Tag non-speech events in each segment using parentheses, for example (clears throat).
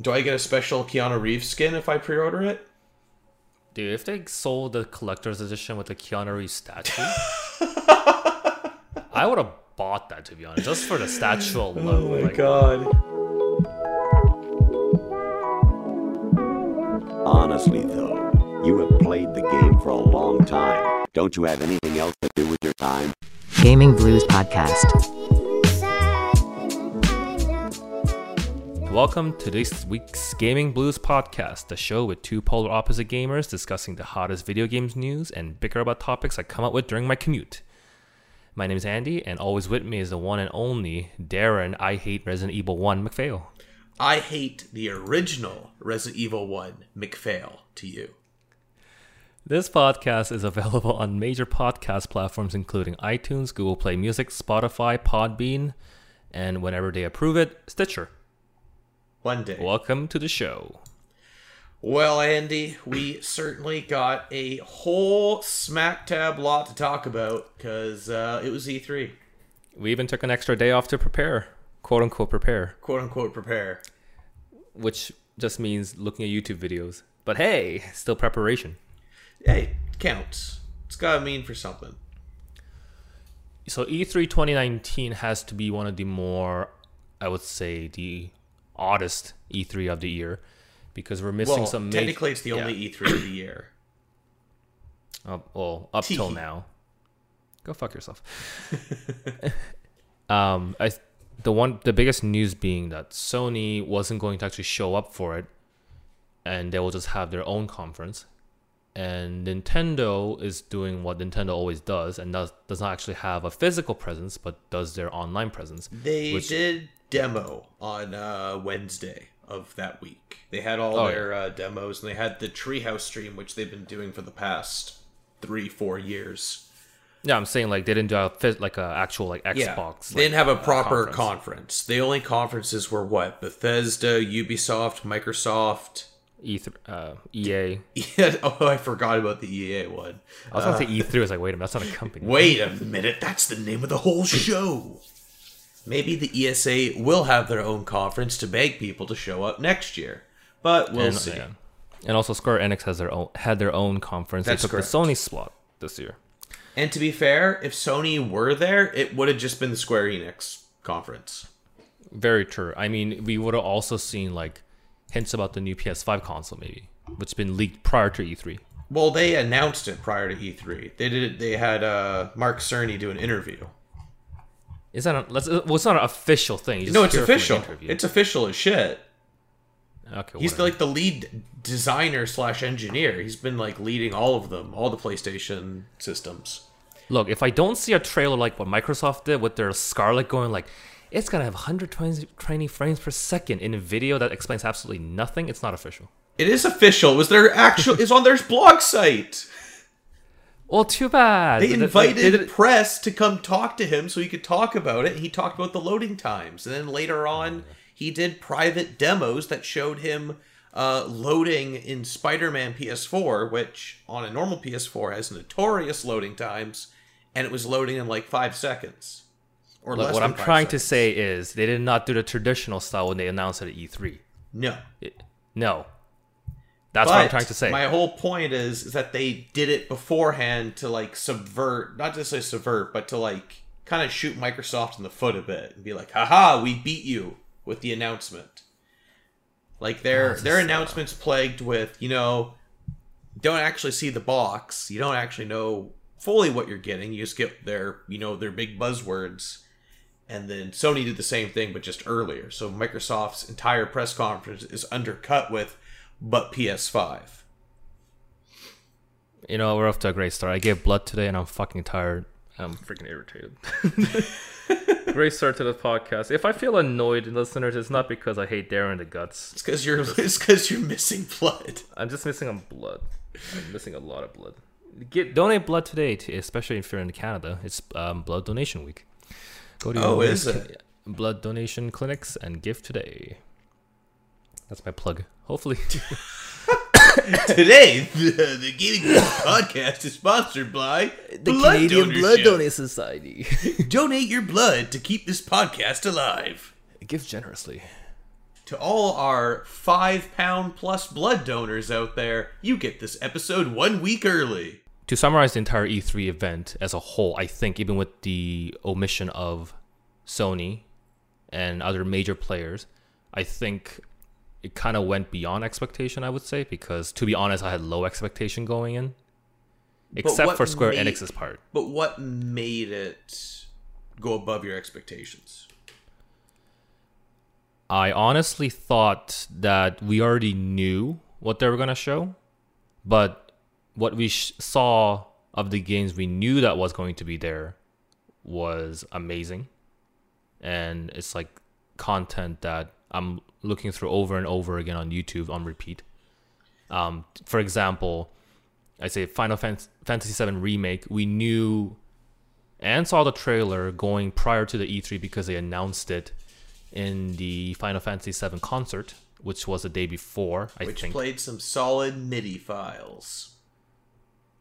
Do I get a special Keanu Reeves skin if I pre-order it? Dude, if they sold the collector's edition with the Keanu Reeves statue, (laughs) I would have bought that to be honest, just for the statue oh alone. Oh my like, god. Honestly, though, you have played the game for a long time. Don't you have anything else to do with your time? Gaming Blues Podcast. Welcome to this week's Gaming Blues podcast, the show with two polar opposite gamers discussing the hottest video games news and bicker about topics I come up with during my commute. My name is Andy, and always with me is the one and only Darren. I hate Resident Evil One McPhail. I hate the original Resident Evil 1 McPhail to you. This podcast is available on major podcast platforms including iTunes, Google Play Music, Spotify, Podbean, and whenever they approve it, Stitcher. One day. Welcome to the show. Well, Andy, we certainly got a whole smack tab lot to talk about because uh, it was E3. We even took an extra day off to prepare, quote unquote, prepare, Quote unquote prepare. which just means looking at YouTube videos. But hey, still preparation. Hey, counts. It's gotta mean for something. So E E3 2019 has to be one of the more, I would say, the oddest E3 of the year because we're missing Well, some. major- technically, it's the Yeah. only E3 of the year. (coughs) Uh, well, up till now. Go fuck yourself. (laughs) um, I the one the biggest news being that Sony wasn't going to actually show up for it, and they will just have their own conference. And Nintendo is doing what Nintendo always does, and does does not actually have a physical presence, but does their online presence. They Which- did demo on uh, Wednesday of that week. They had all Oh, yeah. their uh, demos, and they had the Treehouse stream, which they've been doing for the past three, four years. Yeah, I'm saying like they didn't do a like a actual like Xbox. they didn't have a proper conference. conference. The only conferences were what Bethesda, Ubisoft, Microsoft. E3, uh, EA. (laughs) Yeah, oh, I forgot about the EA one. I was gonna say E3. I was like, wait a minute, that's not a company. (laughs) Wait a minute, that's the name of the whole show. Maybe the ESA will have their own conference to beg people to show up next year, but we'll and, see. yeah. And also, Square Enix has their own had their own conference. That's they took correct. the Sony slot this year. And to be fair, if Sony were there, it would have just been the Square Enix conference. Very true. I mean, we would have also seen like hints about the new PS5 console, maybe, which has been leaked prior to E E3. Well, they announced it prior to E3. They did. They had uh, Mark Cerny do an interview. Is that a, let's, well? It's not an official thing. No, it's hear from an official. It's official as shit. okay. He's whatever. like the lead designer slash engineer. He's been like leading all of them, all the PlayStation systems. Look, if I don't see a trailer like what Microsoft did with their Scarlett going like, it's gonna have 120 frames per second in a video that explains absolutely nothing, it's not official. It is official. It was their actual? (laughs) is on their blog site. Well, too bad. They But, like, invited they did press to come talk to him so he could talk about it. He talked about the loading times, and then later on, he did private demos that showed him uh, loading in Spider-Man PS4, which on a normal PS4 has notorious loading times, and it was loading in like five seconds. Or Look, less what than I'm five trying to say is they did not do the traditional style when they announced it at E3. no. It- no. That's what I'm trying to say. My whole point is, is that they did it beforehand to like subvert, not just say subvert, but to like kind of shoot Microsoft in the foot a bit and be like, haha, we beat you with the announcement. Like their Oh, their announcements plagued with, you know, don't actually see the box. You don't actually know fully what you're getting. You just get their, you know, their big buzzwords. And then Sony did the same thing, but just earlier. So Microsoft's entire press conference is undercut with, but PS5. you know, we're off to a great start. I gave blood today and I'm fucking tired. I'm freaking irritated. (laughs) great start to the podcast. If I feel annoyed, listeners, it's not because I hate Darren the guts. It's because you're (laughs) it's because you're missing blood. I'm just missing on blood. I'm missing a lot of blood. Get donate blood today, to, especially if you're in Canada. It's um, blood donation week. Go to your Oh, is it? blood donation clinics and give today. That's my plug. Hopefully, (laughs) Today, the, the Gaming Blues podcast is sponsored by the Blood Donorship. Blood Donor Society. (laughs) Donate your blood to keep this podcast alive. give generously. To all our five pound plus blood donors out there, you get this episode one week early. To summarize the entire E3 event as a whole, I think even with the omission of Sony and other major players, I think it kind of went beyond expectation, I would say, because to be honest, I had low expectation going in. Except for Square made- Enix's part. But what made it go above your expectations? I honestly thought that we already knew what they were going to show, but what we sh- saw of the games we knew that was going to be there was amazing. And it's like content that I'm looking through over and over again on YouTube on repeat. Um, for example, I say Final Fantasy VII Remake, we knew and saw the trailer going prior to the E3 because they announced it in the Final Fantasy VII concert, which was the day before, I Which think. played some solid MIDI files.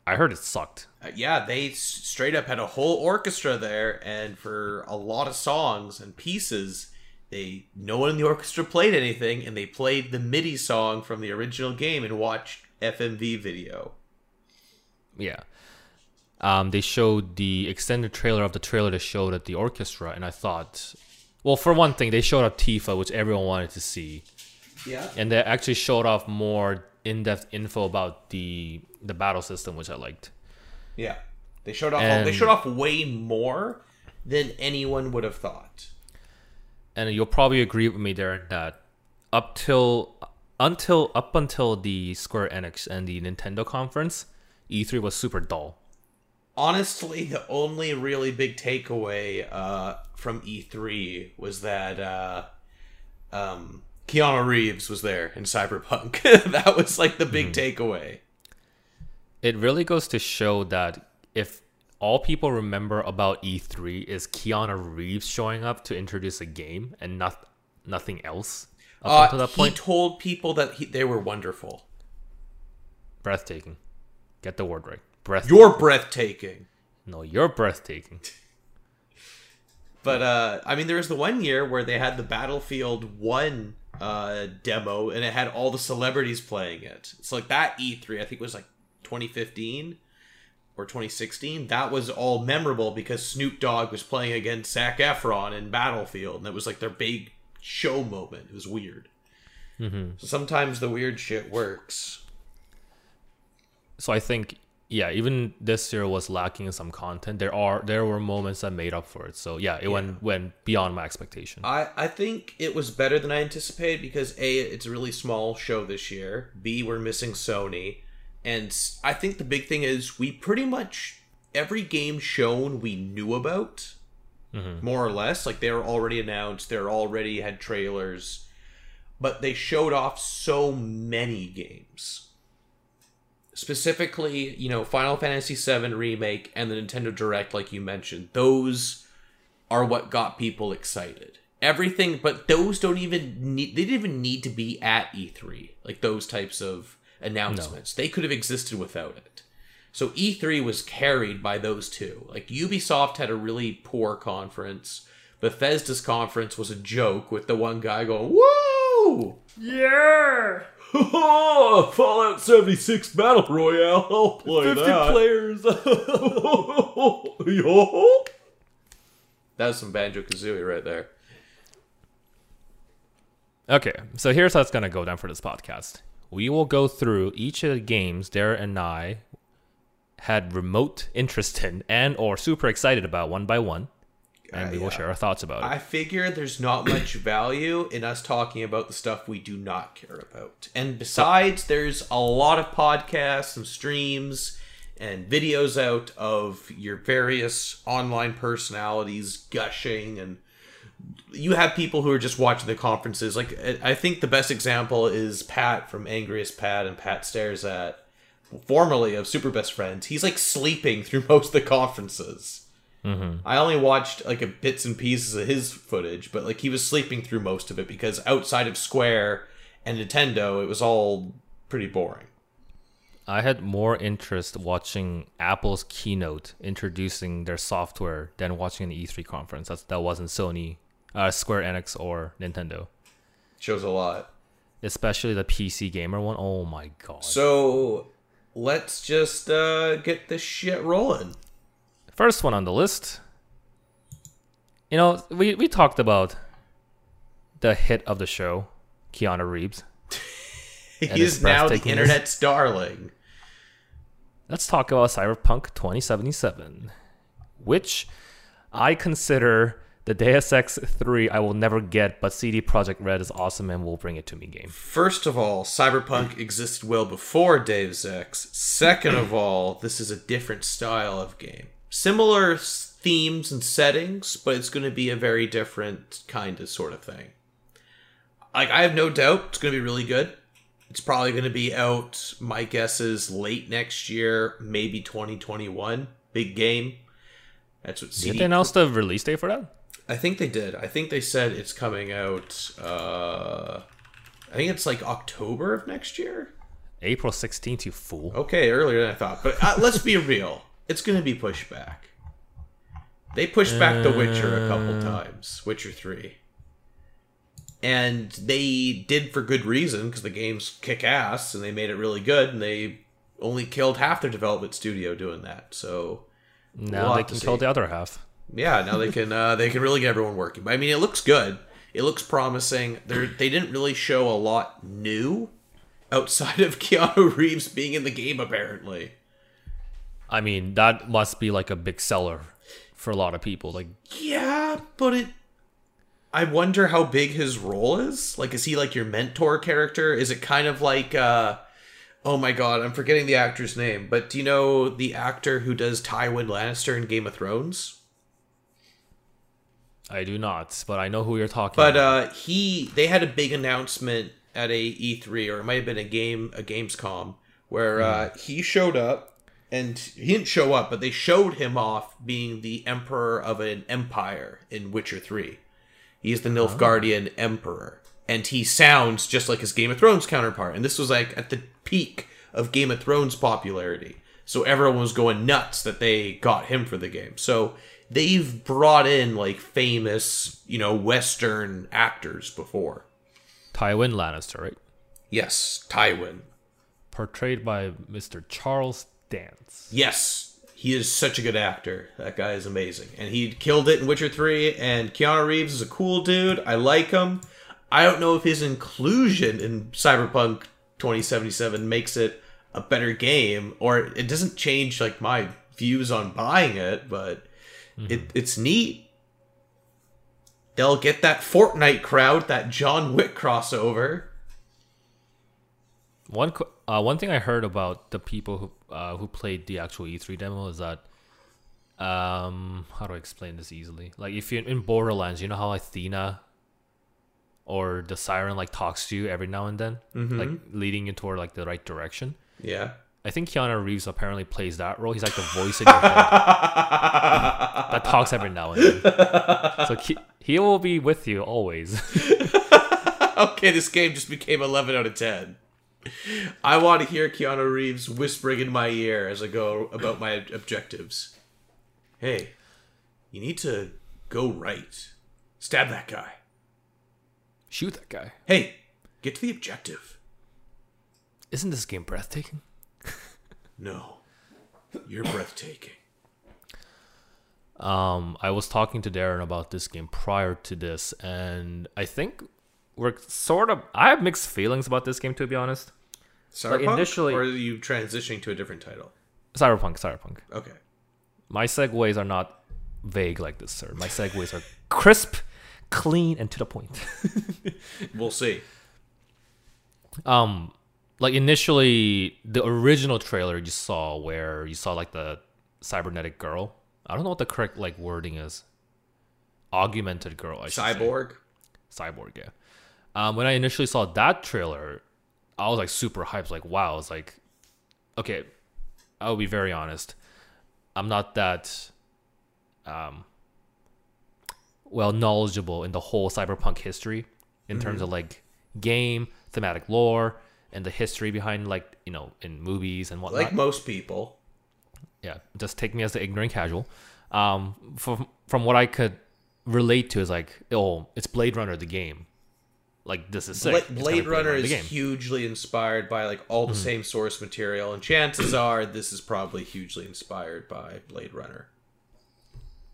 I heard it sucked. Uh, yeah, they s- straight up had a whole orchestra there, and for a lot of songs and pieces, they no one in the orchestra played anything, and they played the MIDI song from the original game and watched FMV video. Yeah. Um, they showed the extended trailer of the trailer that showed at the orchestra, and I thought, well, for one thing, they showed up Tifa, which everyone wanted to see, Yeah, and they actually showed off more in-depth info about the the battle system, which I liked. yeah. They showed off. And- they showed off way more than anyone would have thought. And you'll probably agree with me there that up till until up until the Square Enix and the Nintendo conference, E3 was super dull. honestly, the only really big takeaway uh, from E3 was that uh, um, Keanu Reeves was there in Cyberpunk. (laughs) that was like the big takeaway. It really goes to show that if all people remember about E3 is Keanu Reeves showing up to introduce a game and not nothing else up Uh, until that point, he told people that he, they were wonderful. breathtaking. Get the word right. Breathtaking. You're breathtaking. no, you're breathtaking. (laughs) But uh, I mean, there was the one year where they had the Battlefield One uh, demo, and it had all the celebrities playing it. It's like that E3. I think was like 2015 or 2016. That was all memorable because Snoop Dogg was playing against Zac Efron in Battlefield, and it was like their big show moment. It was weird. Mm-hmm. So sometimes the weird shit works. so I think yeah, even this year was lacking in some content. There are there were moments that made up for it. So yeah, it went went beyond my expectation. I, I think it was better than I anticipated because A, it's a really small show this year. B, we're missing Sony. And I think the big thing is we pretty much, every game shown we knew about, mm-hmm. more or less. Like they were already announced, they're already had trailers. But they showed off so many games. Specifically, you know, Final Fantasy VII Remake and the Nintendo Direct, like you mentioned. Those are what got people excited. Everything, but those don't even need. They didn't even need to be at E3. Like those types of announcements, they could have existed without it. So E3 was carried by those two. Like Ubisoft had a really poor conference. Bethesda's conference was a joke with the one guy going, "Woo, yeah, (laughs) Fallout 76 Battle Royale, I'll play 50 that." players. (laughs) Yo. That was some Banjo Kazooie right there. Okay, so here's how it's gonna go down for this podcast. We will go through each of the games Dara and I had remote (laughs) interest in and or super excited about one by one, and Uh, we will yeah. share our thoughts about it. I figure there's not much value in us talking about the stuff we do not care about. And besides, there's a lot of podcasts and streams and videos out of your various online personalities gushing and you have people who are just watching the conferences. Like I- think the best example is Pat from Angriest Pat and Pat Stares at formerly of Super Best Friends. He's like sleeping through (laughs) most of the conferences. Mm-hmm. I only watched like a bits and pieces of his footage, but like he was sleeping through most of it because outside of Square and Nintendo, it was all pretty boring. I had more interest watching Apple's keynote introducing their software than watching an E3 conference. That's, that wasn't Sony, uh, Square Enix, or Nintendo. Shows a lot. especially the PC gamer one. Oh my god! So let's just uh, get this shit rolling. First one on the list. You know, we we talked about the hit of the show, Keanu Reeves. (laughs) He is now the internet's darling. Let's talk about Cyberpunk 2077, which I consider the Deus Ex 3 I will never get, but CD Projekt Red is awesome and will bring it to me game. First of all, Cyberpunk existed well before Deus Ex. Second of (clears throat) all, this is a different style of game. Similar themes and settings, but it's going to be a very different kind of sort of thing. Like I have no doubt it's going to be really good. It's probably going to be out. My guess is late next year, maybe 2021. Big game. That's what Did they announce the release date for that? I think they did. I think they said it's coming out. Uh, I think it's like October of next year. April 16th, you fool. Okay, earlier than I thought. But uh, let's be (laughs) real. It's going to be pushed back. They pushed back The Witcher a couple times. Witcher 3. And they did for good reason because the games kick ass and they made it really good and they only killed half their development studio doing that. So now they can kill the other half. Yeah, now they can uh, they can really get everyone working. But I mean, it looks good. It looks promising. They they didn't really show a lot new outside of (laughs) Keanu Reeves being in the game. Apparently, I mean, that must be like a big seller for a lot of people. Like, yeah, but it. I wonder how big his role is. Like, is he like your mentor character? Is it kind of like, uh, oh my god, I'm forgetting the actor's name. But do you know the actor who does Tywin Lannister in Game of Thrones? I do not, but I know who you're talking But about. uh, he they had a big announcement at a E3 or it might have been a game a Gamescom where uh, he showed up and he didn't show up, but they showed him off being the emperor of an empire in Witcher 3. He's the Nilfgaardian emperor, and he sounds just like his Game of Thrones counterpart. And this was like at the peak of Game of Thrones popularity, so everyone was going nuts that they got him for the game. So they've brought in like famous, you know, Western actors before. Tywin Lannister, right? Yes, Tywin. Portrayed by Mr. Charles Dance. Yes, he is such a good actor. That guy is amazing. And he killed it in Witcher 3. And Keanu Reeves is a cool dude. I like him. I don't know if his inclusion in Cyberpunk 2077 makes it a better game or it doesn't change like my views on buying it, but it, it's neat. They'll get that Fortnite crowd, that John Wick crossover. One uh, one thing I heard about the people who uh, who played the actual E3 demo is that um how do I explain this easily? Like if you're in Borderlands, you know how Athena or the siren like talks to you every now and then, like leading you toward like the right direction. Yeah. I think Keanu Reeves apparently plays that role. He's like the voice in your head (laughs) that talks every now and then. So he, he will be with you always. (laughs) Okay, this game just became 11 out of 10. I want to hear Keanu Reeves whispering in my ear as I go about my objectives. Hey, you need to go right. Stab that guy. Shoot that guy. Hey, get to the objective. Isn't this game breathtaking? No, you're breathtaking. Um, I was talking to Darren about this game prior to this, and I think we're sort of. I have mixed feelings about this game, to be honest. Cyberpunk? initially- Or are you transitioning to a different title? Cyberpunk, Cyberpunk. Okay. My segues are not vague like this, sir. My segues are crisp, clean, and to the point. (laughs) We'll see. um, like initially, the original trailer you saw, where you saw like the cybernetic girl. I don't know what the correct like wording is. Augmented girl. I should say. Cyborg? Cyborg, yeah. Um, when I initially saw that trailer, I was like super hyped. Like, wow, it's like, okay, I'll be very honest. I'm not that, um, well knowledgeable in the whole cyberpunk history in terms of like game thematic lore and the history behind like you know in movies and whatnot Like most people. yeah, just take me as the ignorant casual. Um, from from what I could relate to is like, oh, it's Blade Runner the game. like this is sick. Bla- It's kinda Blade Runner the is hugely inspired by like all the Mm-hmm. same source material, and chances are this is probably hugely inspired by Blade Runner.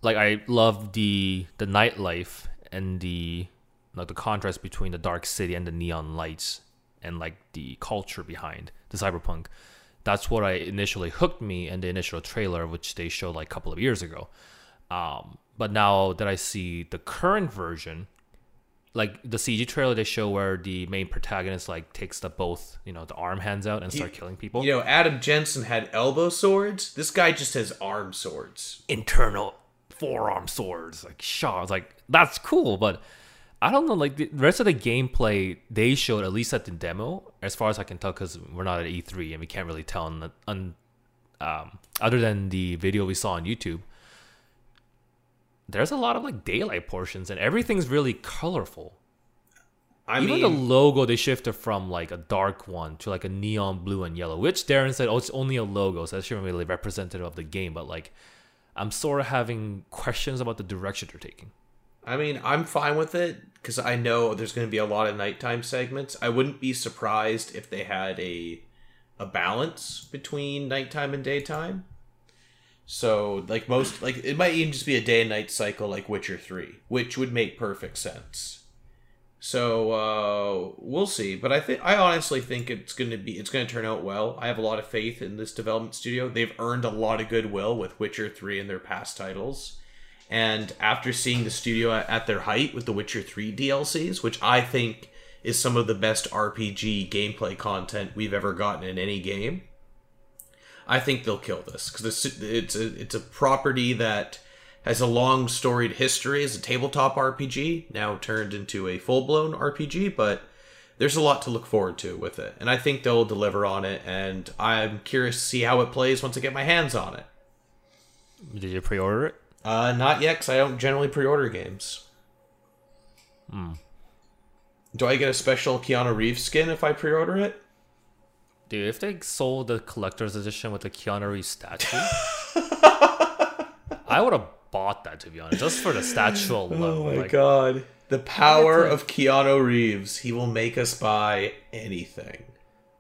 like I love the the nightlife and the like the contrast between the dark city and the neon lights and like the culture behind the cyberpunk. That's what I initially hooked me in the initial trailer, which they showed like a couple of years ago. Um, but now that I see the current version, like the CG trailer they show where the main protagonist like takes the both you know the arm hands out and start killing people. You know, Adam Jensen had elbow swords. This guy just has arm swords. internal forearm swords, like Shaw. I was like, that's cool, but I don't know. Like the rest of the gameplay they showed, at least at the demo, as far as I can tell, because we're not at E3 and we can't really tell. On, on um, other than the video we saw on YouTube, there's a lot of like daylight portions, and everything's really colorful. I Even mean, the logo they shifted from like a dark one to like a neon blue and yellow, which Darren said, oh, it's only a logo, so that's not really representative of the game. But like, I'm sort of having questions about the direction they're taking. I mean, I'm fine with it because I know there's going to be a lot of nighttime segments. I wouldn't be surprised if they had a a balance between nighttime and daytime. So, like most, like it might even just be a day and night cycle, like Witcher Three, which would make perfect sense. So uh, we'll see, but I think I honestly think it's going to be it's going to turn out well. I have a lot of faith in this development studio. They've earned a lot of goodwill with Witcher Three and their past titles. And after seeing the studio at, their height with the Witcher 3 DLCs, which I think is some of the best RPG gameplay content we've ever gotten in any game, I think they'll kill this because it's, a it's a property that has a long storied history as a tabletop RPG, now turned into a full blown RPG, but there's a lot to look forward to with it, and I think they'll deliver on it. And I'm curious to see how it plays once I get my hands on it. Did you pre-order it? Uh, not yet, because I don't generally pre-order games. Do I get a special Keanu Reeves skin if I pre-order it? Dude, if they sold the collector's edition with the Keanu Reeves statue, (laughs) I would have bought that to be honest, just for the statue (laughs) alone. Oh my like, god. The power of Keanu Reeves. He will make us buy anything.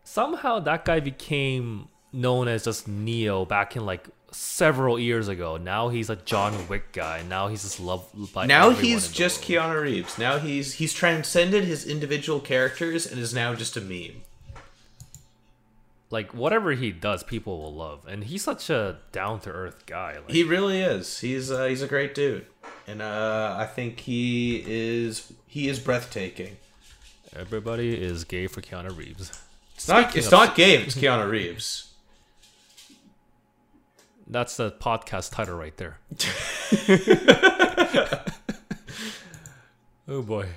Somehow that guy became known as just Neo back in like several years ago. Now he's a John Wick guy. Now he's just loved by Now he's just world. Keanu Reeves. Now he's he's transcended his individual characters and is now just a meme. like whatever he does, people will love, and he's such a down to earth guy. Like, He really is. He's uh, he's a great dude, and uh, I think he is he is breathtaking. everybody is gay for Keanu Reeves. It's not it's of- not Gabe. It's Keanu Reeves. That's the podcast title right there. (laughs) oh boy.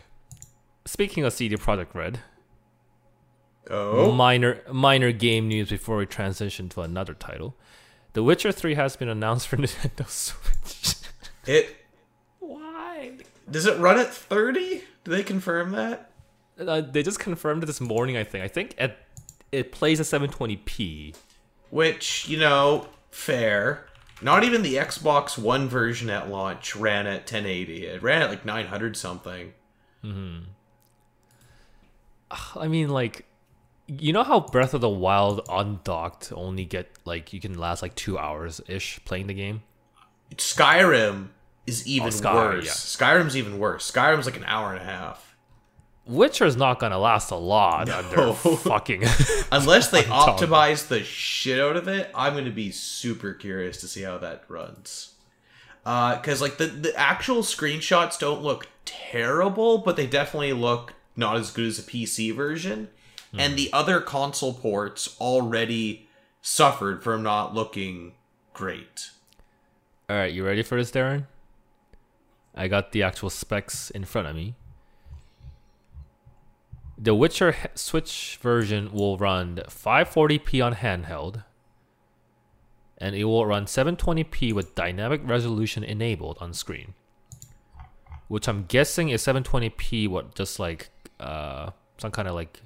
Speaking of CD Projekt Red, Oh, minor minor game news before we transition to another title. The Witcher 3 has been announced for (laughs) Nintendo Switch. it Why? does it run at thirty? Do they confirm that? Uh, they just confirmed it this morning, I think. I think it, it plays at 720p. Which you know, fair. Not even the Xbox One version at launch ran at 1080. It ran at like 900 something. Hmm. I mean, like, you know how Breath of the Wild undocked only get, like, you can last like two hours ish playing the game? Skyrim is even Oh, Sky, worse. yeah. Skyrim's even worse. Skyrim's like an hour and a half. Witcher's not gonna last a lot under fucking. (laughs) Unless they (laughs) optimize the shit out of it, I'm going to be super curious to see how that runs. Uh, because like the the actual screenshots don't look terrible, but they definitely look not as good as a PC version. And hmm. the other console ports already suffered from not looking great. All right, you ready for this, Darren? I got the actual specs in front of me. The Witcher Switch version will run 540p on handheld, and it will run 720p with dynamic resolution enabled on screen. Which I'm guessing is 720p, what just like uh, some kind of like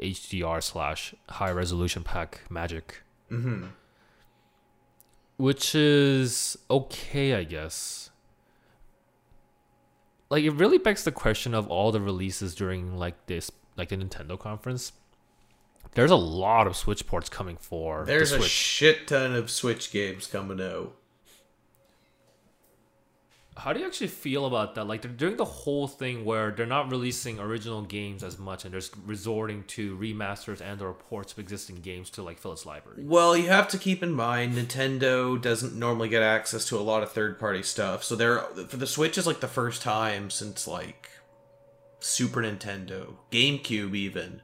HDR slash high resolution pack magic which is okay, I guess. like it really begs the question of all the releases during like this like the Nintendo conference. There's a lot of Switch ports coming for There's the a shit ton of Switch games coming out. How do you actually feel about that? Like they're doing the whole thing where they're not releasing original games as much, and they're just resorting to remasters and or ports of existing games to like fill its library. Well, you have to keep in mind Nintendo doesn't normally get access to a lot of third-party stuff. So they're for the Switch is like the first time since like Super Nintendo, GameCube even,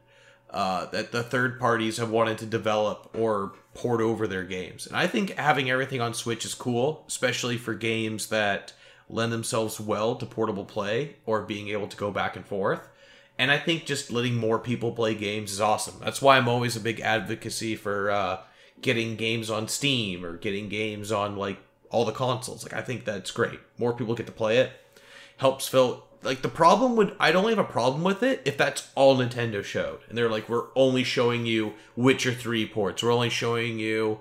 uh, that the third parties have wanted to develop or port over their games. And I think having everything on Switch is cool, especially for games that lend themselves well to portable play or being able to go back and forth. And I think just letting more people play games is awesome. That's why I'm always a big advocacy for uh, getting games on Steam or getting games on like all the consoles. Like I think that's great. More people get to play it. Helps fill like the problem would I'd only have a problem with it if that's all Nintendo showed. And they're like, we're only showing you Witcher 3 ports. We're only showing you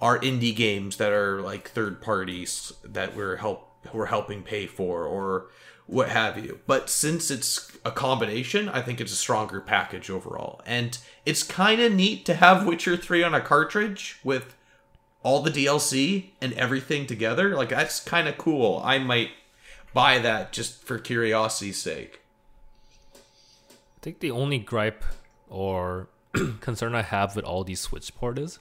our indie games that are like third parties that we're help we're helping pay for or what have you. But since it's a combination, I think it's a stronger package overall. And it's kind of neat to have Witcher 3 on a cartridge with all the DLC and everything together. Like that's kind of cool. I might buy that just for curiosity's sake. I think the only gripe or (clears throat) concern I have with all these Switch port is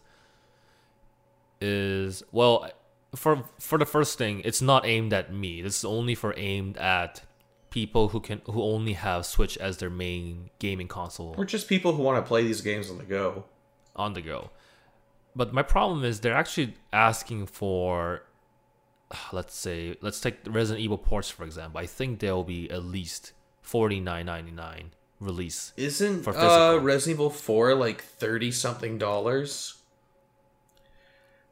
is well for for the first thing, it's not aimed at me. This is only for aimed at people who can who only have Switch as their main gaming console Or just people who want to play these games on the go. on the go. But my problem is they're actually asking for let's say let's take Resident Evil ports for example. I think they'll be at least forty nine ninety nine release. Isn't For uh. Resident Evil 4 like 30 something dollars?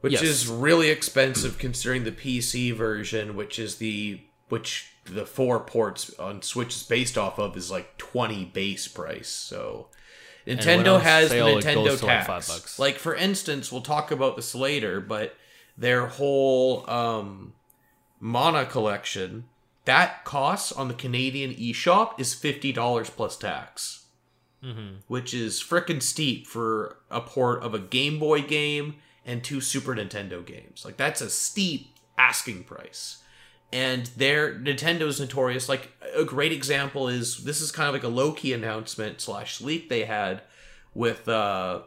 Which Yes. is really expensive (clears throat) considering the PC version, which is the which the four ports on Switch is based off of is like 20 base price. So Nintendo has sale, the Nintendo to, like, tax. Like for instance, we'll talk about this later, but their whole um Mana collection that costs on the Canadian eShop is fifty dollars plus tax, which is frickin' steep for a port of a Game Boy game and two Super Nintendo games. Like that's a steep asking price. And their Nintendo's notorious. Like a great example is this is kind of like a low key announcement slash leak they had with uh,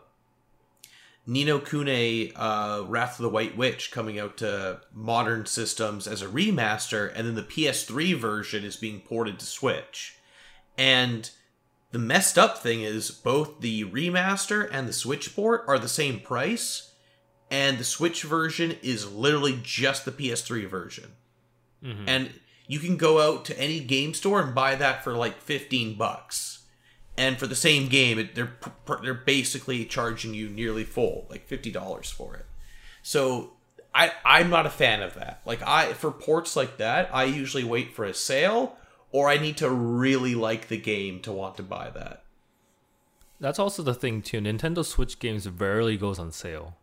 Ni no Kuni uh, Wrath of the White Witch coming out to modern systems as a remaster, and then the PS3 version is being ported to Switch. And the messed up thing is both the remaster and the Switch port are the same price, and the Switch version is literally just the PS3 version. And you can go out to any game store and buy that for like 15 bucks and for the same game it, they're they're basically charging you nearly full like $50 for it. So i i'm not a fan of that. Like i for ports like that i usually wait for a sale or i need to really like the game to want to buy that. That's also the thing too. Nintendo Switch games rarely goes on sale,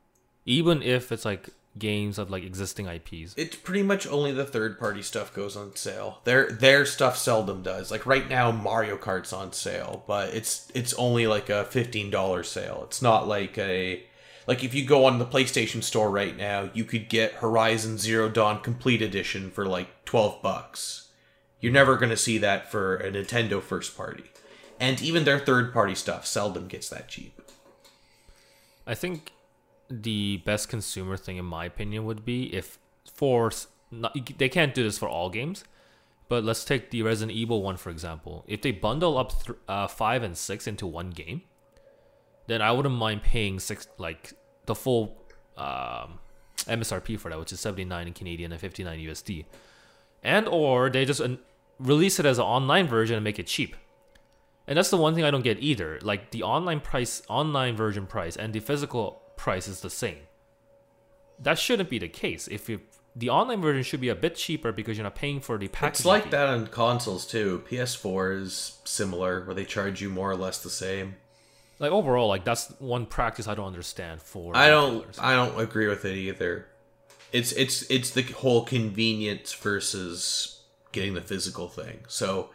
even if it's like games of like existing IPs. it's pretty much only the third party stuff goes on sale. Their their stuff seldom does. Like right now mario kart's on sale but it's it's only like a $15 sale. It's not like a like if you go on the playstation store right now you could get horizon zero dawn complete edition for like 12 bucks. You're never going to see that for a nintendo first party. And even their third party stuff seldom gets that cheap. I think the best consumer thing, in my opinion, would be if for not, they can't do this for all games, but let's take the Resident Evil one for example. If they bundle up th- uh, five and six into one game, then I wouldn't mind paying six like the full um, MSRP for that, which is seventy nine in Canadian and fifty nine USD, and or they just uh, release it as an online version and make it cheap. And that's the one thing I don't get either. Like the online price, online version price, and the physical price is the same. That shouldn't be the case. If you, the online version should be a bit cheaper because you're not paying for the packaging. it's like fee. that on consoles too ps4 is similar where they charge you more or less the same Like overall, like that's one practice I don't understand for. I don't. I don't agree with it either. It's it's it's the whole convenience versus getting the physical thing. So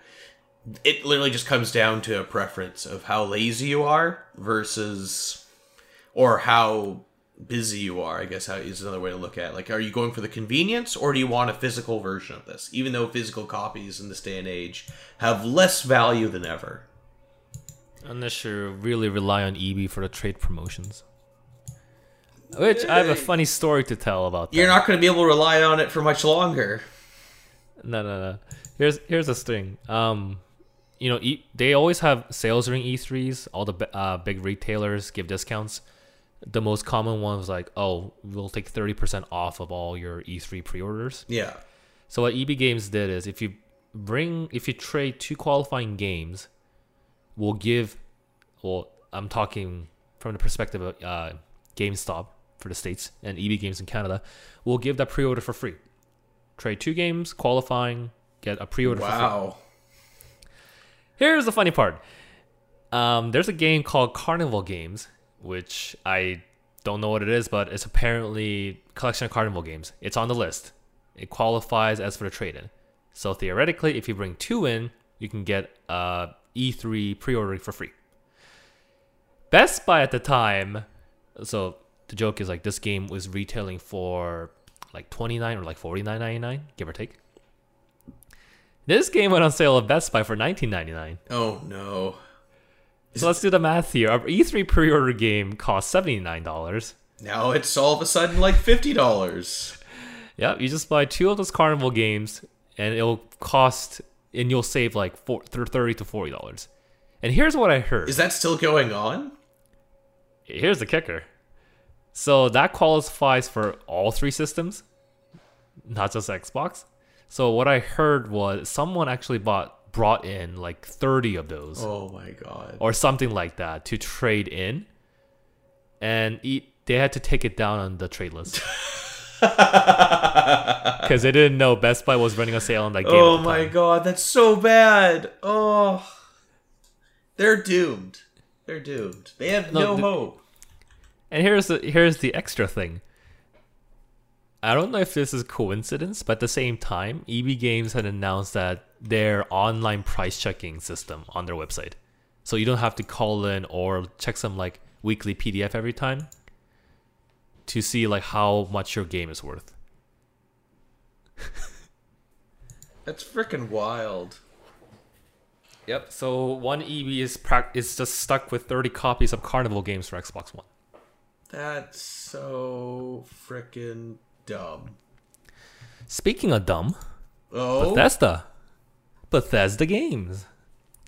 it literally just comes down to a preference of how lazy you are versus or how busy you are i guess how is another way to look at it. like are you going for the convenience or do you want a physical version of this even though physical copies in this day and age have less value than ever Unless you really rely on EB for the trade promotions. Which I have a funny story to tell about that. you're not going to be able to rely on it for much longer No, no, no. Here's here's the thing. Um, you know, e- they always have sales during E3s. All the uh, big retailers give discounts. The most common one was like, "Oh, we'll take thirty percent off of all your E3 pre-orders." yeah So what EB Games did is, if you bring, if you trade two qualifying games, we'll give. Well, I'm talking from the perspective of uh, GameStop for the states and EB Games in Canada. We'll give that pre-order for free. Trade two games, qualifying, get a pre-order for free. wow Here's the funny part. Um, there's a game called Carnival Games, which I don't know what it is, but it's apparently collection of Carnival games. It's on the list. It qualifies as for the trade-in. So theoretically, if you bring two in, you can get uh, E3 pre-ordering for free. Best Buy at the time, so the joke is like this game was retailing for like 29 or like 49.99, give or take. This game went on sale at Best Buy for 19.99. oh no So let's do the math here. Our E3 pre-order game cost $79. now it's all of a sudden like $50 Yep, you just buy two of those Carnival games, and it'll cost, and you'll save like four, thirty to forty dollars. And here's what I heard. is that still going on Here's the kicker. So that qualifies for all three systems, not just Xbox. So what I heard was someone actually bought brought in like 30 of those oh my god or something like that to trade in and eat they had to take it down on the trade list. (laughs) Cuz they didn't know Best Buy was running a sale on that game. Oh my time. god, that's so bad. Oh. They're doomed. They're doomed. They have No, no, the- hope. And here's the here's the extra thing. I don't know if this is coincidence, but at the same time, EB Games had announced that their online price checking system on their website. So you don't have to call in or check some like weekly PDF every time to see like how much your game is worth. (laughs) That's freaking wild. Yep. So one EB is prac- is just stuck with 30 copies of Carnival games for Xbox One. That's so freaking dumb. Speaking of dumb, Oh. Bethesda. Bethesda Games.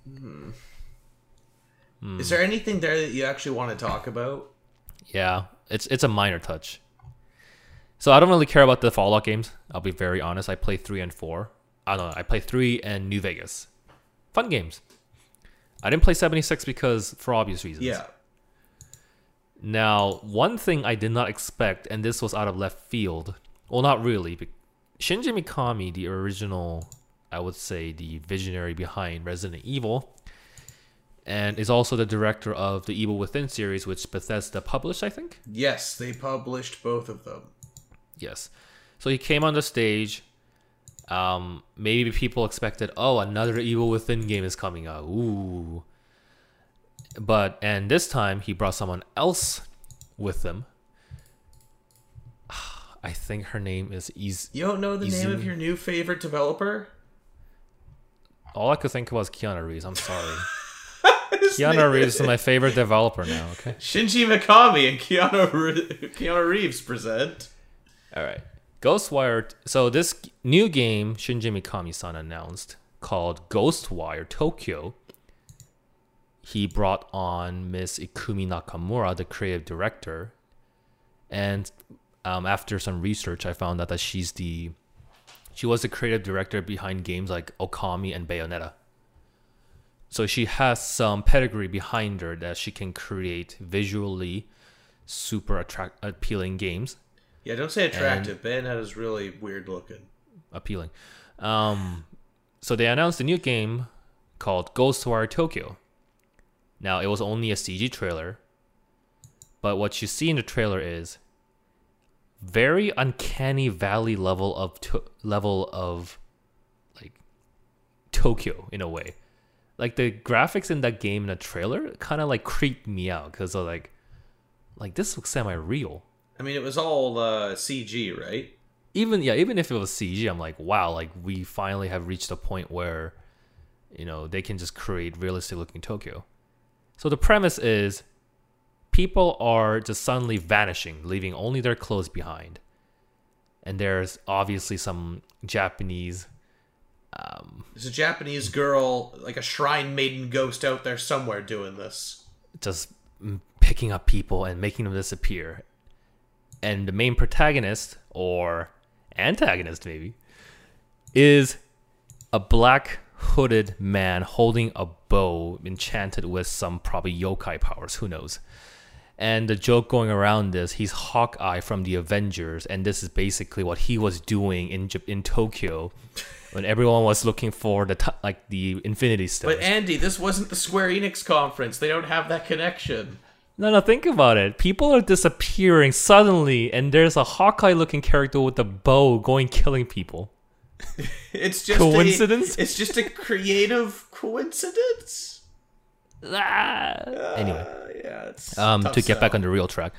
Hmm. Hmm. Is there anything there that you actually want to talk about? Yeah, it's it's a minor touch. So I don't really care about the Fallout games. I'll be very honest. I play three and four. I don't know. I play three and New Vegas. Fun games. I didn't play seventy six because for obvious reasons. Yeah. Now, one thing I did not expect, and this was out of left field. Well, not really. but Shinji Mikami, the original, I would say, the visionary behind Resident Evil, and is also the director of the Evil Within series, which Bethesda published, I think. Yes, they published both of them. Yes. So he came on the stage. Um, maybe people expected, oh, another Evil Within game is coming out. Ooh. But and this time he brought someone else with him. (sighs) I think her name is Iz. You don't know the name of your new favorite developer? All I could think of was Keanu Reeves. I'm sorry. (laughs) Keanu Reeves is my favorite developer now. Okay. Shinji Mikami and Keanu, Re- Keanu Reeves present. All right. Ghostwire. So this new game Shinji Mikami-san announced called Ghostwire Tokyo. He brought on Miss Ikumi Nakamura, the creative director, and um, after some research, I found out that she's the she was the creative director behind games like Okami and Bayonetta. So she has some pedigree behind her that she can create visually super attract appealing games Yeah, don't say attractive. Bayonetta's really weird looking. appealing. Um, so they announced a new game called Ghostwire Tokyo. Now it was only a CG trailer, but what you see in the trailer is very uncanny valley level of to- level of like Tokyo in a way. Like the graphics in that game in the trailer kind of like creeped me out because of like, like this looks semi real. I mean, it was all uh, CG, right? Even yeah, even if it was CG, I'm like, wow, like we finally have reached a point where, you know, they can just create realistic looking Tokyo. So the premise is, people are just suddenly vanishing, leaving only their clothes behind, and there's obviously some Japanese Um, There's a Japanese girl, like a shrine maiden ghost out there somewhere doing this. just picking up people and making them disappear. And the main protagonist, or antagonist maybe, is a black hooded man holding a bow enchanted with some probably yokai powers, who knows. And the joke going around is he's Hawkeye from the Avengers, and this is basically what he was doing in in Tokyo when everyone was looking for the t- like the Infinity Stones. But Andy, this wasn't the Square Enix conference. They don't have that connection. No, no, think about it. People are disappearing suddenly, and there's a Hawkeye looking character with a bow going killing people. (laughs) it's just coincidence. A, it's just a creative coincidence. Ah. ah anyway, uh, yeah, um, to sell. get back on the real track,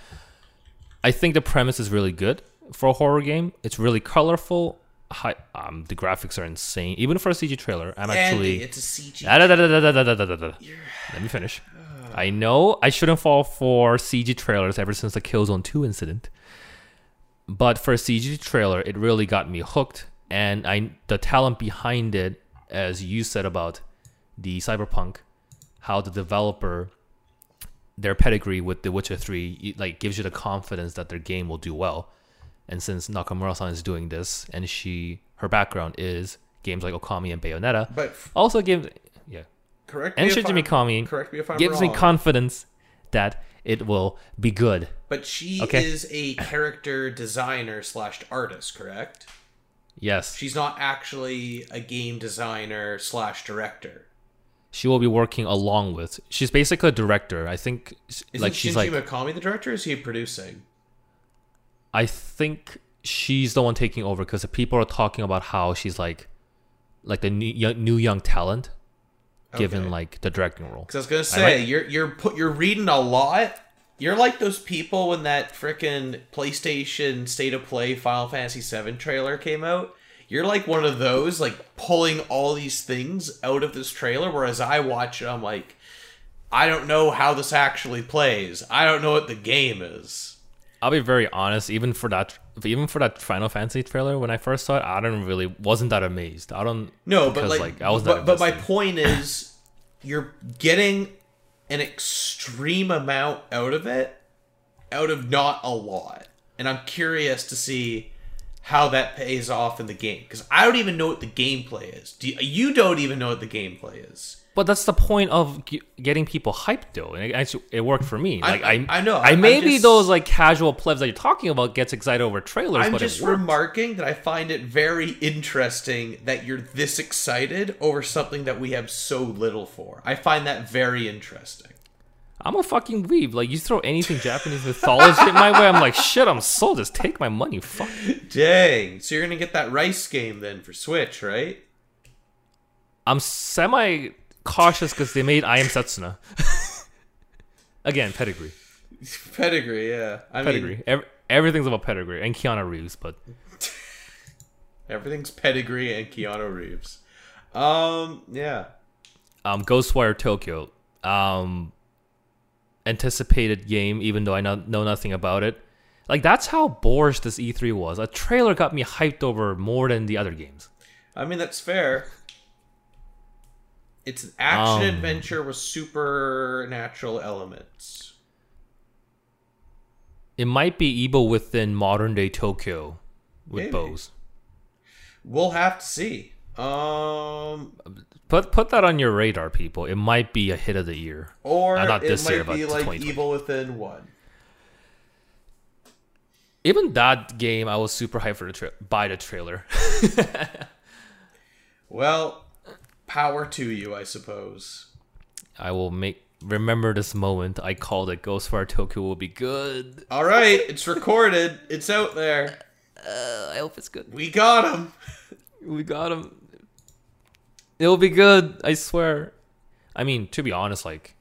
I think the premise is really good for a horror game. It's really colorful. Hi, um, the graphics are insane, even for a CG trailer. I'm Andy, actually. It's a CG. Da, da, da, Let me finish. (sighs) I know I shouldn't fall for CG trailers ever since the Killzone 2 incident, but for a CG trailer, it really got me hooked and I the talent behind it, as you said about the Cyberpunk, how the developer their pedigree with The Witcher 3 like gives you the confidence that their game will do well. And since Nakamura-san is doing this and she her background is games like Okami and Bayonetta, But also gives yeah correct and Shinji Mikami Correct me if I'm gives me confidence that it will be good. but she Okay. is a character designer slash artist, correct? Yes, She's not actually a game designer slash director. she will be working along with. She's basically a director. I think Isn't like she's Shinji like Mikami the director? Or is he producing? I think she's the one taking over because people are talking about how she's like like the new young, new young talent given Okay. like the directing role. Because I was gonna say might- you're you're put you're reading a lot. You're like those people when that frickin' PlayStation State of Play Final Fantasy VII trailer came out. You're like one of those, like pulling all these things out of this trailer. Whereas I watch it, I'm like, I don't know how this actually plays. I don't know what the game is. I'll be very honest. Even for that, even for that Final Fantasy trailer, when I first saw it, I don't really wasn't that amazed. I don't. No, but because, like, I was but, but my point is, you're getting an extreme amount out of it, out of not a lot, and I'm curious to see how that pays off in the game because I don't even know what the gameplay is. Do you, you don't even know what the gameplay is? But that's the point of g- getting people hyped, though, and it it worked for me. I- Like I, I know, I maybe just- those like casual plebs that you're talking about gets excited over trailers, I'm just remarking that I find it very interesting that you're this excited over something that we have so little for. I find that very interesting. I'm a fucking weeb. Like you throw anything Japanese mythology in my way, I'm like shit. I'm sold. Just take my money. Fuck. (laughs) Dang. So you're gonna get that rice game then for Switch, right? I'm semi cautious because they made I Am Setsuna. (laughs) Again, pedigree, Pedigree, yeah. I pedigree. mean, Ev- everything's about pedigree and Keanu Reeves, but (laughs) everything's pedigree and Keanu Reeves. Um, yeah. um, Ghostwire Tokyo, um, anticipated game, even though I know, know nothing about it. Like that's how boorish this E3 was. A trailer got me hyped over more than the other games. I mean that's fair. It's an action Um. adventure with supernatural elements. It might be evil within modern day Tokyo with Maybe. bows. We'll have to see. Um, Put put that on your radar, people. It might be a hit of the year. or Uh, not it this might year, but like Evil Within One. Even that game, I was super hyped for the tra- by the trailer. (laughs) Well, power to you, I suppose. I will make remember this moment. I called it Ghostwire Tokyo will be good. All right, it's recorded. it's out there. Uh, I hope it's good. We got him. We got him. It'll be good. I swear. I mean, to be honest, like,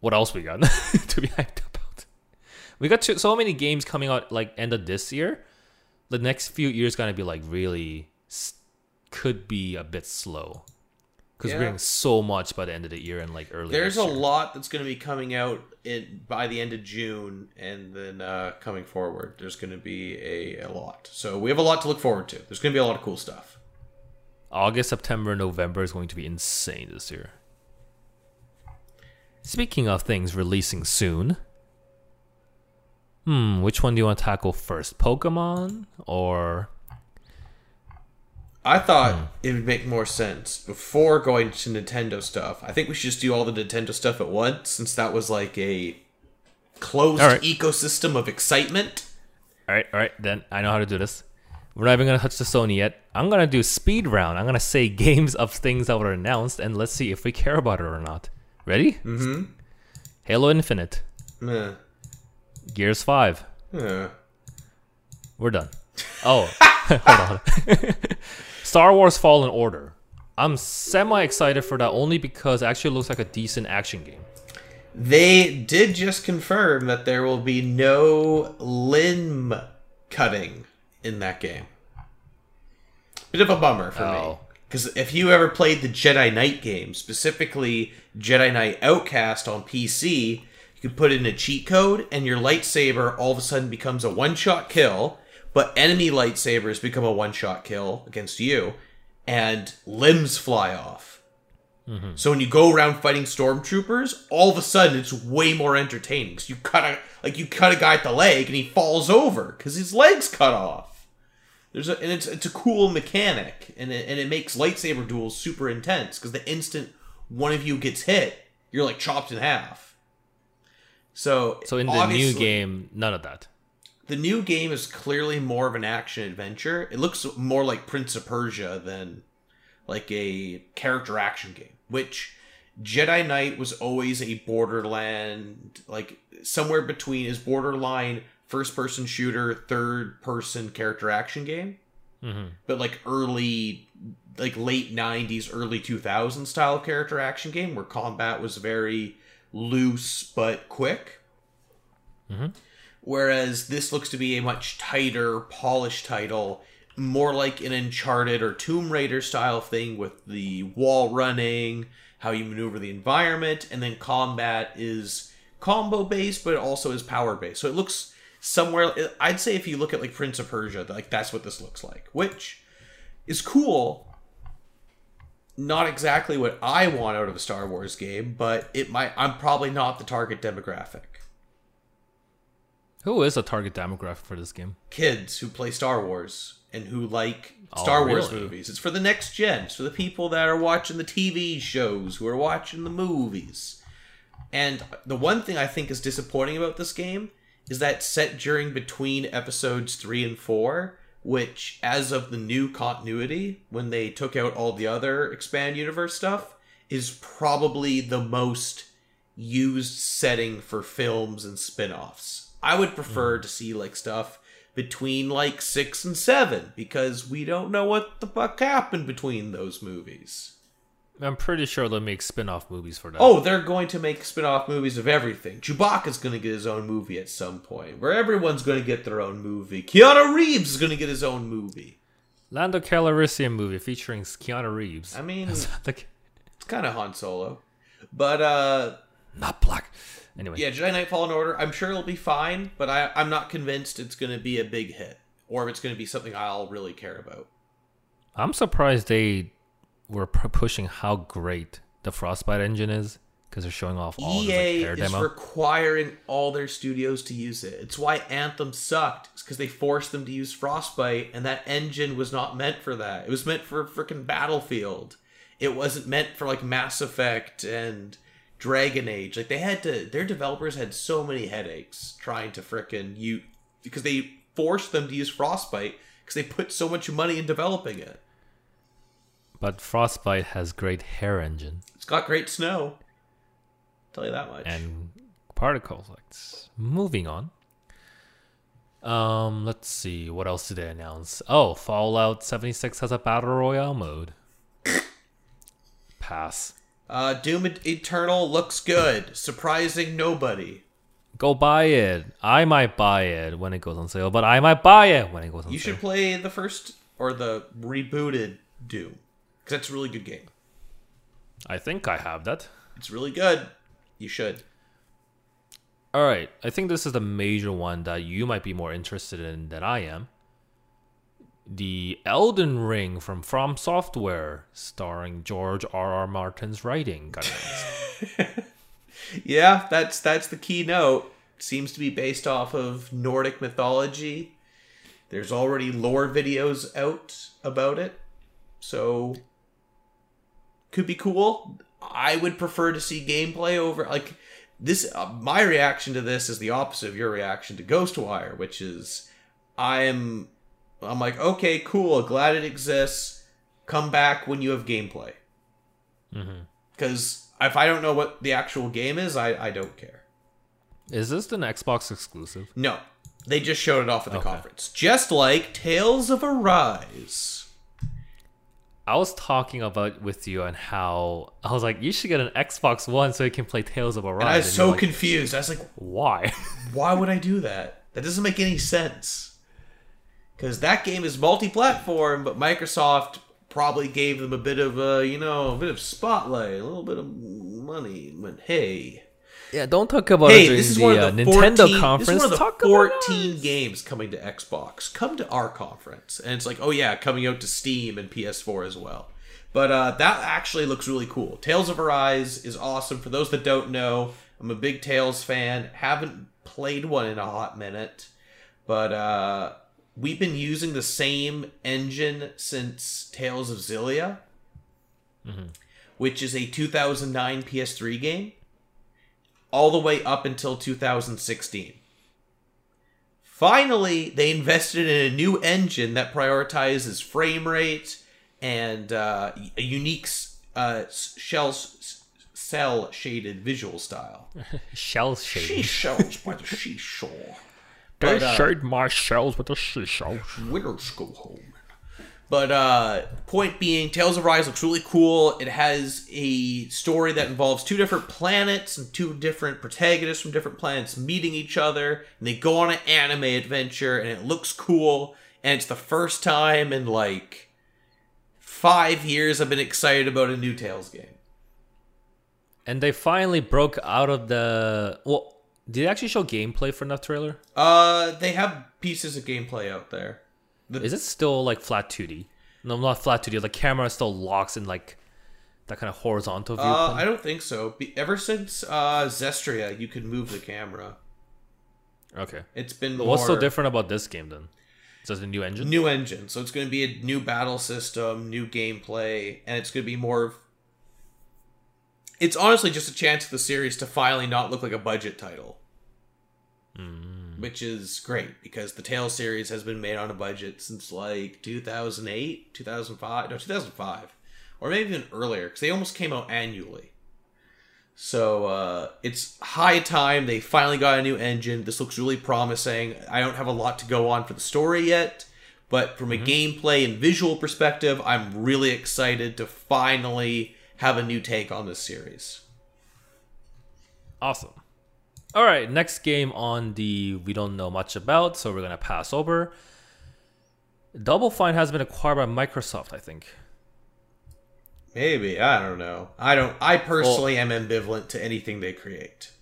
what else we got (laughs) to be hyped about? We got so many games coming out like end of this year. The next few years gonna be like really could be a bit slow because Yeah. we're getting so much by the end of the year and like early. There's a year. lot that's going to be coming out in by the end of June, and then uh, coming forward, there's going to be a, a lot. So we have a lot to look forward to. There's going to be a lot of cool stuff. August, September, November is going to be insane this year. Speaking of things releasing soon, hmm, which one do you want to tackle first? Pokemon or I thought it would make more sense before going to Nintendo stuff. I think we should just do all the Nintendo stuff at once, since that was like a closed right. ecosystem of excitement. all right, all right. Then I know how to do this. We're not even gonna touch the Sony yet. I'm gonna do speed round. I'm gonna say (laughs) games of things that were announced, and let's see if we care about it or not. Ready? Mm-hmm. Halo Infinite, Meh. Gears Five. Eh. We're done. Oh, (laughs) hold on. (laughs) Star Wars Fallen Order. I'm semi excited for that only because it actually looks like a decent action game. They did just confirm that there will be no limb cutting in that game. Bit of a bummer for me. Oh. Because if you ever played the Jedi Knight game, specifically Jedi Knight Outcast on PC, you could put in a cheat code and your lightsaber all of a sudden becomes a one shot kill, but enemy lightsabers become a one shot kill against you, and limbs fly off. Mm-hmm. So when you go around fighting stormtroopers, all of a sudden it's way more entertaining. 'cause you cut a like you cut a guy at the leg and he falls over because his legs cut off. There's a and it's it's a cool mechanic and it, and it makes lightsaber duels super intense because the instant one of you gets hit, you're like chopped in half. So So in the new game, none of that. The new game is clearly more of an action adventure. It looks more like Prince of Persia than like a character action game, which Jedi Knight was always a borderland like somewhere between is borderline first person shooter, third person character action game. Mm-hmm. But like early like late 90s, early 2000s style of character action game where combat was very loose but quick. Mm-hmm. Whereas this looks to be a much tighter, polished title, more like an Uncharted or Tomb Raider style thing with the wall running, how you maneuver the environment, and then combat is combo based, but also is power based. So it looks somewhere. I'd say if you look at like Prince of Persia, like that's what this looks like, which is cool. Not exactly what I want out of a Star Wars game, but it might. I'm probably not the target demographic. Who is a target demographic for this game? kids who play Star Wars and who like Oh, Star Wars really? movies. It's for the next gen. It's for the people that are watching the TV shows, who are watching the movies. And the one thing I think is disappointing about this game is that set during between episodes 3 and 4, which as of the new continuity when they took out all the other expand universe stuff is probably the most used setting for films and spin-offs. I would prefer to see like stuff between like 6 and 7 because we don't know what the fuck happened between those movies. I'm pretty sure they'll make spin off movies for that. Oh, they're going to make spin-off movies of everything. Chewbacca's going to get his own movie at some point, where everyone's going to get their own movie. Keanu Reeves is going to get his own movie. Lando Calrissian movie featuring Keanu Reeves. I mean, (laughs) it's kind of Han Solo. But uh not black. Anyway, yeah, Jedi Knight Fallen Order, I'm sure it'll be fine, but I I'm not convinced it's going to be a big hit or if it's going to be something I'll really care about. I'm surprised they were pushing how great the Frostbite engine is because they're showing off all this, EA like, air is demo. requiring all their studios to use it. It's why Anthem sucked. It's because they forced them to use Frostbite, and that engine was not meant for that. It was meant for freaking Battlefield. It wasn't meant for like Mass Effect and Dragon Age. Like they had to, their developers had so many headaches trying to frickin' you because they forced them to use Frostbite because they put so much money in developing it. but Frostbite has great hair engine It's got great snow. tell you that much. and particle effects. Moving on. Um, let's see. What else did they announce? Oh, Fallout 76 has a battle royale mode. (coughs) pass. Uh, Doom Eternal looks good. Surprising nobody. Go buy it. I might buy it when it goes on sale, but I might buy it when it goes on You sale. You should play the first or the rebooted Doom because that's a really good game. I think I have that. It's really good. You should. All right, I think this is the major one that you might be more interested in than I am. The Elden Ring from From Software, starring George R. R. Martin's writing. (laughs) Yeah, that's that's the keynote. Seems to be based off of Nordic mythology. There's already lore videos out about it, so could be cool. I would prefer to see gameplay over like this. Uh, my reaction to this is the opposite of your reaction to Ghostwire, which is I'm I'm like okay, cool, glad it exists. Come back when you have gameplay mm-hmm. because if I don't know what the actual game is, I, I don't care. is this an Xbox exclusive? No, they just showed it off at the Okay. conference, just like Tales of Arise. I was talking about with you on how I was like, you should get an Xbox One so you can play Tales of Arise. And I was and so like, confused. I was like, why? why would I (laughs) do that? That doesn't make any sense. Because that game is multi-platform, but Microsoft probably gave them a bit of a, you know, a bit of spotlight, a little bit of money. But hey, yeah, don't talk about it hey, during this is the, one uh, of the Nintendo 14, conference. This is one of the talk 14 games coming to Xbox. Come to our conference, and it's like, oh yeah, coming out to Steam and PS4 as well. But uh, that actually looks really cool. Tales of Arise is awesome. For those that don't know, I'm a big Tales fan. Haven't played one in a hot minute, but uh, we've been using the same engine since Tales of Xillia, which is a 2009 PS3 game all the way up until 2016. Finally, they invested in a new engine that prioritizes frame rate and uh, a unique uh, shell cell shaded visual style. (laughs) Shell She shade. shells by the seashore. They But, uh, shade my shells with the seashells. Winners go home. But uh point being, Tales of Rise looks really cool. It has a story that involves two different planets and two different protagonists from different planets meeting each other, and they go on an anime adventure, and it looks cool. And it's the first time in like five years I've been excited about a new Tales game. And they finally broke out of the. Well, did they actually show gameplay for that trailer? Uh, they have pieces of gameplay out there. The- Is it still like flat 2D? No, not flat 2D. The camera still locks in like that kind of horizontal view. Uh, I don't think so. Be- ever since uh, Zestiria, you could move the camera. okay. It's been more What's so different about this game then? Is it a new engine? new engine. So it's going to be a new battle system, new gameplay, and it's going to be more. It's honestly just a chance for the series to finally not look like a budget title, which is great because the Tales series has been made on a budget since like 2008, 2005, no 2005, or maybe even earlier because they almost came out annually. So uh, it's high time they finally got a new engine. This looks really promising. I don't have a lot to go on for the story yet, but from a gameplay and visual perspective, I'm really excited to finally have a new take on this series. Awesome. All right, next game on the we don't know much about, so we're gonna pass over. Double Fine has been acquired by Microsoft, I think. Maybe I don't know. I don't. I personally am ambivalent to anything they create.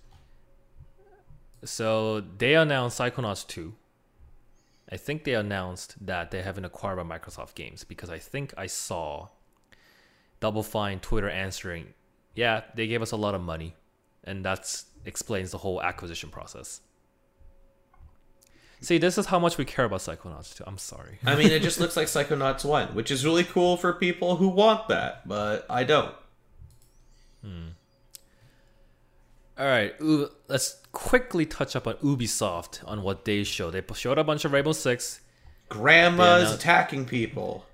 So they announced Psychonauts 2. I think they announced that they have been acquired by Microsoft Games because I think I saw Double Fine Twitter answering, yeah, they gave us a lot of money. And that explains the whole acquisition process. See, this is how much we care about Psychonauts 2. I'm sorry. I mean, it (laughs) just looks like Psychonauts One, which is really cool for people who want that, but I don't. Hmm. All right, let's quickly touch up on Ubisoft on what they showed. They showed a bunch of Rainbow Six, Grandma's attacking people.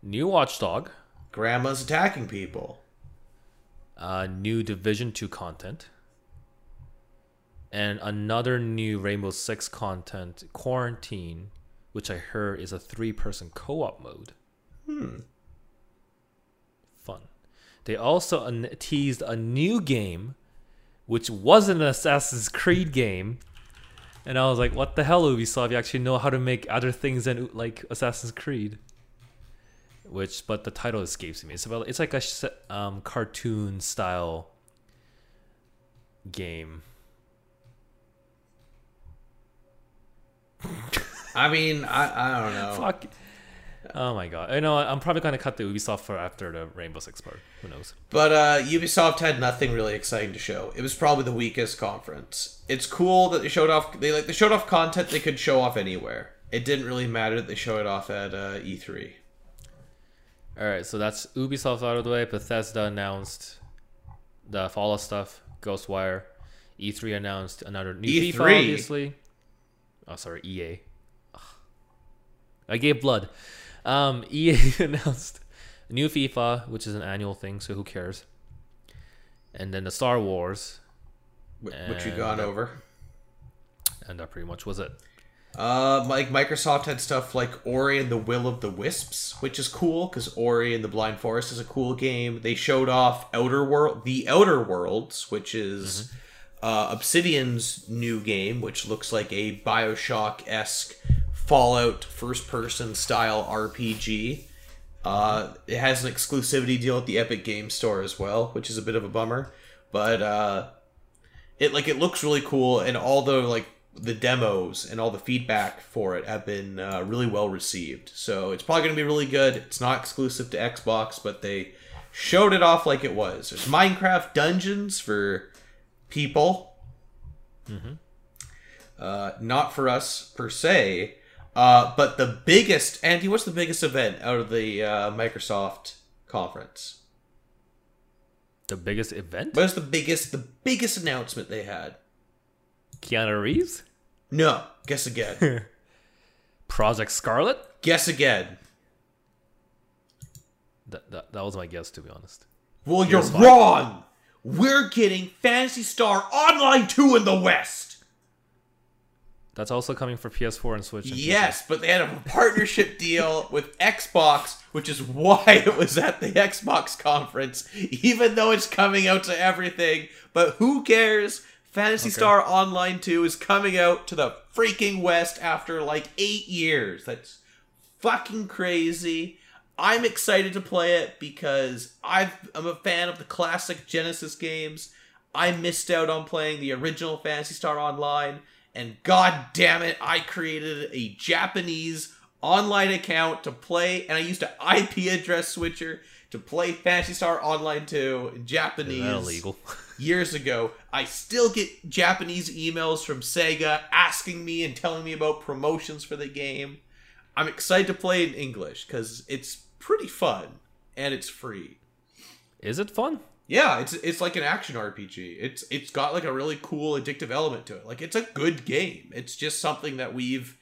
new Watchdog, Grandma's attacking people. uh, new Division 2 content, and another new Rainbow Six content, Quarantine, which I heard is a three person co op mode. Hmm. Fun. they also an- teased a new game, which wasn't an Assassin's Creed game. And I was like, what the hell, Ubisoft? You actually know how to make other things than like Assassin's Creed. Which, but the title escapes me. It's about, it's like a um, cartoon style game. I mean, I, I don't know. Fuck. Oh my god. I know. I'm probably gonna cut the Ubisoft for after the Rainbow Six part. Who knows? But uh, Ubisoft had nothing really exciting to show. It was probably the weakest conference. It's cool that they showed off. They like they showed off content they could show off anywhere. It didn't really matter that they showed it off at uh, E3. All right, so that's Ubisoft out of the way. Bethesda announced the Fallout stuff. Ghostwire. E3 announced another new E3? FIFA, obviously. Oh, sorry, EA. Ugh. I gave blood. Um, (laughs) EA announced a new FIFA, which is an annual thing, so who cares? And then the Star Wars, wh- Which you got uh, over. and that pretty much was it. Uh, like Microsoft had stuff like Ori and the Will of the Wisps, which is cool because Ori and the Blind Forest is a cool game. They showed off Outer World, the Outer Worlds, which is uh, Obsidian's new game, which looks like a Bioshock esque Fallout first person style RPG. Uh, it has an exclusivity deal at the Epic Game Store as well, which is a bit of a bummer. But uh, it like it looks really cool, and all the like the demos and all the feedback for it have been uh, really well received. So it's probably going to be really good. It's not exclusive to Xbox, but they showed it off like it was. There's Minecraft Dungeons for people. Uh, not for us per se. Uh, but the biggest, Andy, what's the biggest event out of the uh, Microsoft conference? The biggest event? What is the biggest, the biggest announcement they had? Keanu Reeves? No, guess again. (laughs) Project Scarlett? guess again. That, that, that was my guess, to be honest. Well, you're PS5. wrong. We're getting Phantasy Star Online 2 in the West. That's also coming for PS4 and Switch. And. Yes, but they had a partnership (laughs) deal with Xbox, which is why it was at the Xbox conference, even though it's coming out to everything. But who cares? Phantasy Star Online 2 is coming out to the freaking West after like eight years. That's fucking crazy. I'm excited to play it because I've, I'm a fan of the classic Genesis games. I missed out on playing the original Phantasy Star Online, and god damn it, I created a Japanese online account to play, and I used an IP address switcher to play Phantasy Star Online 2 in Japanese Is that illegal? (laughs) years ago. I still get Japanese emails from Sega asking me and telling me about promotions for the game. I'm excited to play in English because it's pretty fun and it's free. Is it fun? Yeah, it's it's like an action RPG. It's it's got like a really cool addictive element to it. Like it's a good game. It's just something that we've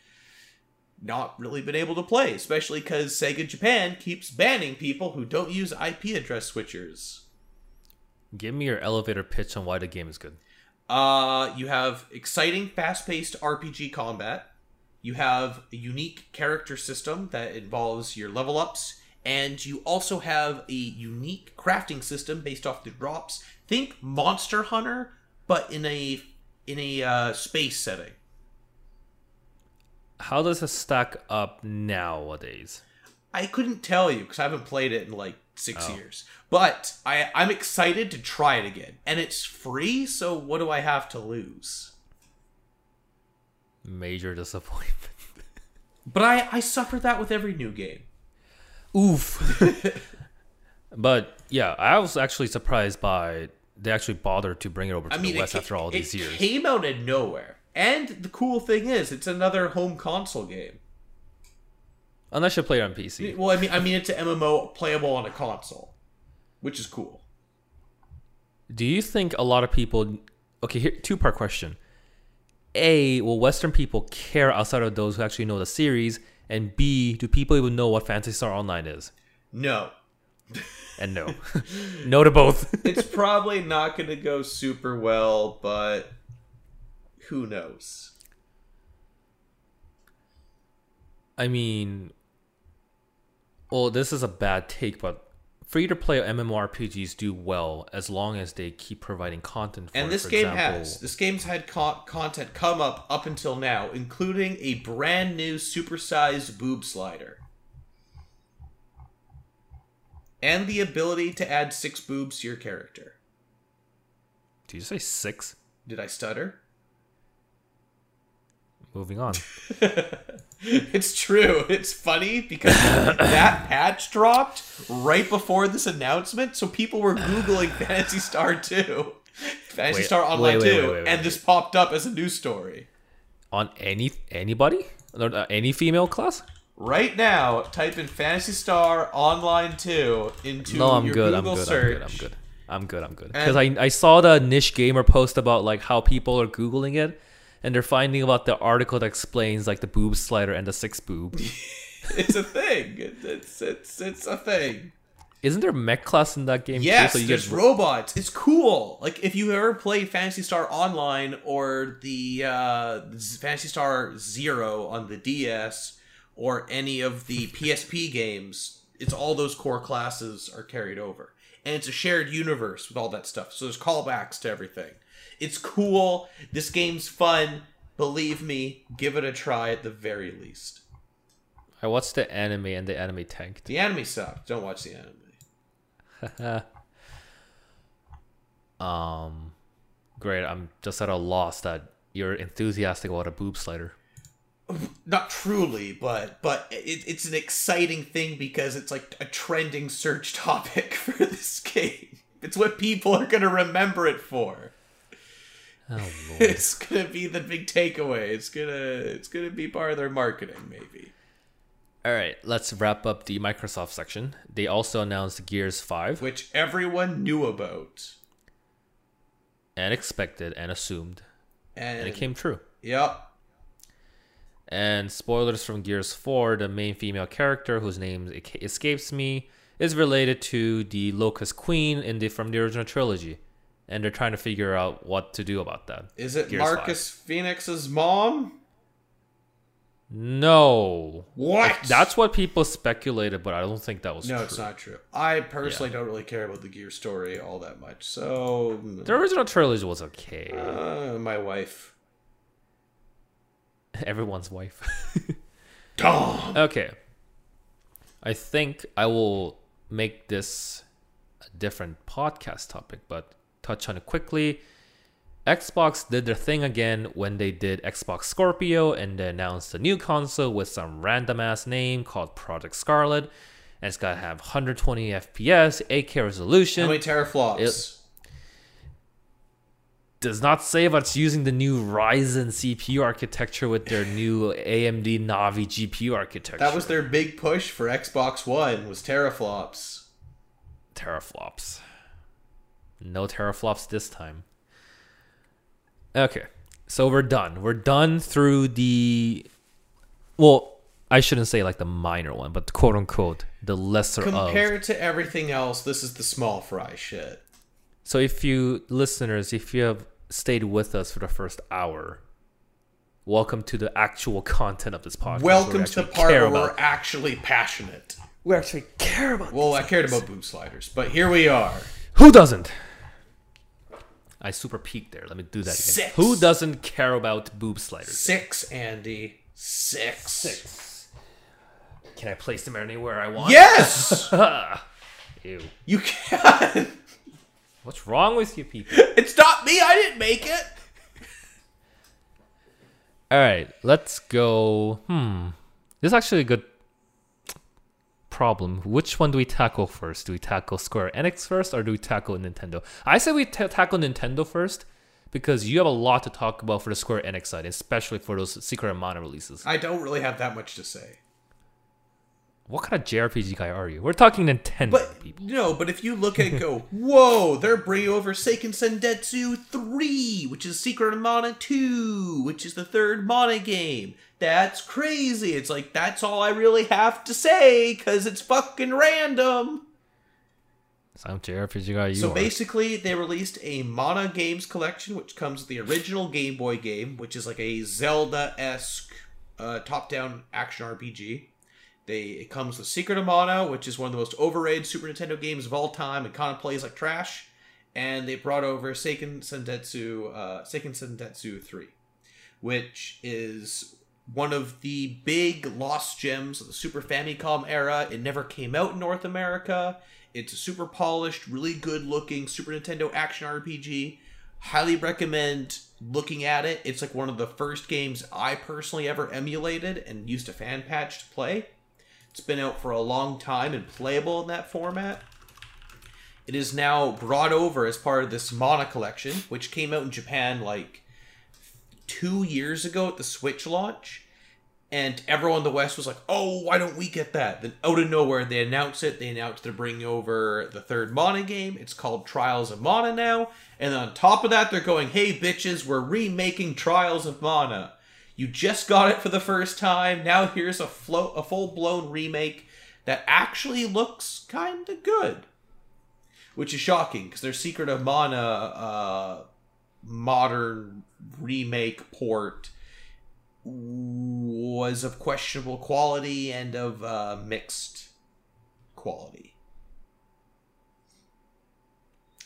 not really been able to play, especially because Sega Japan keeps banning people who don't use IP address switchers. Give me your elevator pitch on why the game is good. Uh, you have exciting, fast-paced RPG combat. You have a unique character system that involves your level ups, and you also have a unique crafting system based off the drops. Think Monster Hunter, but in a in a uh, space setting. How does it stack up nowadays? I couldn't tell you because I haven't played it in like six Oh. years. But I I'm excited to try it again, and it's free. So what do I have to lose? Major disappointment. But I I suffer that with every new game. Oof. (laughs) but yeah, I was actually surprised by they actually bothered to bring it over to I mean, the West it, after all it these years. came out of nowhere. And the cool thing is, it's another home console game. Unless you play it on PC. Well, I mean, I mean, it's an MMO playable on a console, which is cool. Do you think a lot of people? Okay, here two part question. A, will Western people care outside of those who actually know the series? And B, do people even know what Phantasy Star Online is? No, (laughs) And no, (laughs) no to both. (laughs) it's probably not going to go super well, but who knows? I mean, well, this is a bad take, but free to play MMORPGs do well as long as they keep providing content for And it. this For game example, has. This game's had co- content come up up until now, including a brand new supersized boob slider. And the ability to add six boobs to your character. Did you say six? Did I stutter? Moving on. (laughs) (laughs) It's true. It's funny because that (coughs) patch dropped right before this announcement, so people were googling (sighs) Phantasy Star 2, Phantasy Wait, Star Online wait, wait, 2, wait, wait, wait. and this popped up as a news story. on any anybody? Uh, Any female class? Right now, type in Phantasy Star Online 2 into No, I'm your good. I'm good. search. I'm good. I'm good. I'm good. And- Because I I saw the niche gamer post about like how people are googling it, and they're finding about the article that explains like the boob slider and the six boob. (laughs) It's a thing. It's, it's it's a thing. Isn't there mech class in that game Yes, too? So you there's get robots. It's cool. Like if you ever play Phantasy Star Online or the uh, Phantasy Star Zero on the DS or any of the (laughs) PSP games, it's all those core classes are carried over, and it's a shared universe with all that stuff. So there's callbacks to everything. It's cool. This game's fun. Believe me, give it a try at the very least. I watched the anime and the anime tanked. The anime sucked. Don't watch the anime. (laughs) Um, great. I'm just at a loss that you're enthusiastic about a boob slider. (laughs) not truly, but but it, it's an exciting thing because it's like a trending search (laughs) topic for this game. It's what people are gonna remember it for. Oh. (laughs) It's gonna be the big takeaway. It's gonna it's gonna be part of their marketing, maybe. All right, let's wrap up the Microsoft section. They also announced Gears 5 Which everyone knew about, and expected and assumed, and, and it came true. Yep. And spoilers from Gears 4, the main female character whose name escapes me is related to the Locust Queen in the from the original trilogy. And they're trying to figure out what to do about that. Is it Gears Marcus Phoenix's mom? No. What? That's what people speculated, but I don't think that was no, true. it's not true. I personally don't really care about the Gear story all that much. So, The original trilogy was okay. uh, my wife. (laughs) Everyone's wife. (laughs) Dom. Okay. I think I will make this a different podcast topic, but touch on it quickly. Xbox did their thing again when they did Xbox Scorpio and they announced a new console with some random ass name called Project Scarlett. And it's gotta have 120 FPS, 8K resolution. How many teraflops? It- does not say it's using the new Ryzen CPU architecture with their new AMD Navi GPU architecture. that was their big push for Xbox One was teraflops. teraflops. No teraflops this time. Okay, so we're done. We're done through the. Well, I shouldn't say like the minor one, but quote unquote the lesser of. Compared to everything else, this is the small fry shit. So if you listeners, if you have stayed with us for the first hour, welcome to the actual content of this podcast. Welcome to the part where about- we're actually passionate. we actually care about. Well, I cared about boob sliders, but here we are. Who doesn't? I super peaked there. Let me do that again. Six. Who doesn't care about boob sliders? Six, Andy. Six. Six. Can I place them anywhere I want? Yes! (laughs) Ew. you can! What's wrong with you people? (laughs) It's not me, I didn't make it! All right, let's go. Hmm. This is actually a good problem. Which one do we tackle first? Do we tackle Square Enix first or do we tackle Nintendo? I say we ta tackle Nintendo first because you have a lot to talk about for the Square Enix side, especially for those Secret of Mana releases. I don't really have that much to say. What kind of JRPG guy are you? We're talking Nintendo But people. no, but if you look at it and go, (laughs) whoa, they're bringing over Seiken Sendetsu 3, which is Secret of Mana 2, which is the third Mana game. That's crazy. It's like, that's all I really have to say, because it's fucking random. Some JRPG guy you so are. basically, they released a Mana Games collection, which comes with the original Game Boy game, which is like a Zelda esque uh, top down action RPG. They it comes with Secret of Mana, which is one of the most overrated Super Nintendo games of all time. It kind of plays like trash. And they brought over Seiken Sendetsu, uh, Seiken Sendetsu 3, which is one of the big lost gems of the Super Famicom era. It never came out in North America. It's a super polished, really good looking Super Nintendo action RPG. Highly recommend looking at it. It's like one of the first games I personally ever emulated and used a fan patch to play. It's been out for a long time and playable in that format. It is now brought over as part of this Mana collection, which came out in Japan like two years ago at the Switch launch. And everyone in the West was like, oh, why don't we get that? Then out of nowhere, they announce it. They announced they're bringing over the third Mana game. It's called Trials of Mana now. And on top of that, they're going, hey, bitches, we're remaking Trials of Mana. You just got it for the first time. Now here's a, a full blown remake that actually looks kind of good. Which is shocking because their Secret of Mana uh, modern remake port was of questionable quality and of uh, mixed quality.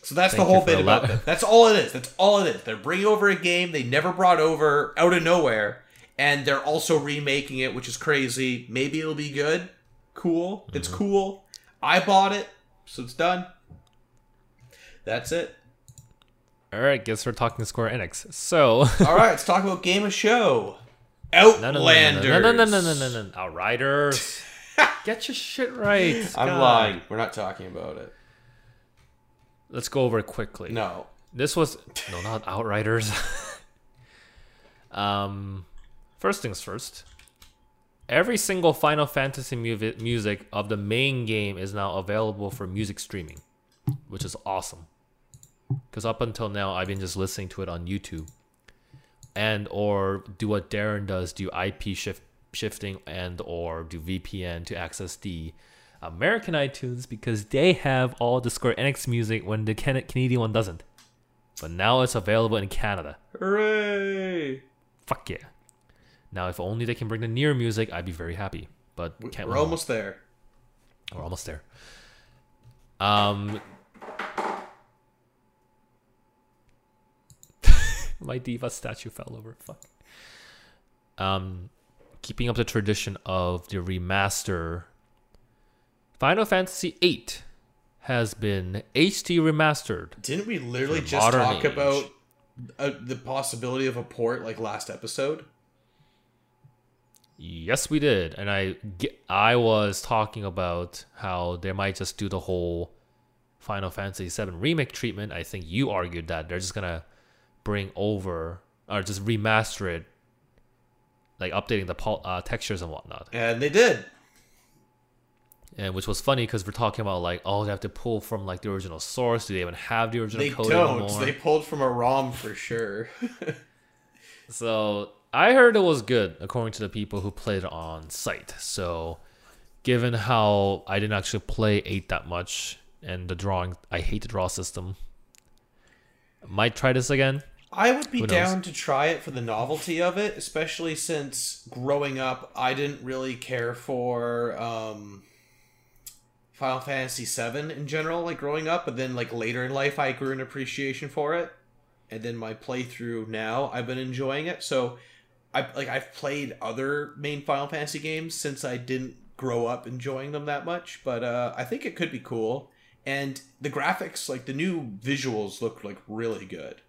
So that's Thank the whole bit about it. That's all it is. That's all it is. They're bringing over a game they never brought over out of nowhere, and they're also remaking it, which is crazy. Maybe it'll be good. Cool. It's Mm-hmm. cool. I bought it, so it's done. That's it. All right, guess we're talking Square Enix. So, All right, let's talk about game of show. no, no, no, Outlanders. no, no, no, no, no, no, no, no. Outriders. Get your shit right. I'm God. lying. We're not talking about it. Let's go over it quickly. No. This was no, not Outriders. (laughs) um, first things first. Every single Final Fantasy mu- music of the main game is now available for music streaming, which is awesome. Because up until now, I've been just listening to it on YouTube, and or do what Darren does: do IP shift shifting and or do VPN to access the American iTunes because they have all the Square Enix music when the Can- Canadian one doesn't. But now it's available in Canada. Hooray! Fuck yeah. Now, if only they can bring the NieR music, I'd be very happy. But can't We're win. almost there. We're almost there. Um, (laughs) my diva statue fell over. Fuck. Um, keeping up the tradition of the remaster, Final Fantasy VIII has been HD remastered. Didn't we literally just talk age. about uh, the possibility of a port like last episode? Yes, we did, and I I was talking about how they might just do the whole Final Fantasy VII remake treatment. I think you argued that they're just gonna bring over or just remaster it, like updating the uh, textures and whatnot. And they did. And which was funny because we're talking about like, oh, they have to pull from like the original source. Do they even have the original code? They code don't. anymore? They pulled from a ROM for sure. (laughs) So I heard it was good, according to the people who played it on site. So, given how I didn't actually play eight that much, and the drawing, I hate the draw system. Might try this again. I would be down to try it for the novelty of it, especially since growing up, I didn't really care for um, Final Fantasy VII in general, like growing up. But then, like later in life, I grew an appreciation for it, and then my playthrough now, I've been enjoying it. So, I like I've played other main Final Fantasy games since I didn't grow up enjoying them that much. But uh, I think it could be cool, and the graphics, like the new visuals, look like really good.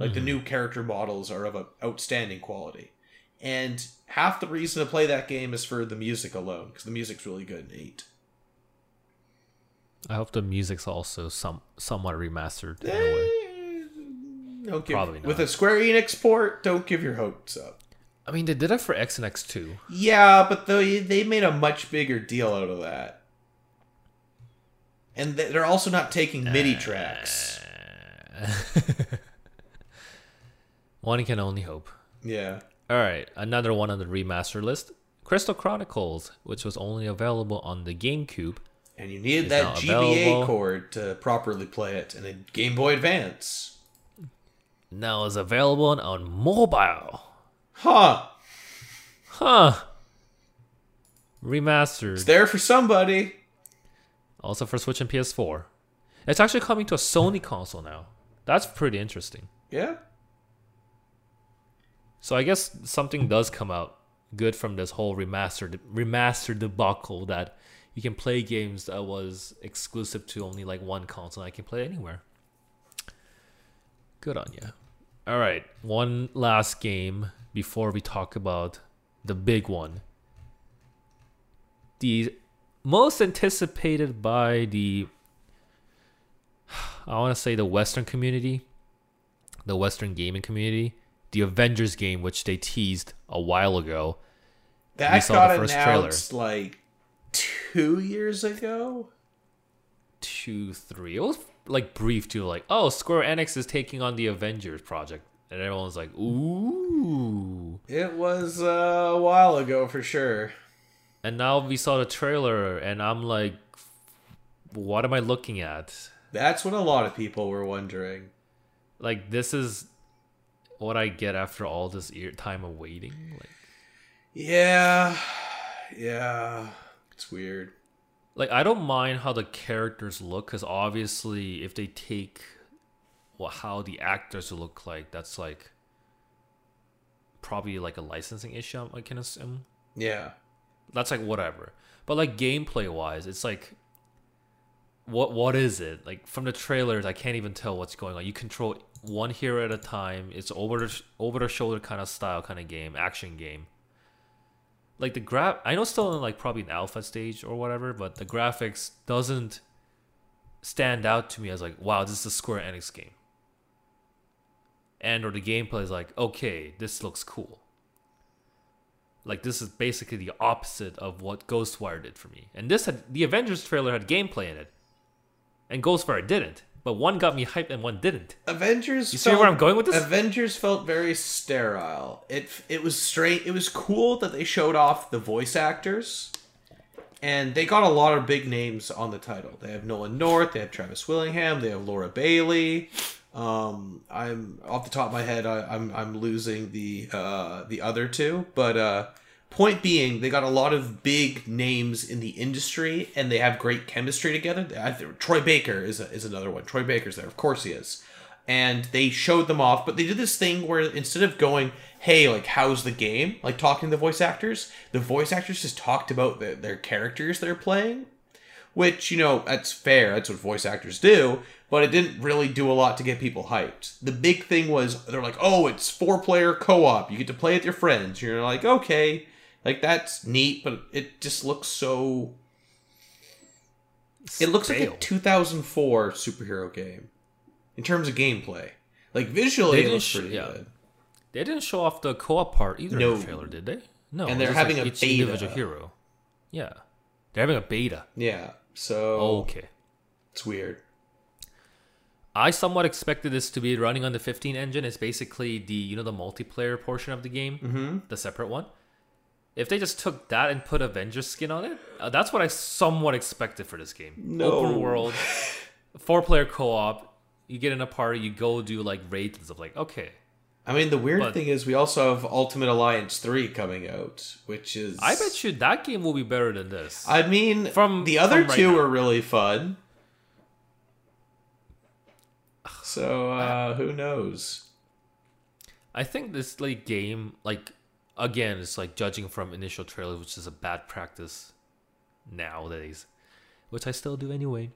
Like the new character models are of a outstanding quality. And half the reason to play that game is for the music alone, because the music's really good in 8. I hope the music's also some somewhat remastered. In a way. Don't give, Probably With a Square Enix port, don't give your hopes up. I mean, they did it for X and X two. Yeah, but they, they made a much bigger deal out of that. And they- they're also not taking MIDI uh, tracks. (laughs) One can only hope. Yeah. All right, another one on the remaster list: Crystal Chronicles, which was only available on the GameCube. And you needed It's that GBA available. cord to properly play it in a Game Boy Advance. Now it's available on mobile. Huh. Huh. remastered. It's there for somebody. Also for Switch and PS4. It's actually coming to a Sony console now. That's pretty interesting. Yeah. So I guess something does come out good from this whole remastered remastered debacle that you can play games that was exclusive to only like one console. I can play anywhere. Good on you. All right, one last game before we talk about the big one. The most anticipated by the I want to say the Western community, the Western gaming community, the Avengers game, which they teased a while ago. That We saw got the first trailer. announced like two years ago. Two, three. It was like brief too, like, oh, Square Enix is taking on the Avengers project. And everyone's like, ooh. It was uh, a while ago for sure. And now we saw the trailer, and I'm like, what am I looking at? That's what a lot of people were wondering. Like, this is what I get after all this time of waiting. Like, Yeah, yeah, it's weird. like I don't mind how the characters look because obviously if they take well how the actors look like that's like probably like a licensing issue I can assume. Yeah, that's like whatever. But like gameplay wise it's like what what is it? Like from the trailers I can't even tell what's going on. You control one hero at a time. It's over the over the shoulder kind of style kind of game action game like the graph i know it's still in like probably an alpha stage or whatever but the graphics doesn't stand out to me as like wow this is a square enix game. And or the gameplay is like okay this looks cool. Like this is basically the opposite of what ghostwire did for me. And this had the avengers trailer had gameplay in it and ghostwire didn't but one got me hyped and one didn't Avengers. You see where I'm going with this? Avengers felt very sterile. It it was straight. It was cool that they showed off the voice actors, and they got a lot of big names on the title. They have Nolan North, they have Travis Willingham, they have Laura Bailey. Um, I'm off the top of my head, I, I'm I'm losing the uh, the other two, but uh, point being, they got a lot of big names in the industry, and they have great chemistry together. Troy Baker is a, is another one. Troy Baker's there, of course he is. And they showed them off but they did this thing where instead of going hey like how's the game? like talking to the voice actors the voice actors just talked about the, their characters they're playing which you know that's fair. That's what voice actors do but it didn't really do a lot to get people hyped. The big thing was they're like oh it's four player co-op. You get to play with your friends. You're like okay like that's neat but it just looks so it looks like a 2004 superhero game in terms of gameplay. Like visually, They it didn't looks sh- pretty yeah. good. They didn't show off the co-op part either No. in the trailer, did they? No. And they're having a each beta. individual hero. Yeah, they're having a beta. Yeah, so okay. it's weird. I somewhat expected this to be running on the 15 engine. It's basically the you know the multiplayer portion of the game, mm-hmm. the separate one. If they just took that and put Avengers skin on it, uh, that's what I somewhat expected for this game. No. Open world, (laughs) four player co-op. You get in a party, you go do like raids and stuff. Like okay, I mean, the weird But- thing is we also have Ultimate Alliance 3 coming out, which is I bet you that game will be better than this. I mean, From- the other from two now. are really fun. So uh, who knows? I think this like game, like again, it's like judging from initial trailers, which is a bad practice nowadays, which I still do anyway.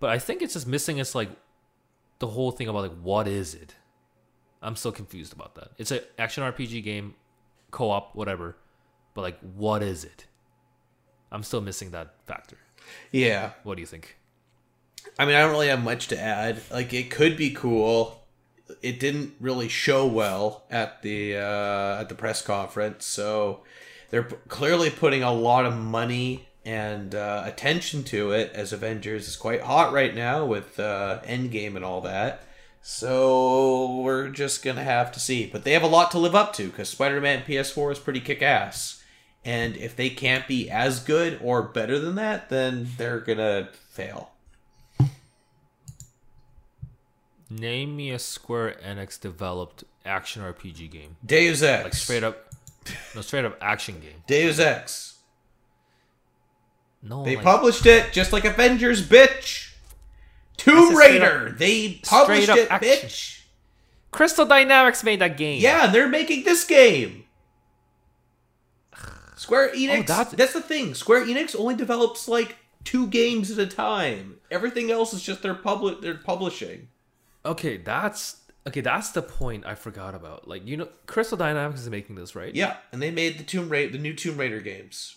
But I think it's just missing. It's like the whole thing about like what is it? I'm still confused about that. It's an action RPG game, co-op, whatever. But like, what is it? I'm still missing that factor. Yeah, What do you think? I mean, I don't really have much to add. Like, it could be cool. It didn't really show well at the uh, at the press conference, so they're p- clearly putting a lot of money and uh, attention to it. As Avengers is quite hot right now with uh, Endgame and all that, so we're just gonna have to see. But they have a lot to live up to because Spider-Man PS4 is pretty kick-ass, and if they can't be as good or better than that, then they're gonna fail. Name me a Square Enix developed action RPG game, Deus Ex. like straight up, no straight up action game. Deus Ex. No, They like, published it just like Avengers, bitch. Tomb That's a straight Raider. up- they published it, action. bitch. Crystal Dynamics made that game. Yeah, they're making this game. Square oh, Enix. Oh, that's- that's the thing. Square Enix only develops like two games at a time. Everything else is just their public. They're publishing. Okay, that's okay. That's the point I forgot about. Like you know, Crystal Dynamics is making this, right? Yeah, and they made the Tomb Raider, the new Tomb Raider games.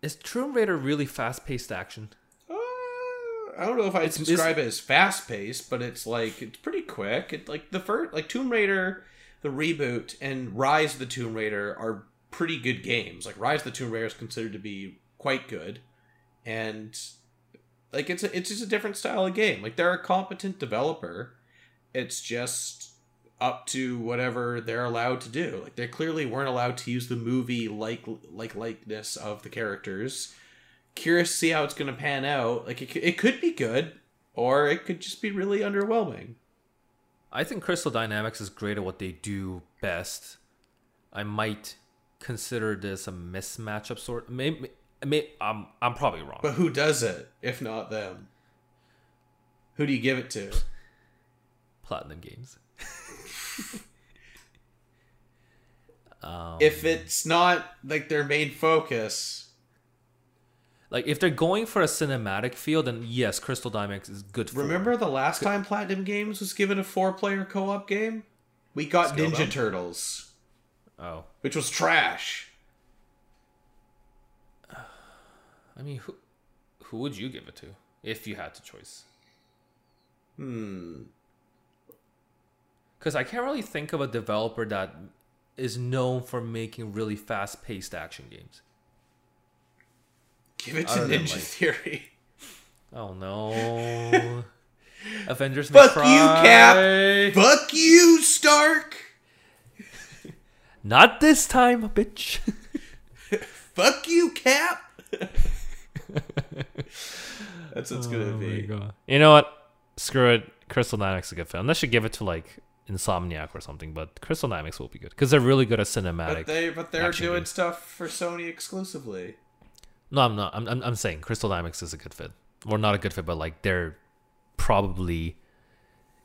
Is Tomb Raider really fast-paced action? Uh, I don't know if I'd describe it as fast paced, but it's like it's pretty quick. It like the first like Tomb Raider, the reboot, and Rise of the Tomb Raider are pretty good games. Like Rise of the Tomb Raider is considered to be quite good, and like it's a, it's just a different style of game. Like they're a competent developer. It's just up to whatever they're allowed to do. Like they clearly weren't allowed to use the movie like like likeness of the characters curious to see how it's going to pan out. Like it, it could be good, or it could just be really underwhelming. I think Crystal Dynamics is great at what they do best. I might consider this a mismatch of sort. Maybe, may I'm I'm probably wrong. But who does it if not them? Who do you give it to? Platinum Games. um, If it's not like their main focus, like if they're going for a cinematic feel, then yes, Crystal Dynamics is good. For remember the last time Platinum Games was given a four-player co-op game? We got? Ninja Turtles, Oh, which was trash. I mean, who who would you give it to if you had to choice? Hmm. Because I can't really think of a developer that is known for making really fast-paced action games. Give it to Other Ninja like- Theory. Oh no. (laughs) Avengers Fuck you, Cap. Fuck you, Stark. Not this time, bitch. (laughs) Fuck you, Cap. (laughs) (laughs) That's what it's gonna Oh be. God. You know what? Screw it. Crystal Dynamics is a good film. Unless you give it to like Insomniac or something, but Crystal Dynamics will be good because they're really good at cinematic. But they but they're doing games. stuff for Sony exclusively. No, I'm not. I'm, I'm, I'm saying Crystal Dynamics is a good fit. Well, not a good fit, but like they're probably.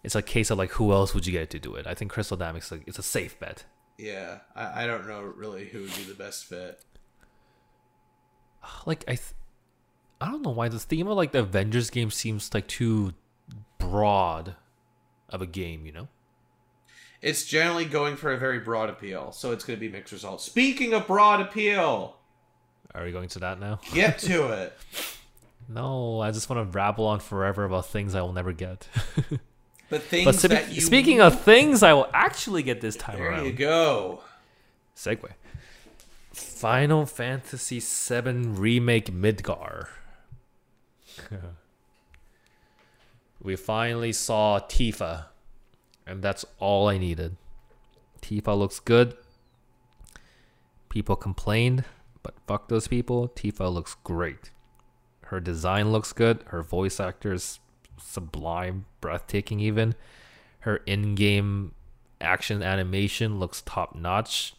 It's a case of like who else would you get to do it? I think Crystal Dynamics like it's a safe bet. Yeah, I, I don't know really who would be the best fit. Like I, th- I don't know why the theme of like the Avengers game seems like too broad of a game. You know. It's generally going for a very broad appeal, so it's going to be mixed results. Speaking of broad appeal, Are we going to that now? (laughs) get to it. No, I just want to rabble on forever about things I will never get. (laughs) The things but that you speaking of things I will actually get this time there around. There you go. Segue. Final Fantasy VII Remake Midgar. (laughs) we finally saw Tifa, and that's all I needed. Tifa looks good. People complained, but fuck those people. Tifa looks great. Her design looks good. Her voice actor is sublime, breathtaking, even. Her in game action animation looks top notch.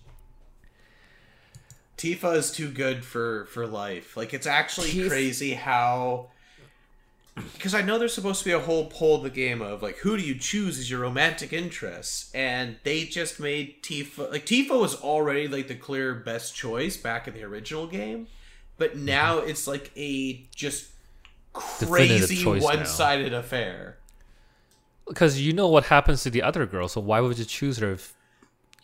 Tifa is too good for for life. Like it's actually Tif- crazy how because I know there's supposed to be a whole poll of the game of like who do you choose as your romantic interests, and they just made Tifa like Tifa was already like the clear best choice back in the original game, but now it's like a just Mm-hmm. Crazy one-sided affair. Because you know what happens to the other girl, so why would you choose her if,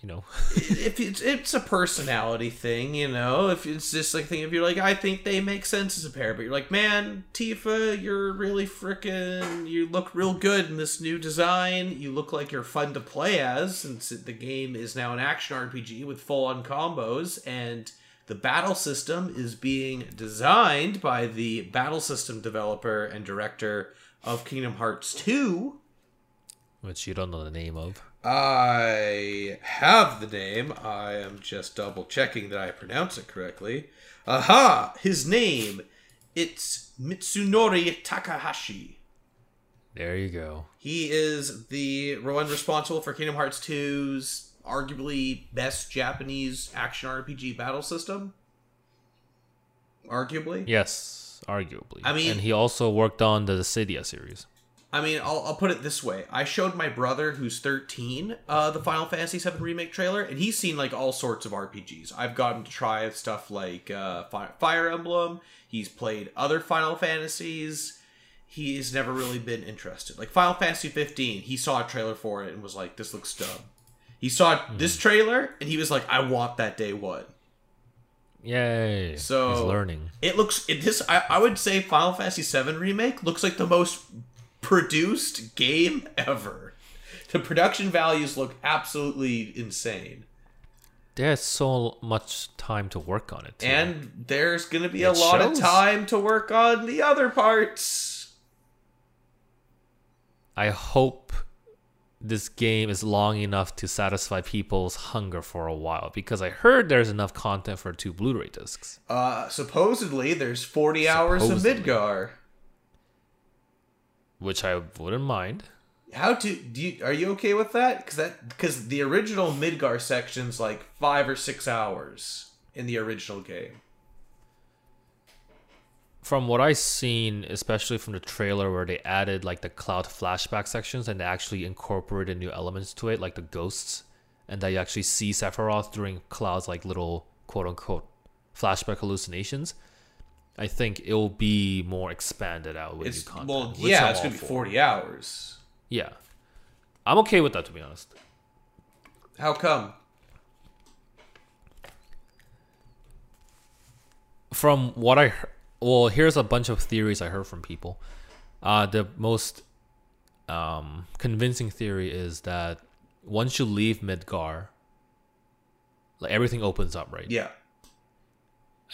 you know? (laughs) if it's it's a personality thing, you know. If it's just like thing, if you're like, I think they make sense as a pair, but you're like, man, Tifa, you're really freaking. You look real good in this new design. You look like you're fun to play as, since the game is now an action RPG with full on combos and. The battle system is being designed by the battle system developer and director of Kingdom Hearts 2, Which you don't know the name of. I have the name. I am just double checking that I pronounce it correctly. Aha! His name. It's Mitsunori Takahashi. There you go. He is the one responsible for Kingdom Hearts 2's arguably best Japanese action RPG battle system. arguably. Yes, arguably. I mean- and he also worked on the Dissidia series. I mean, I'll, I'll put it this way. I showed my brother, who's 13, uh, the Final Fantasy VII Remake trailer, and he's seen, like, all sorts of RPGs. I've gotten to try stuff like uh, Fire Emblem. He's played other Final Fantasies. He's never really been interested. Like, Final Fantasy 15, he saw a trailer for it and was like, this looks dumb. He saw this trailer, and he was like, I want that day one. Yay! So- he's learning. It looks it this I, I would say Final Fantasy VII remake looks like the most produced game ever. The production values look absolutely insane, There's so much time to work on it. Too. and there's gonna be a It lot of time to work on the other parts. I hope this game is long enough to satisfy people's hunger for a while because I heard there's enough content for two Blu-ray discs. Uh, supposedly there's 40 hours of Midgar. Which I wouldn't mind. How to do? You, are you okay with that? Because that because the original Midgar section's like five or six hours in the original game. From what I've seen, especially from the trailer where they added like the cloud flashback sections and they actually incorporated new elements to it, like the ghosts, and that you actually see Sephiroth during Cloud's like little quote unquote flashback hallucinations. I think it'll be more expanded out with It's content. well, yeah, it's gonna be for. 40 hours. Yeah, I'm okay with that to be honest. How come? from what I heard, well, here's a bunch of theories I heard from people. Uh, the most um, convincing theory is that once you leave Midgar, like everything opens up, right? Yeah,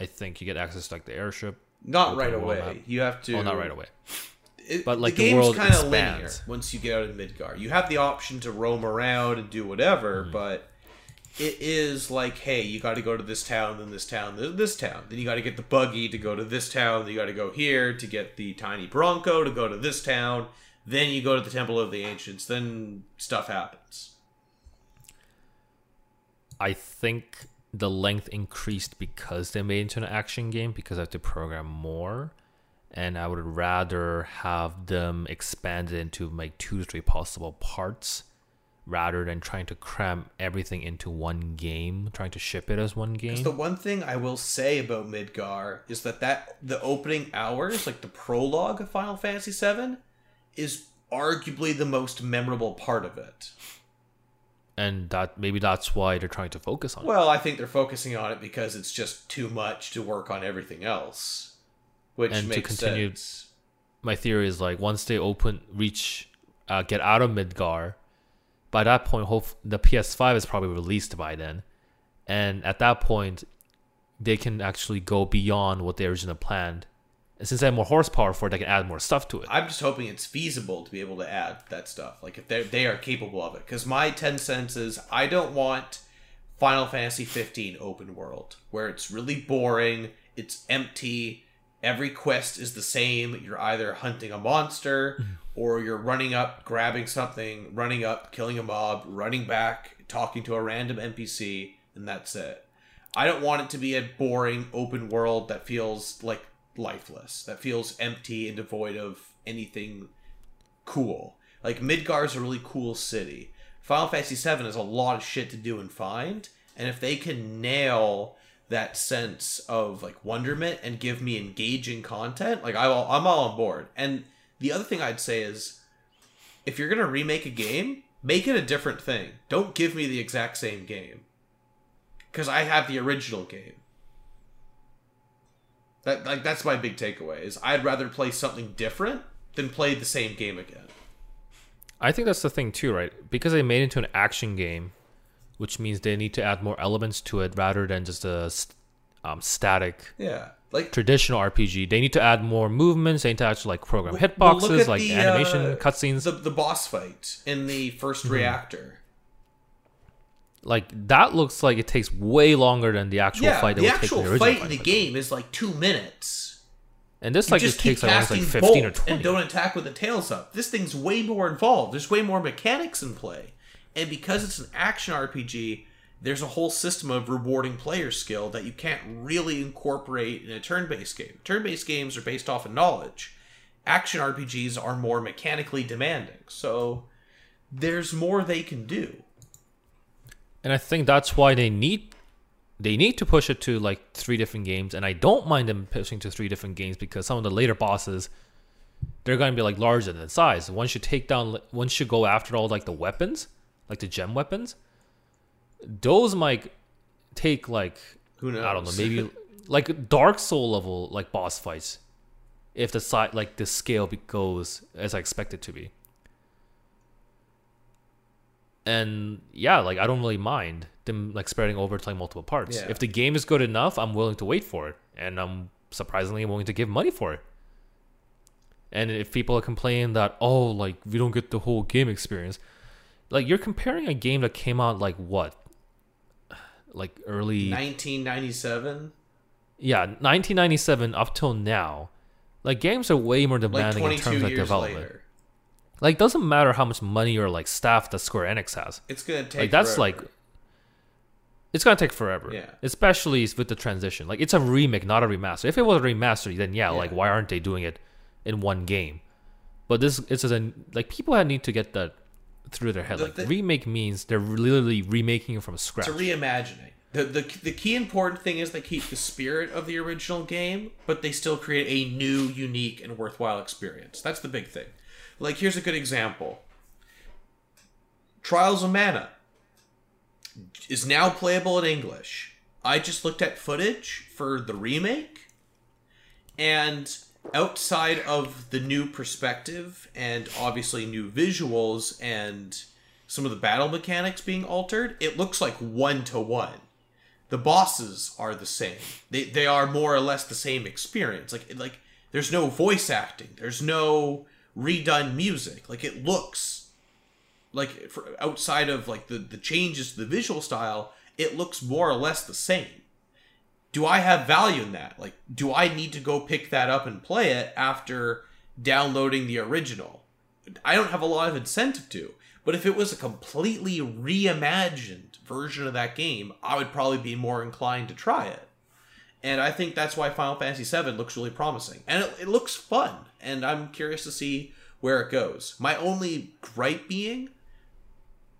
I think you get access to like the airship. not right away. map. You have to. Oh, not right away. It, But, like, the the world kind of linear once you get out of Midgar. You have the option to roam around and do whatever, Mm-hmm. but it is like, hey, you got to go to this town, then this town, then this town. Then you got to get the buggy to go to this town. Then you got to go here to get the tiny Bronco to go to this town. Then you go to the Temple of the Ancients. Then stuff happens. I think the length increased because they made it into an action game because I have to program more. And I would rather have them expanded into like two to three possible parts rather than trying to cram everything into one game, trying to ship it as one game. The one thing I will say about Midgar is that that the opening hours, like the prologue of Final Fantasy VII, is arguably the most memorable part of it. And that maybe that's why they're trying to focus on it. Well, I think they're focusing on it because it's just too much to work on everything else, which And to makes continue- sense. my theory is like once they open reach uh, get out of Midgar, by that point hope the PS5 is probably released by then. And at that point they can actually go beyond what they originally planned. And since they have more horsepower for it, they can add more stuff to it. I'm just hoping it's feasible to be able to add that stuff. Like if they they are capable of it, because my ten cents is I don't want Final Fantasy 15 open world where it's really boring, it's empty, every quest is the same. You're either hunting a monster mm-hmm. or you're running up, grabbing something, running up, killing a mob, running back, talking to a random NPC, and that's it. I don't want it to be a boring open world that feels like lifeless, that feels empty and devoid of anything cool. Like Midgar's a really cool city. Final Fantasy VII has a lot of shit to do and find, and if they can nail that sense of like wonderment and give me engaging content, like all, I'm all on board. And the other thing I'd say is, if you're gonna remake a game, make it a different thing. Don't give me the exact same game, because I have the original game. That like that's my big takeaway is I'd rather play something different than play the same game again. I think that's the thing too, right? Because they made it into an action game, which means they need to add more elements to it rather than just a um, static Yeah, like traditional RPG. They need to add more movements. They need to actually like program Well, well, hitboxes, like the, animation uh, cutscenes. the the boss fight in the 1st reactor. Like that looks like it takes way longer than the actual Yeah, fight that the would take in actual the fight in the fight. game is like two minutes. And this You like just just takes like, like fifteen or bolt and don't attack with the tails up. This thing's way more involved. There's way more mechanics in play, and because it's an action RPG, there's a whole system of rewarding player skill that you can't really incorporate in a turn-based game. Turn-based games are based off of knowledge. Action RPGs are more mechanically demanding. So there's more they can do. And I think that's why they need they need to push it to like three different games and I don't mind them pushing to three different games because some of the later bosses they're going to be like larger than size. Once you take down once you go after all like the weapons, like the gem weapons, those might take like Who knows? I don't know, maybe (laughs) like Dark Soul level like boss fights if the side like the scale goes as I expect it to be. And yeah, like I don't really mind them like spreading over to like multiple parts. Yeah. If the game is good enough, I'm willing to wait for it, and I'm surprisingly willing to give money for it. And if people are complaining that oh like we don't get the whole game experience, like you're comparing a game that came out like what, like early 1997, yeah 1997 up till now, like games are way more like demanding in terms of years development. later. Like doesn't matter how much money or like staff that Square Enix has. It's gonna take like that's forever. like it's gonna take forever. Yeah. Especially with the transition. Like it's a remake, not a remaster. If it was a remaster, then yeah, like why aren't they doing it in one game? But this it's a like people need to get that through their head. The like thi- remake means they're literally remaking it from scratch. It's a reimagining. The, the the key important thing is they keep the spirit of the original game, but they still create a new, unique, and worthwhile experience. That's the big thing. Like here's a good example. Trials of Mana is now playable in English. I just looked at footage for the remake, and outside of the new perspective and obviously new visuals and some of the battle mechanics being altered, it looks like one to one. The bosses are the same. They they are more or less the same experience. Like like there's no voice acting. There's no redone music. Like it looks like for outside of like the the changes to the visual style, it looks more or less the same. Do I have value in that? Like do I need to go pick that up and play it after downloading the original? I don't have a lot of incentive to. But if it was a completely reimagined version of that game, I would probably be more inclined to try it. And I think that's why Final Fantasy VII looks really promising. And it, it looks fun. And I'm curious to see where it goes. My only gripe being,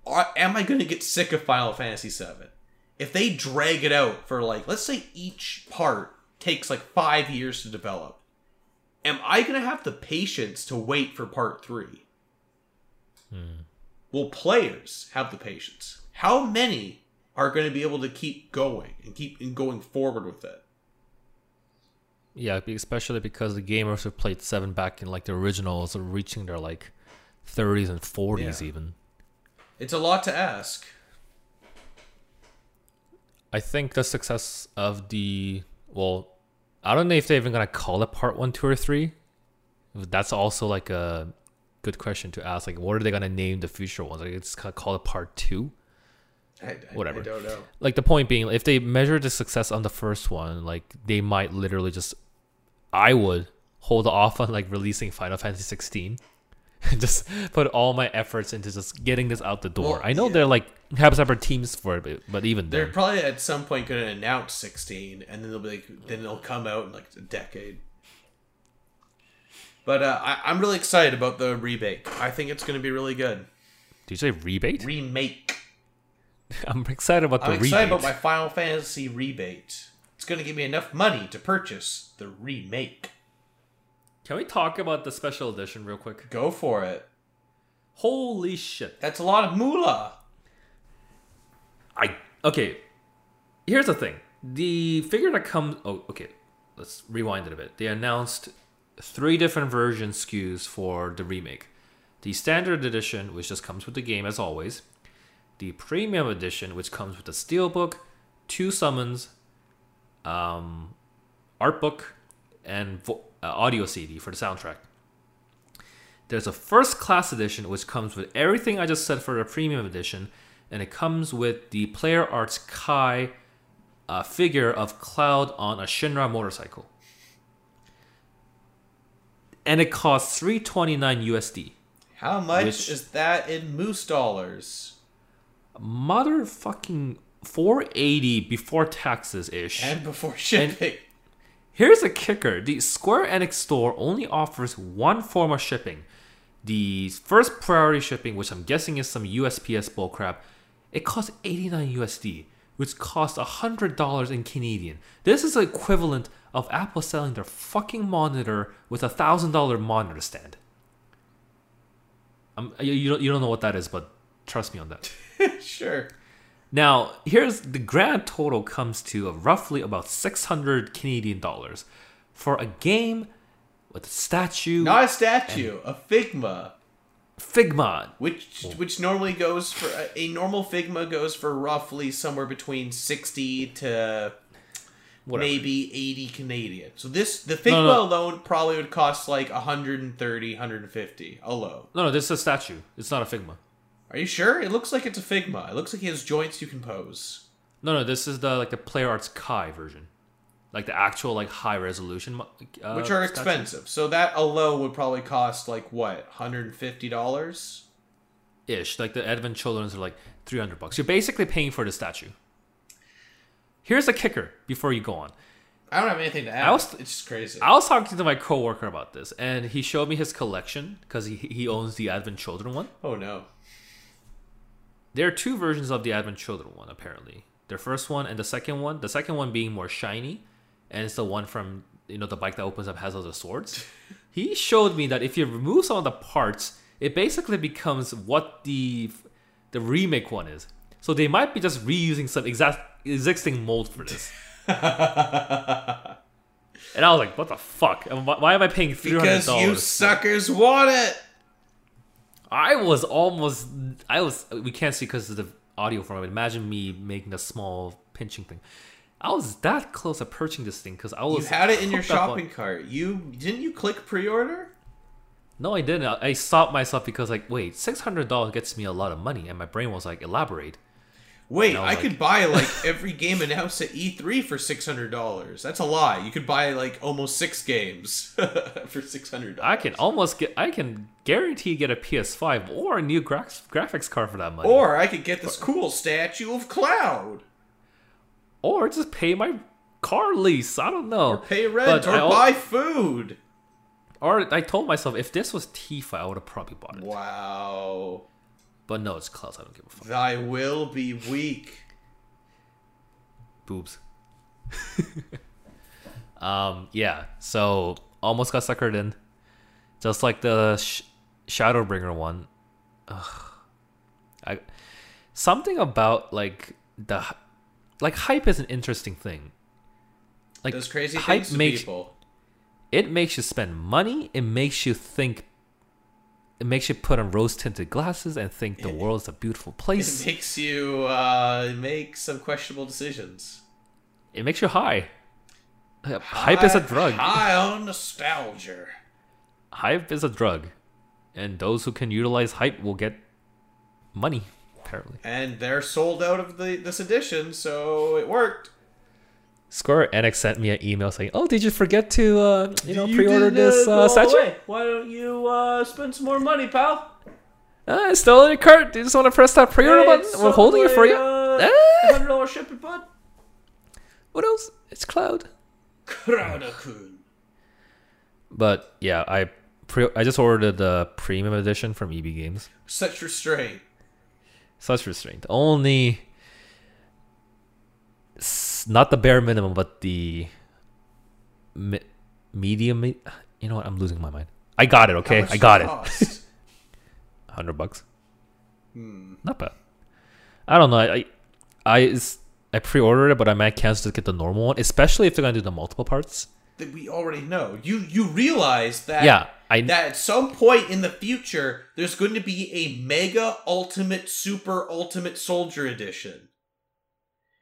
are, am I going to get sick of Final Fantasy VII? If they drag it out for like, let's say each part takes like five years to develop, am I going to have the patience to wait for part three? Hmm. Will players have the patience? How many are going to be able to keep going and keep going forward with it? Yeah, especially because the gamers who played seven back in like the originals are reaching their like 30s and 40s Yeah. even. It's a lot to ask. I think the success of the well, I don't know if they're even gonna call it part one, two, or three. That's also like a good question to ask. Like, what are they gonna name the future ones? Like, it's gonna call it part two. I, I- Whatever. I don't know. Like the point being, if they measure the success on the first one, like they might literally just, I would hold off on like releasing Final Fantasy 16. and (laughs) just put all my efforts into just getting this out the door. Well, I know yeah. they're like have separate teams for it, but, but even They're then, probably at some point going to announce 16, and then they'll be like, then they'll come out in like a decade. But uh, I, I'm really excited about the remake. I think it's going to be really good. did you say rebate? Remake. (laughs) I'm excited about the I'm rebate. excited about my Final Fantasy rebate. It's going to give me enough money to purchase the remake. Can we talk about the special edition real quick? Go for it. Holy shit! That's a lot of moolah. I okay. Here's the thing: the figure that comes. Oh, okay. Let's rewind it a bit. They announced three different version SKUs for the remake: the standard edition, which just comes with the game as always; the premium edition, which comes with the steelbook, two summons, um, art book, and vo- uh, audio CD for the soundtrack. There's a first class edition which comes with everything I just said for the premium edition, and it comes with the Player Arts Kai uh, figure of Cloud on a Shinra motorcycle. And it costs 329 USD. How much Which- is that in moose dollars? Motherfucking 480 before taxes ish. And before shipping. Here's a kicker the Square Enix store only offers one form of shipping. The first priority shipping, which I'm guessing is some USPS bullcrap, it costs 89 USD, which costs $100 in Canadian. This is the equivalent of Apple selling their fucking monitor with a $1,000 monitor stand. Um, you, you, don't, you don't know what that is, but trust me on that. (laughs) sure. Now, here's the grand total comes to roughly about 600 Canadian dollars for a game with a statue, Not a statue, a Figma. Figma. Which which normally goes for a normal Figma goes for roughly somewhere between sixty to Whatever. maybe 80 Canadian. So this the Figma no. alone probably would cost like 130, 150 alone. No, no, this is a statue. It's not a Figma. Are you sure? It looks like it's a Figma. It looks like he has joints you can pose. No, no, this is the like the Player Arts Kai version, like the actual like high resolution, uh, Which are expensive. So that alone would probably cost like what, $150? ish. Like the Advent Children's are like three hundred bucks. You're basically paying for the statue. Here's the kicker before you go on. I don't have anything to add. I was- it's just crazy. I was talking to my coworker about this, and he showed me his collection because he he owns the Advent Children one. oh no. There are two versions of the Advent Children one, apparently. The first one and the second one. The second one being more shiny, and it's the one from you know the bike that opens up has all the swords. (laughs) he showed me that if you remove some of the parts, it basically becomes what the the remake one is. So they might be just reusing some exact existing mold for this. (laughs) and I was like, "What the fuck? Why why am I paying three hundred dollars? Because you suckers want it. I was almost. I was. We can't see because of the audio format. Imagine me making a small pinching thing. I was that close to purchasing this thing because I was. You had it in your shopping cart. You didn't you click pre-order? No, I didn't. I, I stopped myself because like, wait, six hundred dollars gets me a lot of money, and my brain was like, elaborate. Wait, I like- could buy like every game announced at E3 for six hundred dollars. That's a lie. You could buy like almost six games (laughs) for six hundred I can almost get. I can guarantee get a PS5 or a new gra- graphics card for that money, Or I could get this cool statue of Cloud. or just pay my car lease. I don't know. Or pay rent But or I al- buy food. Or I told myself if this was Tifa, I would have probably bought it. Wow. But no, it's Klaus. I don't give a fuck. Thy will be weak. boobs. (laughs) um, yeah. So almost got suckered in, just like the sh- Shadowbringer one. Ugh. I something about like the like hype is an interesting thing. Like Does crazy hype makes people. it makes you spend money. It makes you think. It makes you put on rose tinted glasses and think the world's a beautiful (laughs) place. It makes you uh, make some questionable decisions. It makes you high. Hype is a drug. High on nostalgia. hype is a drug, and those who can utilize hype will get money. Apparently, And they're sold out of the this edition, so it worked. Square Enix sent me an email saying, "Oh, did you forget to uh, you know pre-order this uh? Why don't you uh, spend some more money, pal? Uh, it's still in your cart. Do you just want to press that pre-order button? We're holding it for you. Ah! Hundred dollar shipping, bud. What else? It's Cloud." Crowdakun. But yeah, I pre- I just ordered the premium edition from EB Games. Such restraint. Such restraint. Only not the bare minimum, but the mi- medium. me- You know what? I'm losing my mind. I got it. Okay, I got it. (laughs) Hundred bucks. Hmm. Not bad. I don't know. I I, I, I pre-ordered it, but I might cancel to get the normal one, especially if they're gonna do the multiple parts. that we already know. You you realize that Yeah, I- that at some point in the future there's going to be a mega ultimate super ultimate soldier edition.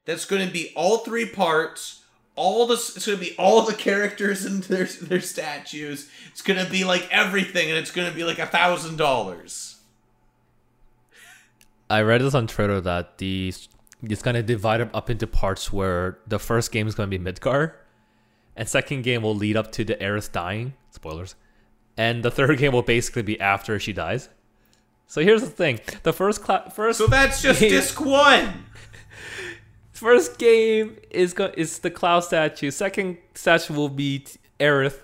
That's going to be all three parts. All the it's going to be all the characters and their their statues. It's going to be like everything, and it's going to be like a thousand dollars. I read this on Twitter that the it's gonna divide it up into parts where the first game is gonna be Midgar, and second game will lead up to the Aeris dying. Spoilers. And the third game will basically be after she dies. So here's the thing: the first cla- first So that's just game- (laughs) disc one. First game is go- is the cloud statue. Second statue will be t- Aerith,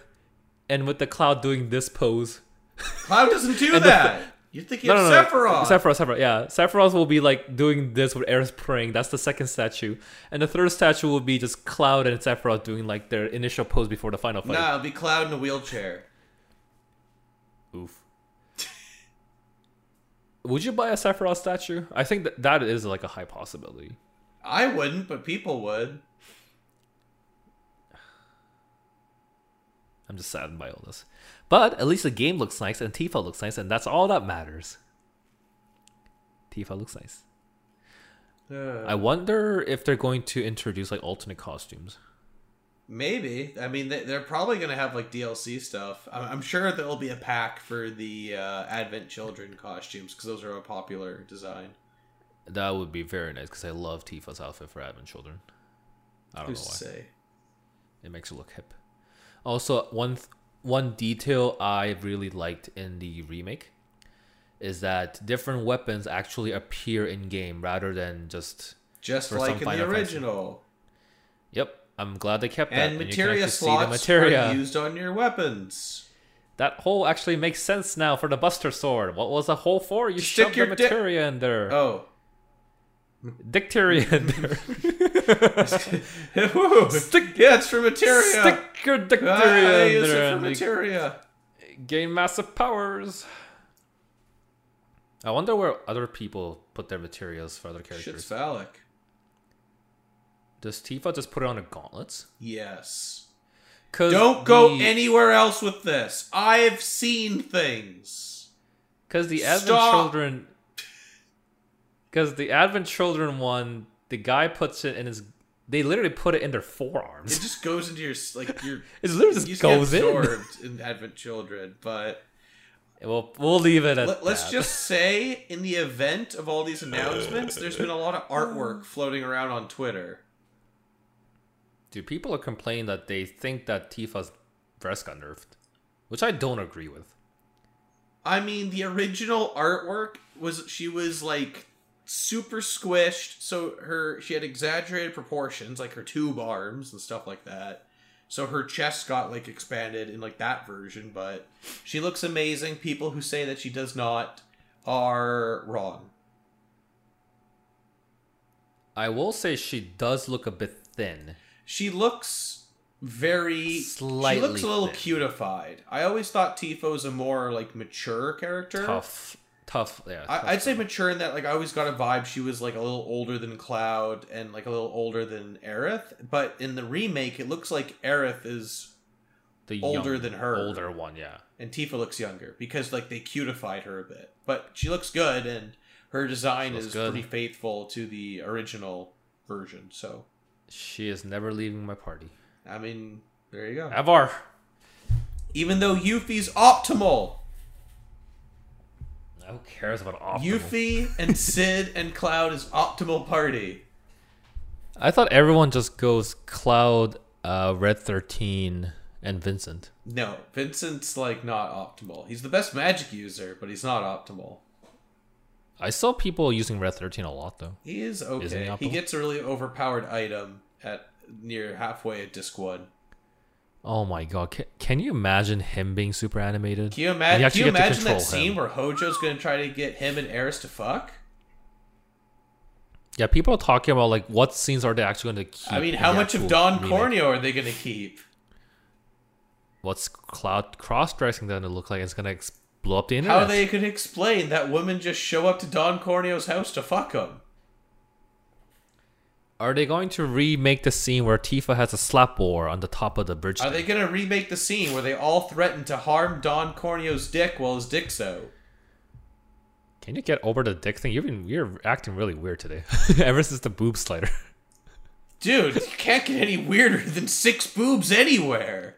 and with the cloud doing this pose. Cloud doesn't do (laughs) And the- that. You're thinking of Sephiroth. Sephiroth, Sephiroth, yeah. Sephiroth will be like doing this with Aerith praying. That's the second statue. And the third statue will be just Cloud and Sephiroth doing like their initial pose before the final fight. Nah, it'll be Cloud in a wheelchair. Oof. (laughs) Would you buy a Sephiroth statue? I think that that is like a high possibility. I wouldn't, but people would. I'm just saddened by all this. But at least the game looks nice and Tifa looks nice, and that's all that matters. Tifa looks nice. I wonder if they're going to introduce like alternate costumes. Maybe. I mean, they, they're probably going to have like DLC stuff. I'm, I'm sure there'll be a pack for the uh, Advent Children costumes because those are a popular design. That would be very nice because I love Tifa's outfit for Advent Children. I don't Who's know why. say? It makes her look hip. Also, one th- one detail I really liked in the remake is that different weapons actually appear in game rather than just. Just like in the Fantasy. original. Yep, I'm glad they kept that. And you materia slots materia. are used on your weapons. That hole actually makes sense now for the Buster Sword. What was the hole for? You Stick shoved your the materia in there. Oh. Dicteria. (laughs) Stick, (laughs) yeah, it's for materia. Stick your Ah, I use it for materia. gain massive powers. I wonder where other people put their materials for other Shit's characters. phallic. Does Tifa just put it on the gauntlets? Yes. Don't go the, anywhere else with this. I've seen things. Because the Stop. Children. Because the Advent Children one, the guy puts it in his. They literally put it in their forearms. It just goes into your like your. (laughs) It literally you just get goes in. absorbed in Advent Children, but We'll, we'll leave it at let, us that. just say, in the event of all these announcements, there's been a lot of artwork (sighs) floating around on Twitter. Dude, people are complaining that they think that Tifa's breast got nerfed, which I don't agree with. I mean, the original artwork was she was like super squished, so her she had exaggerated proportions, like her tube arms and stuff like that. So her chest got like expanded in like that version, but she looks amazing. People who say that she does not are wrong. I will say she does look a bit thin. She looks very slightly. she looks a little thin. cutified. I always thought Tifa was a more like mature character. Tough, tough. Yeah, tough. I, I'd say mature in that like I always got a vibe she was like a little older than Cloud and like a little older than Aerith. But in the remake, it looks like Aerith is the older than her. older one. Yeah, and Tifa looks younger because like they cutified her a bit. But she looks good and her design is good. pretty faithful to the original version. So she is never leaving my party. I mean, there you go. Avar. Even though Yuffie's optimal, Who cares about optimal? Yuffie and Cid and Cloud is optimal party. I thought everyone just goes Cloud, uh, Red Thirteen, and Vincent. No, Vincent's like not optimal. He's the best magic user, but he's not optimal. I saw people using Red Thirteen a lot though. He is Isn't he okay. He gets a really overpowered item at near halfway at disc one. Oh my god! Can, can you imagine him being super animated? Can you, ima- can you imagine that scene him. where Hojo's going to try to get him and Aeris to fuck? Yeah, people are talking about like what scenes are they actually going to keep. I mean, how much of Don remake? Corneo are they going to keep? What's Cloud cross dressing going to look like? It's going to ex- blow up the internet. How they could explain that women just show up to Don Corneo's house to fuck him? Are they going to remake the scene where Tifa has a slap war on the top of the bridge? Are thing? they going to remake the scene where they all threaten to harm Don Corneo's dick while his dick's out? Can you get over the dick thing? You've been you're acting really weird today. (laughs) Ever since the boob slider. Dude, you can't get any weirder than six boobs anywhere.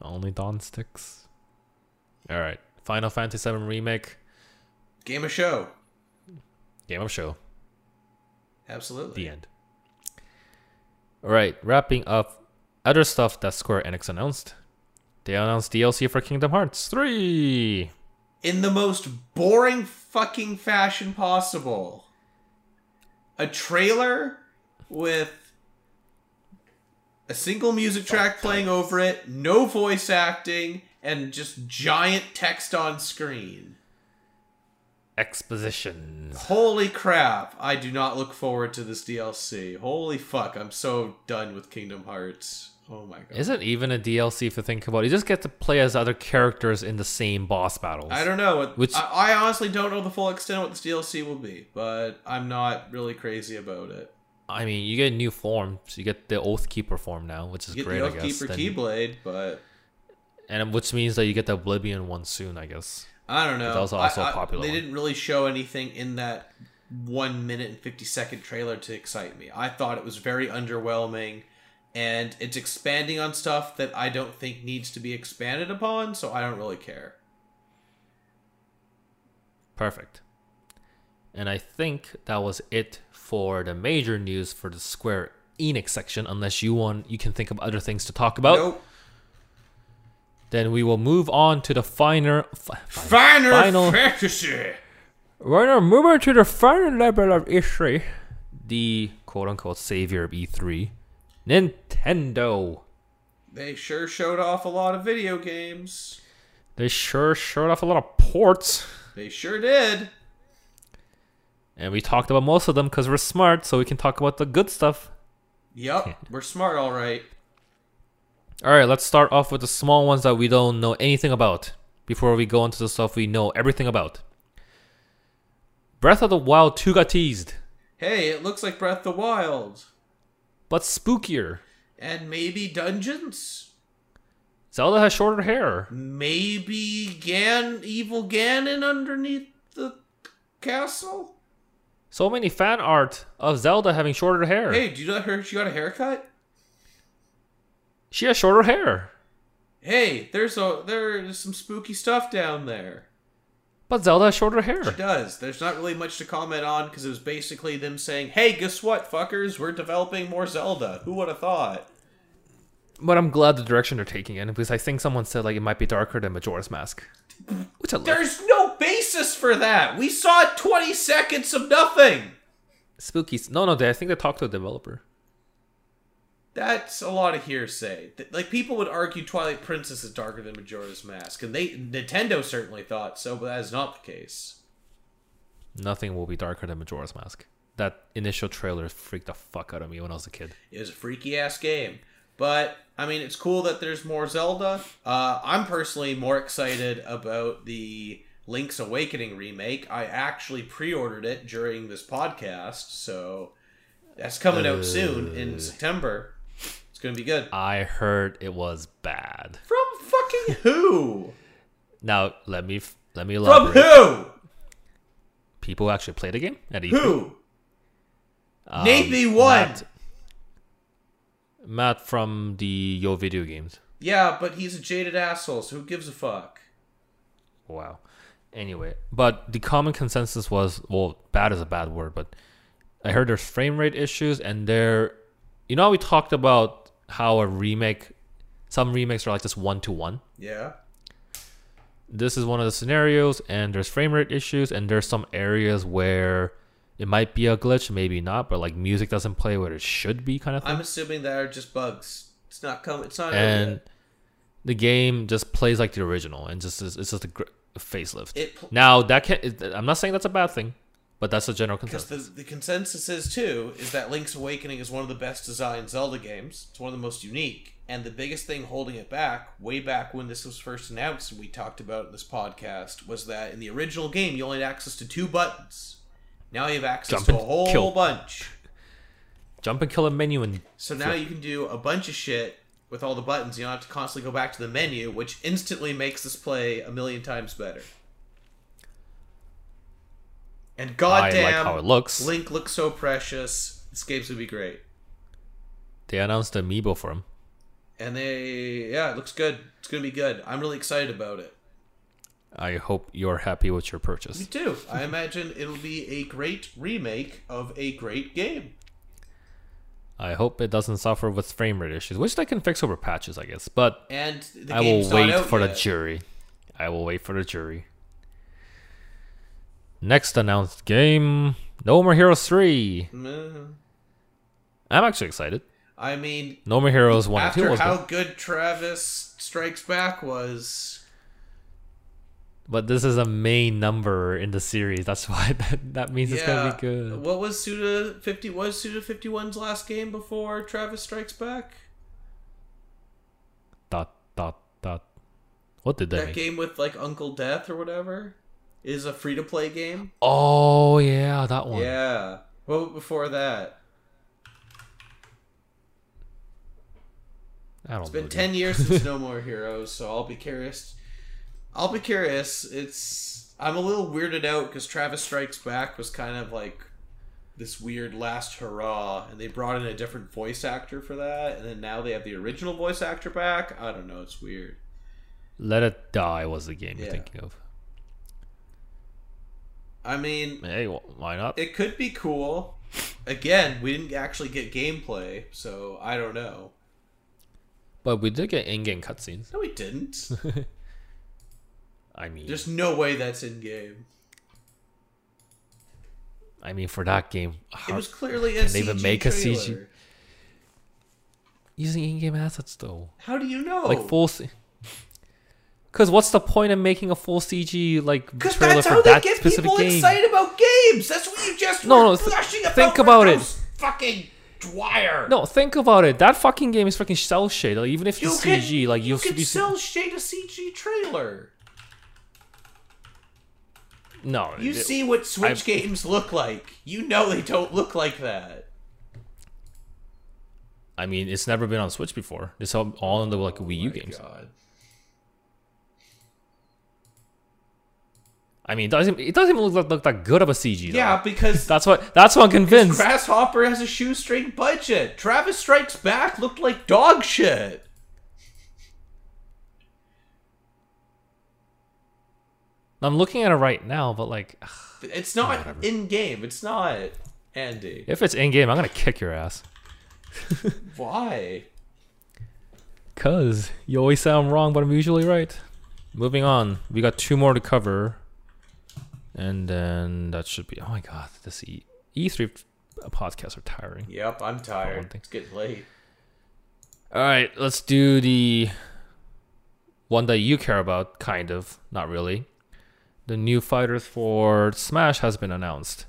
Only Don sticks. All right, Final Fantasy VII remake, Game of show. game of show, Absolutely. the end. All right, wrapping up other stuff that Square Enix announced. They announced DLC for Kingdom Hearts 3. In the most boring fucking fashion possible. a trailer with a single music track playing over it, no voice acting, and just giant text on screen. Expositions. Holy crap! I do not look forward to this DLC. Holy fuck! I'm so done with Kingdom Hearts. Oh my god! Is it even a DLC if you think about it? You just get to play as other characters in the same boss battles. I don't know. Which- I, I honestly don't know the full extent of what this DLC will be, but I'm not really crazy about it. I mean, you get a new forms. You get the Oath Keeper form now, which is You get great, the I guess. Keyblade, but and um, which means that you get the Oblivion one soon, I guess. I don't know. That was also I- a I- popular They one. didn't really show anything in that one minute and fifty second trailer to excite me. I thought it was very underwhelming, and it's expanding on stuff that I don't think needs to be expanded upon. So I don't really care. Perfect. And I think that was it for the major news for the Square Enix section. Unless you want, you can think of other things to talk about. nope. Then we will move on to the finer, fi- Final, Final- Fantasy. We're gonna move on to the final level of E3. The quote unquote savior of E3. Nintendo. They sure showed off a lot of video games. They sure showed off a lot of ports. They sure did. And we talked about most of them because we're smart, so we can talk about the good stuff. Yep, we're smart, all right. Alright, let's start off with the small ones that we don't know anything about before we go into the stuff we know everything about. Breath of the Wild 2 got teased, Hey, it looks like Breath of the Wild. but spookier. And maybe Dungeons? Zelda has shorter hair. Maybe Gan evil Ganon underneath the castle? So many fan art of Zelda having shorter hair. Hey, do you know her she got a haircut? She has shorter hair. Hey, there's a there's some spooky stuff down there. But Zelda has shorter hair. It does. There's not really much to comment on because it was basically them saying, "Hey, guess what, fuckers? We're developing more Zelda." Who would have thought? But I'm glad the direction they're taking it because I think someone said like it might be darker than Majora's Mask. Which I love. There's no basis for that. We saw 20 seconds of nothing. Spooky. No, no, they, I think they talked to a developer. That's a lot of hearsay. Like people would argue Twilight Princess is darker than Majora's Mask, and they Nintendo certainly thought so, but that is not the case. Nothing will be darker than Majora's Mask. That initial trailer freaked the fuck out of me when I was a kid. It was a freaky ass game, but I mean, it's cool that there's more Zelda. Uh, I'm personally more excited about the Link's Awakening remake. I actually pre-ordered it during this podcast, so that's coming out soon in September. Gonna be good. I heard it was bad. From fucking who? Now let me let me From who? People actually play the game at E3. Who? Um, Name one. Matt, Matt from the Yo Video Games. Yeah, but he's a jaded asshole, so who gives a fuck? Wow. Anyway, but the common consensus was well, bad is a bad word, but I heard there's frame rate issues and there you know how we talked about how a remake some remakes are like just one to one. Yeah. This is one of the scenarios and there's frame rate issues and there's some areas where it might be a glitch, maybe not, but like music doesn't play where it should be kind of thing. I'm assuming that are just bugs. It's not coming. It's not. and the game just plays like the original and just is- it's just a gr- facelift. It pl- now that can it- I'm not saying that's a bad thing, but that's the general Because consensus. the, the consensus is too is that Link's Awakening is one of the best designed Zelda games. It's one of the most unique, and the biggest thing holding it back, way back when this was first announced, and we talked about in this podcast, was that in the original game you only had access to two buttons. Now you have access Jump to a whole kill. bunch. Jump and kill a menu and So now you can do a bunch of shit with all the buttons. You don't have to constantly go back to the menu, which instantly makes this play a million times better. And I goddamn, like how it looks. Link looks so precious. This game's gonna be great. They announced amiibo for him. And they, yeah, it looks good. It's gonna be good. I'm really excited about it. I hope you're happy with your purchase. Me too. I imagine it'll be a great remake of a great game. I hope it doesn't suffer with frame rate issues, which they can fix over patches, I guess. But And I will wait for the jury. I will wait for the jury. Next announced game No More Heroes 3. Meh. I'm actually excited. I mean, No More Heroes 1 and 2 after was how good. good Travis Strikes Back was, But this is a main number in the series. That's (laughs) why that, that means it's going to be good. What was Suda fifty? Was Suda 51's last game before Travis Strikes Back? Dot, dot, dot. What did that, That game with like Uncle Death or whatever is a free to play game. Oh, yeah, that one. Yeah. What before that? I don't It's been ten years since (laughs) No More Heroes, so I'll be curious. I'll be curious. It's I'm a little weirded out because Travis Strikes Back was kind of like this weird last hurrah, and they brought in a different voice actor for that, and then now they have the original voice actor back. I don't know. It's weird. Let It Die was the game you're thinking of. I mean, Hey, why not? it could be cool. Again, we didn't actually get gameplay, so I don't know. But we did get in-game cutscenes. No, we didn't. (laughs) I mean, There's no way that's in game. I mean, for that game, It was clearly a Can they even make a CG? using in-game assets though, How do you know? like full. C- Because what's the point of making a full CG like Because trailer that's for how they that get specific people game? excited about games. That's what you just No, were no, th- think about it. Fucking Dwyer. No, think about it. That fucking game is fucking cel shaded. Like, even if you it's can, CG, like you you'll can be cel shade a CG trailer. no. You it- see what Switch I've- games look like. You know they don't look like that. I mean, it's never been on Switch before. It's all, all in the like Wii U Oh My games. God. I mean, it doesn't it doesn't even look, look that good of a CG. Though. Yeah, because (laughs) that's what that's what I'm convinced. Grasshopper has a shoestring budget. Travis Strikes Back looked like dog shit. I'm looking at it right now, but like, It's not in game. It's not Andy. if it's in game, I'm gonna kick your ass. (laughs) Why? Cause you always sound wrong, but I'm usually right. Moving on, we got two more to cover, and then that should be. Oh my god, this E E3 podcasts are tiring. Yep, I'm tired. It's getting late. All right, let's do the one that you care about, kind of, not really. The new fighters for Smash has been announced.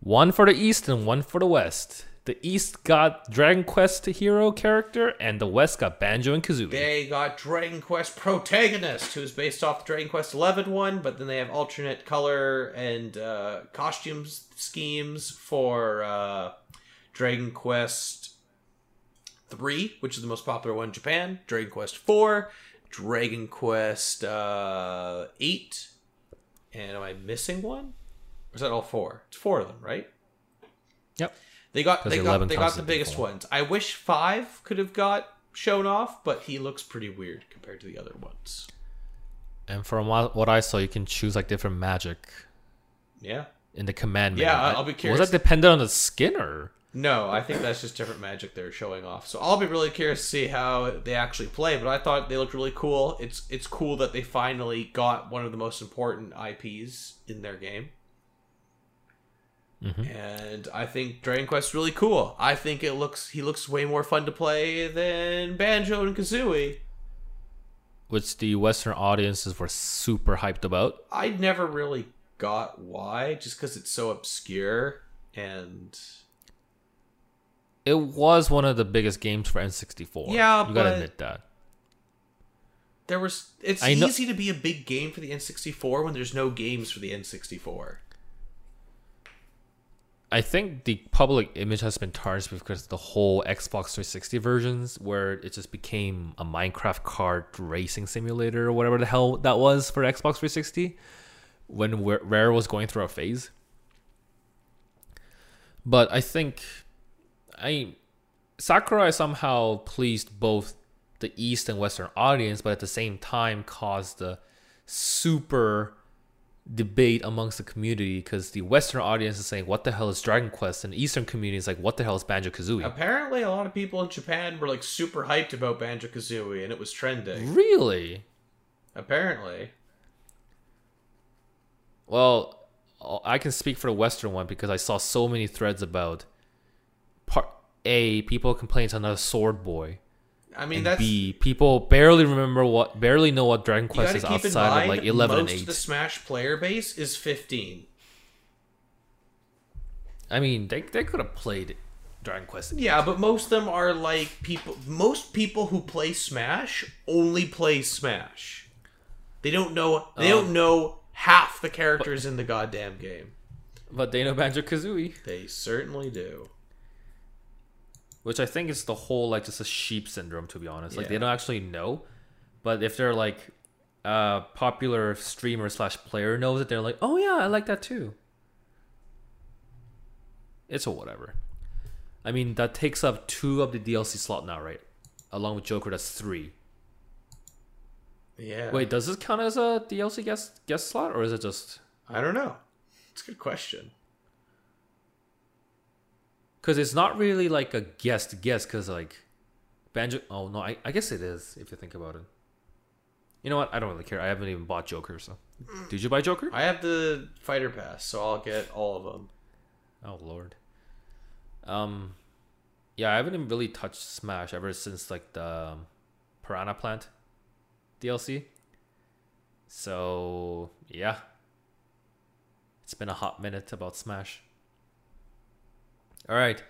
One for the East and one for the West. The East got Dragon Quest hero character, and the West got Banjo and Kazooie. They got Dragon Quest Protagonist, who's based off the Dragon Quest Eleven one, but then they have alternate color and uh, costumes schemes for uh, Dragon Quest Three, which is the most popular one in Japan. Dragon Quest Four, Dragon Quest uh, Eight, and am I missing one? Or is that all four? It's four of them, right? Yep. They got they the got they got the as a big biggest one. ones. I wish five could have got shown off, but he looks pretty weird compared to the other ones. And from what what I saw, you can choose like different magic Yeah. in the command menu. Yeah, I'll be curious. Was that dependent on the skin or? No, I think that's just different magic they're showing off. So I'll be really curious to see how they actually play. But I thought they looked really cool. It's it's cool that they finally got one of the most important IPs in their game. Mm-hmm. And I think Dragon Quest is really cool. I think it looks he looks way more fun to play than Banjo and Kazooie. Which the Western audiences were super hyped about. I never really got why, just because it's so obscure and It was one of the biggest games for N64. Yeah, you gotta but- admit that. there was. It's know- easy to be a big game for the N64 when there's no games for the N64. I think the public image has been tarnished because the whole Xbox 360 versions, where it just became a Minecraft kart racing simulator or whatever the hell that was for Xbox 360, when Rare was going through a phase. But I think, I Sakurai somehow pleased both the East and Western audience, but at the same time caused the super debate amongst the community because the Western audience is saying, "What the hell is Dragon Quest?" and the Eastern community is like, "What the hell is Banjo Kazooie?" Apparently, a lot of people in Japan were like super hyped about Banjo Kazooie, and it was trending. Really? Apparently, Well, I can speak for the Western one because I saw so many threads about part A, people complain it's another sword boy. I mean, that's B, people barely remember what barely know what Dragon Quest is outside mind. of like eleven most and of eight. the Smash player base is fifteen. I mean, they they could have played Dragon Quest. Yeah, but most of them are like people. Most people who play Smash only play Smash. They don't know. They Um, don't know half the characters in the goddamn game. But they know Banjo Kazooie, They certainly do. Which I think is the whole like just a sheep syndrome. To be honest, like they don't actually know. But if they're like a popular streamer slash player knows it, they're like, oh yeah, I like that too. It's a whatever. I mean, that takes up two of the DLC slot now, right? Along with Joker, that's three. Yeah. Wait, does this count as a DLC guest guest slot, or is it just I don't know. It's a good question. Because it's not really like a guest guest? Because like Banjo. Oh no, I, I guess it is if you think about it. You know what? I don't really care. I haven't even bought Joker. So, did you buy Joker? I have the fighter pass, so I'll get all of them. Oh lord. Um, yeah, I haven't even really touched Smash ever since like the um, Piranha Plant DLC. So yeah, it's been a hot minute about Smash. All right,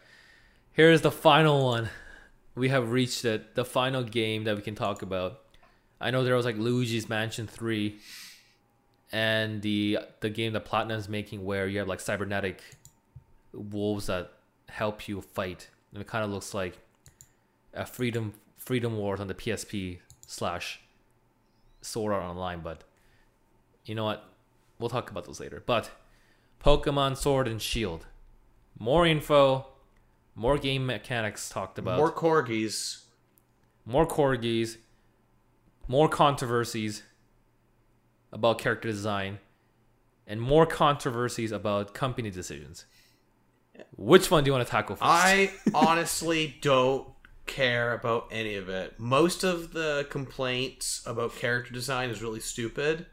here's the final one. We have reached it, the final game that we can talk about. I know there was like Luigi's Mansion Three, and the the game that Platinum's making where you have like cybernetic wolves that help you fight. And it kind of looks like a Freedom Freedom Wars on the PSP slash Sword Art Online, but you know what? We'll talk about those later. But Pokemon Sword and Shield. More info, more game mechanics talked about, More corgis. more corgis, more controversies about character design, and more controversies about company decisions. Which one do you want to tackle first? I honestly (laughs) don't care about any of it. Most of the complaints about character design is really stupid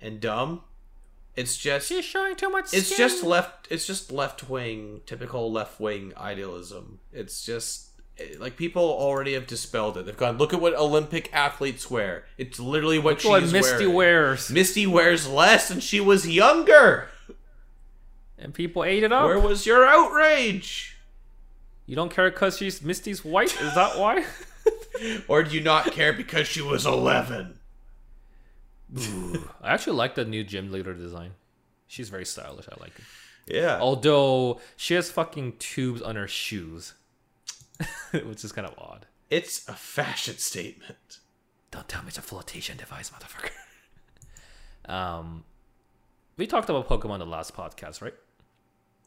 and dumb. It's just She's showing too much. it's skin. just left it's just left wing typical left wing idealism it's just eh, like people already have dispelled it they've gone look at what olympic athletes wear it's literally what Look what she's Misty wearing. wears, misty wears less and she was younger and people ate it up. where was your outrage you don't care because she's Misty's white? Is that why? (laughs) or do you not care because she was 11 I actually like the new gym leader design. She's very stylish. I like it. yeah Although she has fucking tubes on her shoes, (laughs) which is kind of odd. it's a fashion statement Don't tell me it's a flotation device, motherfucker. (laughs) um, we talked about Pokemon the last podcast, right?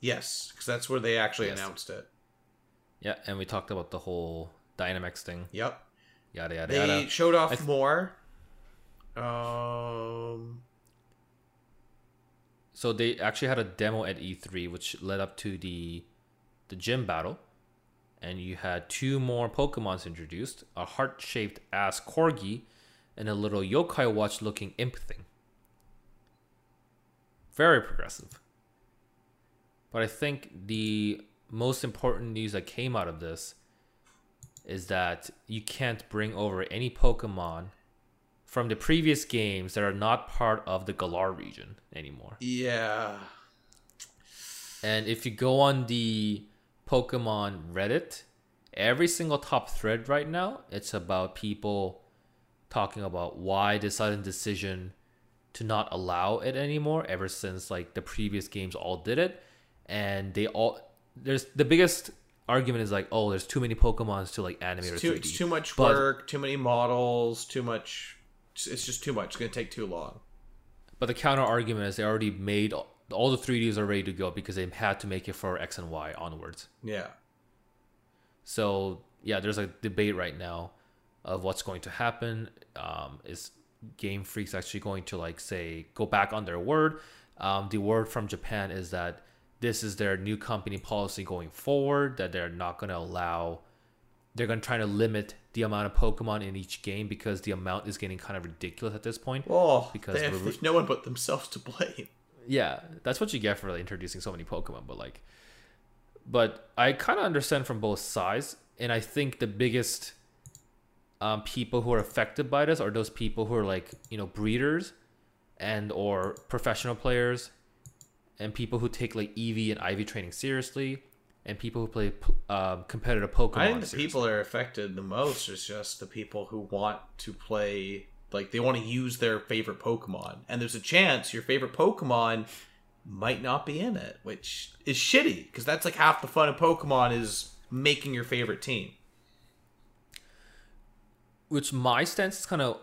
yes because that's where they actually Yes. announced it Yeah, and we talked about the whole Dynamax thing, yep yada yada they yada. showed off th- more um So they actually had a demo at E3, which led up to the the gym battle, and you had two more Pokemons introduced: a heart-shaped ass corgi, and a little yokai watch-looking imp thing. Very progressive. But I think the most important news that came out of this is that you can't bring over any Pokemon from the previous games that are not part of the Galar region anymore. yeah And if you go on the Pokemon Reddit, every single top thread right now, it's about people talking about why the sudden decision to not allow it anymore ever since like the previous games all did it and they all there's the biggest argument is like oh there's too many pokemons to like animate or It's too, 3D. it's too much But- work, too many models, too much. It's just too much. It's gonna take too long. But the counter argument is they already made all, all the 3Ds are ready to go because they had to make it for X and Y onwards. Yeah, So yeah, there's a debate right now of what's going to happen. Um, is Game Freaks actually going to like say go back on their word? Um, the word from Japan is that this is their new company policy going forward. That they're not going to allow. They're going to try to limit the amount of Pokemon in each game because the amount is getting kind of ridiculous at this point. Oh, Because they have, we're- no one but themselves to blame. yeah, that's what you get for like, introducing so many Pokemon. But like, but I kind of understand from both sides, and I think the biggest um, people who are affected by this are those people who are like you know breeders and or professional players, and people who take like EV and IV training seriously, and people who play um, competitive Pokemon. I think the seriously. people that are affected the most is just the people who want to play, like they want to use their favorite Pokemon, and there's a chance your favorite Pokemon might not be in it, which is shitty because that's like half the fun of Pokemon is making your favorite team. which my stance is kind of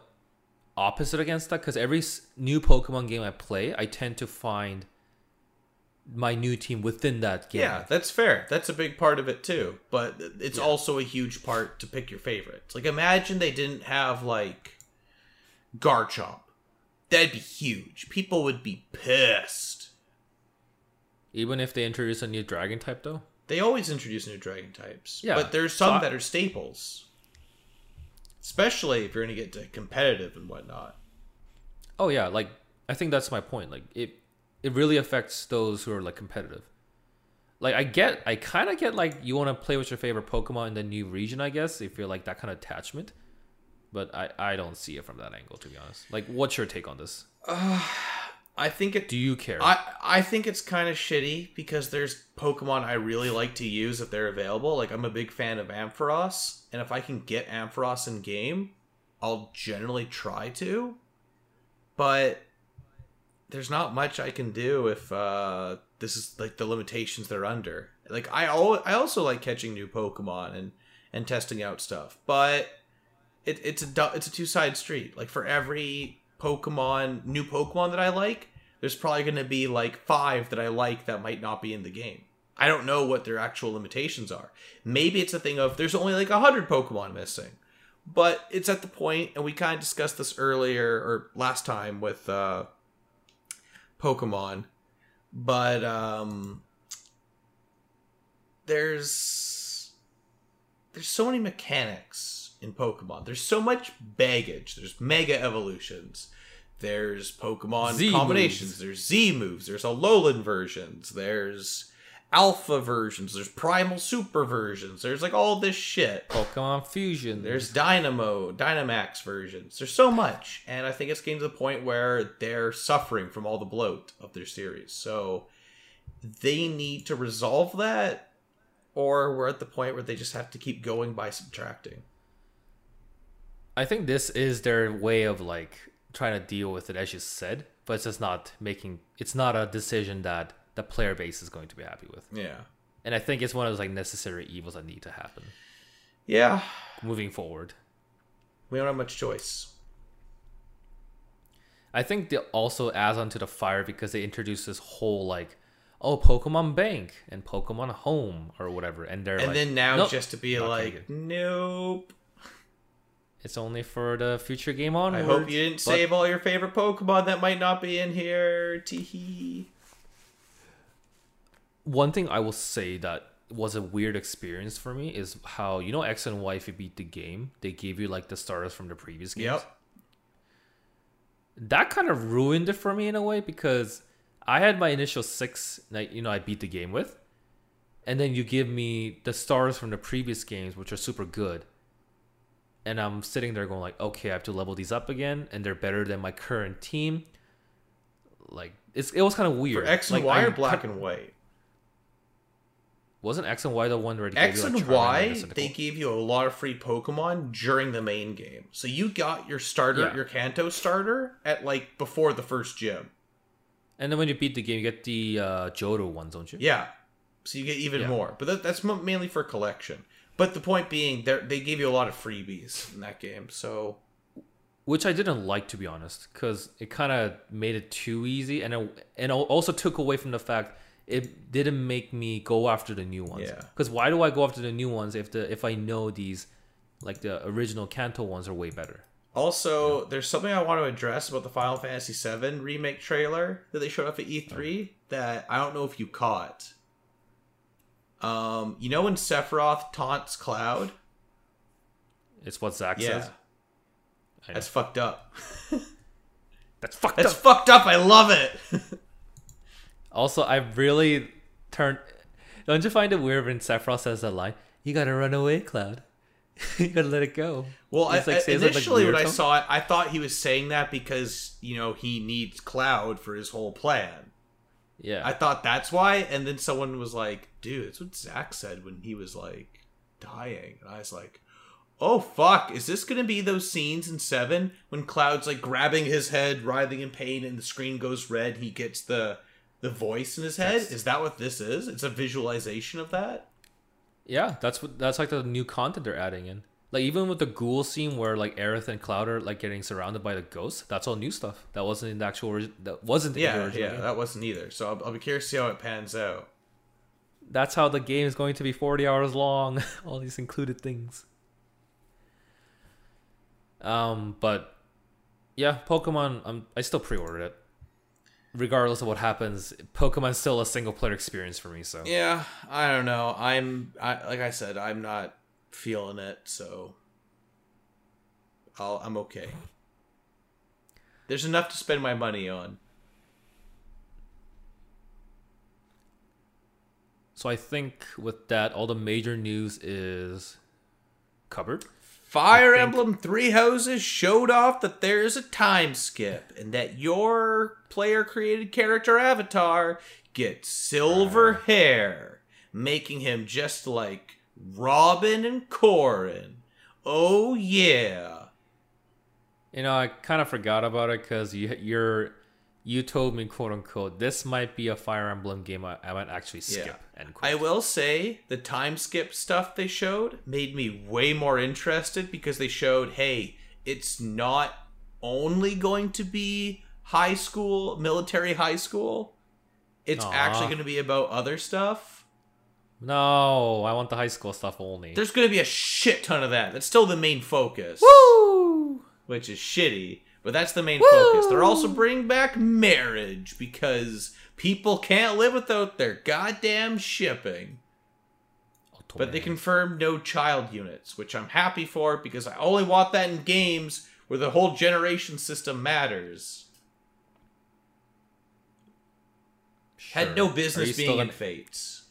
opposite against that because every new Pokemon game I play, I tend to find my new team within that game. Yeah, that's fair. That's a big part of it too. But it's also a huge part to pick your favorites. Like imagine they didn't have like Garchomp. That'd be huge. People would be pissed. Even if they introduce a new dragon type, though. They always introduce new dragon types. Yeah, But there's so some I- that are staples. Especially if you're gonna get to competitive and whatnot. Oh yeah, like I think that's my point. Like it, it really affects those who are like competitive. Like I get, I kind of get like you want to play with your favorite Pokemon in the new region, I guess, if you're like that kind of attachment. But I, I don't see it from that angle, to be honest. Like, what's your take on this? (sighs) I think it Do you care? I I think it's kind of shitty because there's Pokemon I really like to use if they're available. Like I'm a big fan of Ampharos, and if I can get Ampharos in game, I'll generally try to. But there's not much I can do if uh, this is like the limitations they're under. Like I al- I also like catching new Pokemon and and testing out stuff, but it, it's a it's a two side street. Like for every Pokemon new Pokemon that I like, there's probably going to be like five that I like that might not be in the game. I don't know what their actual limitations are. Maybe it's a thing of there's only like a hundred Pokemon missing, but it's at the point, and we kind of discussed this earlier or last time with uh, Pokemon, but um, there's there's so many mechanics in Pokemon. There's so much baggage. There's mega evolutions. There's Pokemon Z combinations. moves. There's Z moves. There's Alolan versions. There's Alpha versions. There's Primal Super versions. There's like all this shit. Pokemon Fusion. There's Dynamo, Dynamax versions. There's so much, and I think it's getting to the point where they're suffering from all the bloat of their series. So they need to resolve that, or we're at the point where they just have to keep going by subtracting. I think this is their way of like trying to deal with it, as you said, but it's just not making. It's not a decision that the player base is going to be happy with, Yeah, and I think it's one of those like necessary evils that need to happen yeah. moving forward. We don't have much choice. I think they also adds onto the fire because they introduced this whole like, oh, Pokemon Bank and Pokemon Home or whatever, and they're And like, then now "Nope, just to be like, nope. it's only for the future game on. I hope you didn't save all your favorite Pokemon that might not be in here. Teehee. One thing I will say that was a weird experience for me is how you know X and Y if you beat the game, they gave you like the starters from the previous games. Yep. That kind of ruined it for me in a way because I had my initial six that you know I beat the game with, and then you give me the stars from the previous games which are super good. And I'm sitting there going like, okay, I have to level these up again, and they're better than my current team. Like it's it was kind of weird. For X and Like, Y I or black and white? Wasn't X and Y the one where X gave you, like, and Y, they gave you a lot of free Pokemon during the main game. So you got your starter, Yeah. your Kanto starter, at like before the first gym. And then when you beat the game, you get the uh, Johto ones, don't you? Yeah. So you get even Yeah. more. But that, that's mainly for collection. But the point being, they they gave you a lot of freebies in that game. So Which I didn't like, to be honest, because it kind of made it too easy, and it, and it also took away from the fact it didn't make me go after the new ones. Yeah. Because why do I go after the new ones if the if I know these, like the original Kanto ones, are way better? also, there's something I want to address about the Final Fantasy VII remake trailer that they showed off at E3 that I don't know if you caught. Um, you know when Sephiroth taunts Cloud? It's what Zack Yeah. says. That's fucked up. (laughs) That's fucked That's up. fucked up. I love it. (laughs) Also, I really turned. Don't you find it weird when Sephiroth says that line? You gotta run away, Cloud. (laughs) you gotta let it go. Well, He's, I, I- like, initially when I saw it, I thought he was saying that because you know he needs Cloud for his whole plan. yeah, I thought that's why, and then someone was like, "Dude, that's what Zack said when he was like dying," and I was like, "Oh fuck, is this gonna be those scenes in Seven when Cloud's like grabbing his head, writhing in pain, and the screen goes red? He gets the the voice in his head. That's- Is that what this is? It's a visualization of that." yeah. That's what. That's like the new content they're adding in. Like even with the ghoul scene where like Aerith and Cloud are like getting surrounded by the ghosts. That's all new stuff. That wasn't in the actual. Origi- that wasn't in the Yeah, original yeah, game. that wasn't either. So I'll, I'll be curious to see how it pans out. That's how the game is going to be 40 hours long. (laughs) All these included things. Um, but yeah, Pokemon. Um, I still pre-ordered it. Regardless of what happens, Pokemon's still a single player experience for me. So Yeah, I don't know. I'm I, like I said, I'm not feeling it, so I'll, I'm okay. There's enough to spend my money on. so I think with that, all the major news is covered. Fire Emblem Three Houses showed off that there's a time skip and that your player created character avatar gets silver hair, making him just like Robin and Corrin. Oh yeah. You know, I kind of forgot about it because you you're you told me quote unquote this might be a Fire Emblem game I, I might actually skip. Yeah. End quote. I will say the time skip stuff they showed made me way more interested because they showed, hey, it's not only going to be high school, military high school. It's Aw. actually going to be about other stuff. no, I want the high school stuff only. There's going to be a shit ton of that. That's still the main focus, Woo! which is shitty, but that's the main focus. They're also bringing back marriage because people can't live without their goddamn shipping. But they confirmed no child units, which I'm happy for because I only want that in games where the whole generation system matters. Had no Sure. Are you business being in gonna- Fates.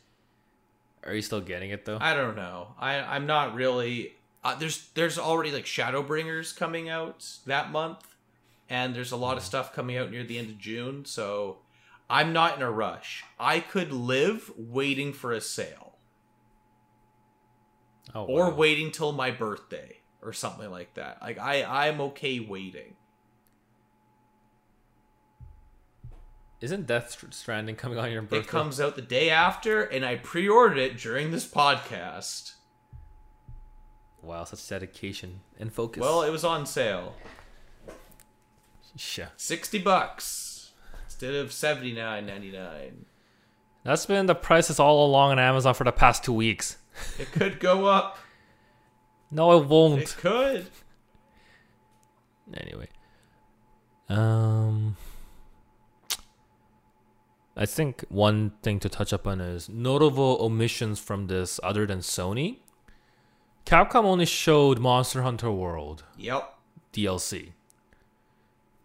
Are you still getting it though? I don't know. I I'm not really. Uh, there's there's already like Shadowbringers coming out that month, and there's a lot of stuff coming out near the end of June. So I'm not in a rush. I could live waiting for a sale. oh, or wow. waiting till my birthday or something like that. Like I I'm okay waiting. Isn't Death Stranding coming on your birthday? It comes out the day after and I pre-ordered it during this podcast. Wow, such dedication and focus. Well, it was on sale. Yeah. 60 bucks instead of 79.99. That's been the prices all along on Amazon for the past two weeks. It could go up. No, it It won't. It could. Anyway, um, I think one thing to touch upon is notable omissions from this other than Sony. Capcom only showed Monster Hunter World Yep. DLC,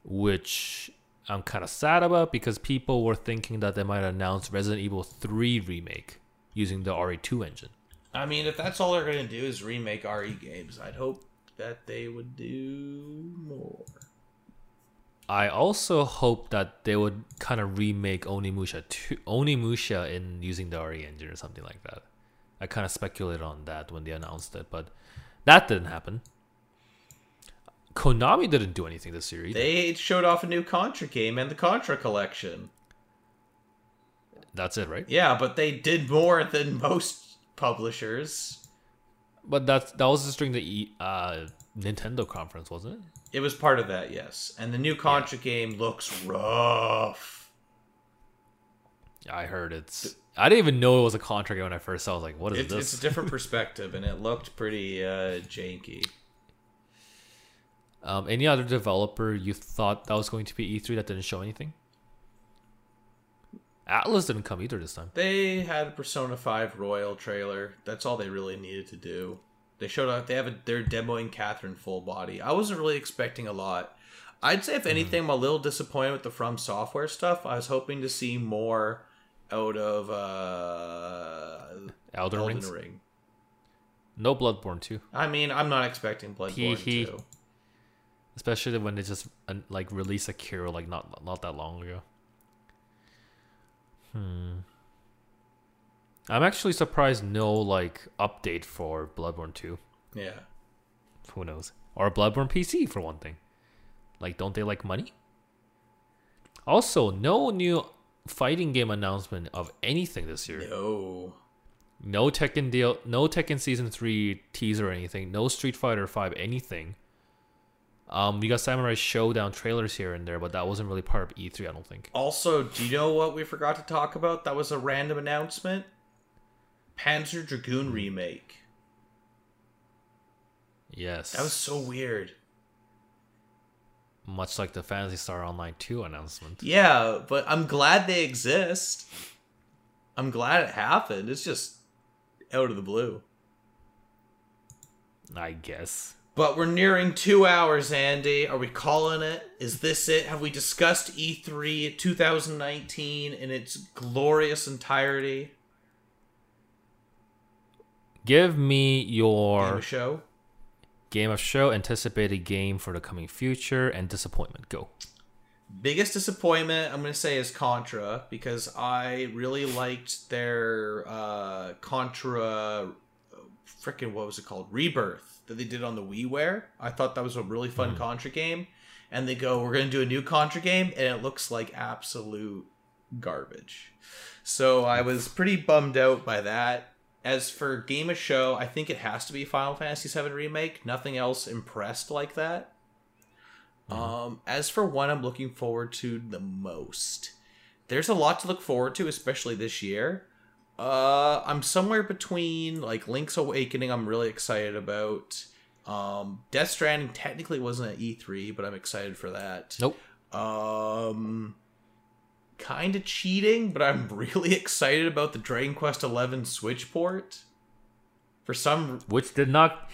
which I'm kind of sad about because people were thinking that they might announce Resident Evil 3 remake using the RE2 engine. I mean, if that's all they're going to do is remake RE games, I'd hope that they would do more. I also hope that they would kind of remake Onimusha 2, Onimusha in using the RE engine or something like that. I kind of speculated on that when they announced it, but that didn't happen. Konami didn't do anything this year either. They showed off a new Contra game and the Contra collection. That's it, right? Yeah, but they did more than most publishers. But that's that was just during the uh, Nintendo conference, wasn't it? It was part of that, yes. And the new Contra game looks rough. I heard it's. I didn't even know it was a Contra game when I first saw. it. I was like, "What is It, this?" it's a different (laughs) perspective, and it looked pretty uh, janky. Um, any other developer you thought that was going to be E3 that didn't show anything? Atlus didn't come either this time. They had a Persona 5 Royal trailer. That's all they really needed to do. They showed up. They have a, they're demoing Catherine full body. I wasn't really expecting a lot. I'd say if anything, I'm a little disappointed with the From Software stuff. I was hoping to see more out of uh, Elden, Elden Ring. No Bloodborne 2. I mean, I'm not expecting Bloodborne. 2. Especially when they just uh, like released Sekiro like not not that long ago. Hmm. I'm actually surprised no like update for Bloodborne 2. Yeah. Who knows? Or Bloodborne PC for one thing. Like, don't they like money? Also, no new fighting game announcement of anything this year. No. No Tekken deal, no Tekken Season Three teaser or anything. No Street Fighter Five anything. Um, we got Samurai Shodown trailers here and there, but that wasn't really part of E3. I don't think. Also, do you know what we forgot to talk about? That was a random announcement. Panzer Dragoon remake. Yes, That was so weird. much like the Phantasy Star Online Two announcement. Yeah, but I'm glad they exist. I'm glad it happened. It's just out of the blue. I guess. But we're nearing two hours, Andy. Are we calling it? Is this it? Have we discussed E E3 2019 in its glorious entirety? Give me your Game of show. game of show, anticipated game for the coming future, and disappointment. Go. Biggest disappointment, I'm going to say, is Contra because I really liked their uh, Contra. Freaking, what was it called? Rebirth that they did on the WiiWare. I thought that was a really fun Contra game. And they go, we're going to do a new Contra game, and it looks like absolute garbage. So I was pretty bummed out by that. As for Game of Show, I think it has to be Final Fantasy VII Remake. Nothing else impressed like that. Um, as for one I'm looking forward to the most, there's a lot to look forward to, especially this year. Uh, I'm somewhere between like Link's Awakening. I'm really excited about. Um, Death Stranding technically wasn't at E3, but I'm excited for that. Nope. Um, kind of cheating, but I'm (laughs) really excited about the Dragon Quest XI Switch port. For some Which did not.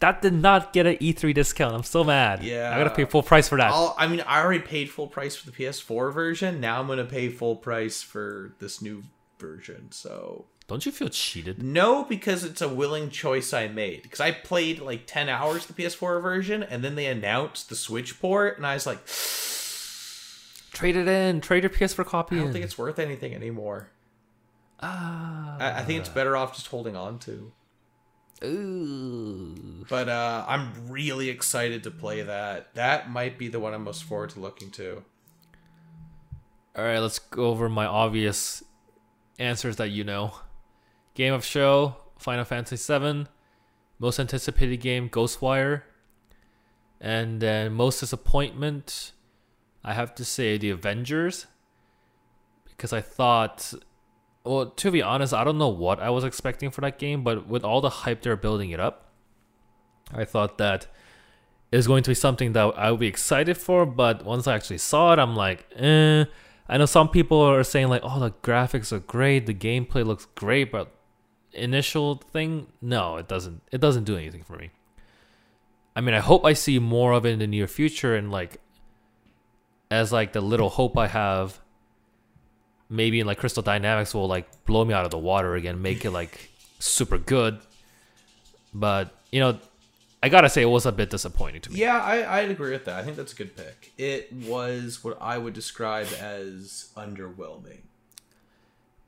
That did not get an E3 discount. I'm so mad. Yeah. I gotta pay full price for that. I'll, I mean, I already paid full price for the PS4 version. Now I'm gonna pay full price for this new version. So Don't you feel cheated? no, because it's a willing choice I made. Because I played like 10 hours the PS4 version, and then they announced the Switch port, and I was like, (sighs) Trade it in. Trade your PS4 copy I don't in. think it's worth anything anymore. Ah. I, I think it's better off just holding on to. Ooh. But uh, I'm really excited to play that. That might be the one I'm most forward to looking to. All right, let's go over my obvious answers that you know. Game of show, Final Fantasy VII. Most anticipated game, Ghostwire. And then most disappointment, I have to say The Avengers. Because I thought, well, to be honest, I don't know what I was expecting for that game, but with all the hype they're building it up, I thought that going to be something that I would be excited for. But once I actually saw it, I'm like, eh. I know some people are saying like, oh, the graphics are great, the gameplay looks great, but initial thing, no, it doesn't. It doesn't do anything for me. I mean, I hope I see more of it in the near future, and like, as like the little hope I have, maybe in like Crystal Dynamics will like blow me out of the water again, make it like super good. But you know, I gotta say it was a bit disappointing to me. Yeah, I, I'd agree with that. I think that's a good pick. It was what I would describe as underwhelming.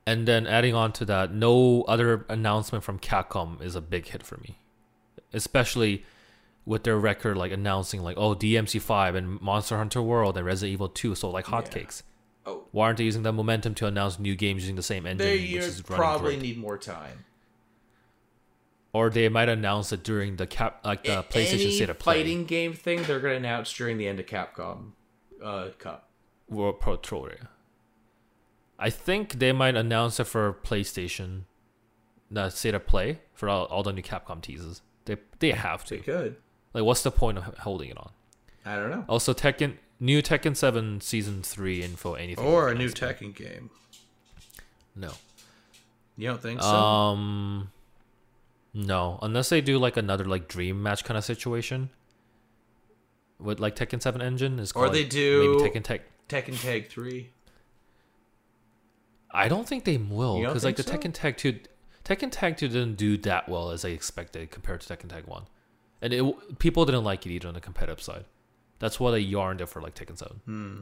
And then adding on to that, no other announcement from Capcom is a big hit for me. Especially with their record like announcing like, oh, DMC5 and Monster Hunter World and Resident Evil 2 so like hotcakes. Oh, Why aren't they using that momentum to announce new games using the same engine, they which is probably great? need more time. Or they might announce it during the cap like the A- PlayStation Any State of Play fighting game thing they're going to announce during the end of Capcom uh, Cup. World Pro Tour. I think they might announce it for PlayStation, the State of Play for all, all the new Capcom teases. They they have to. They could. Like, what's the point of holding it on? I don't know. Also, Tekken, new Tekken Seven Season Three info. Anything? Or a new. Tekken game. No. You don't think so? Um. No, unless they do like another like dream match kind of situation. with like Tekken 7 engine. Is Or they like, do- maybe Tekken Tech. Tekken Tag Three. I don't think they will because like the so? Tekken Tag 2, Tekken Tag 2 didn't do that well as I expected compared to Tekken Tag 1, and it people didn't like it either on the competitive side. That's why they yarned it for like Tekken 7. Hmm.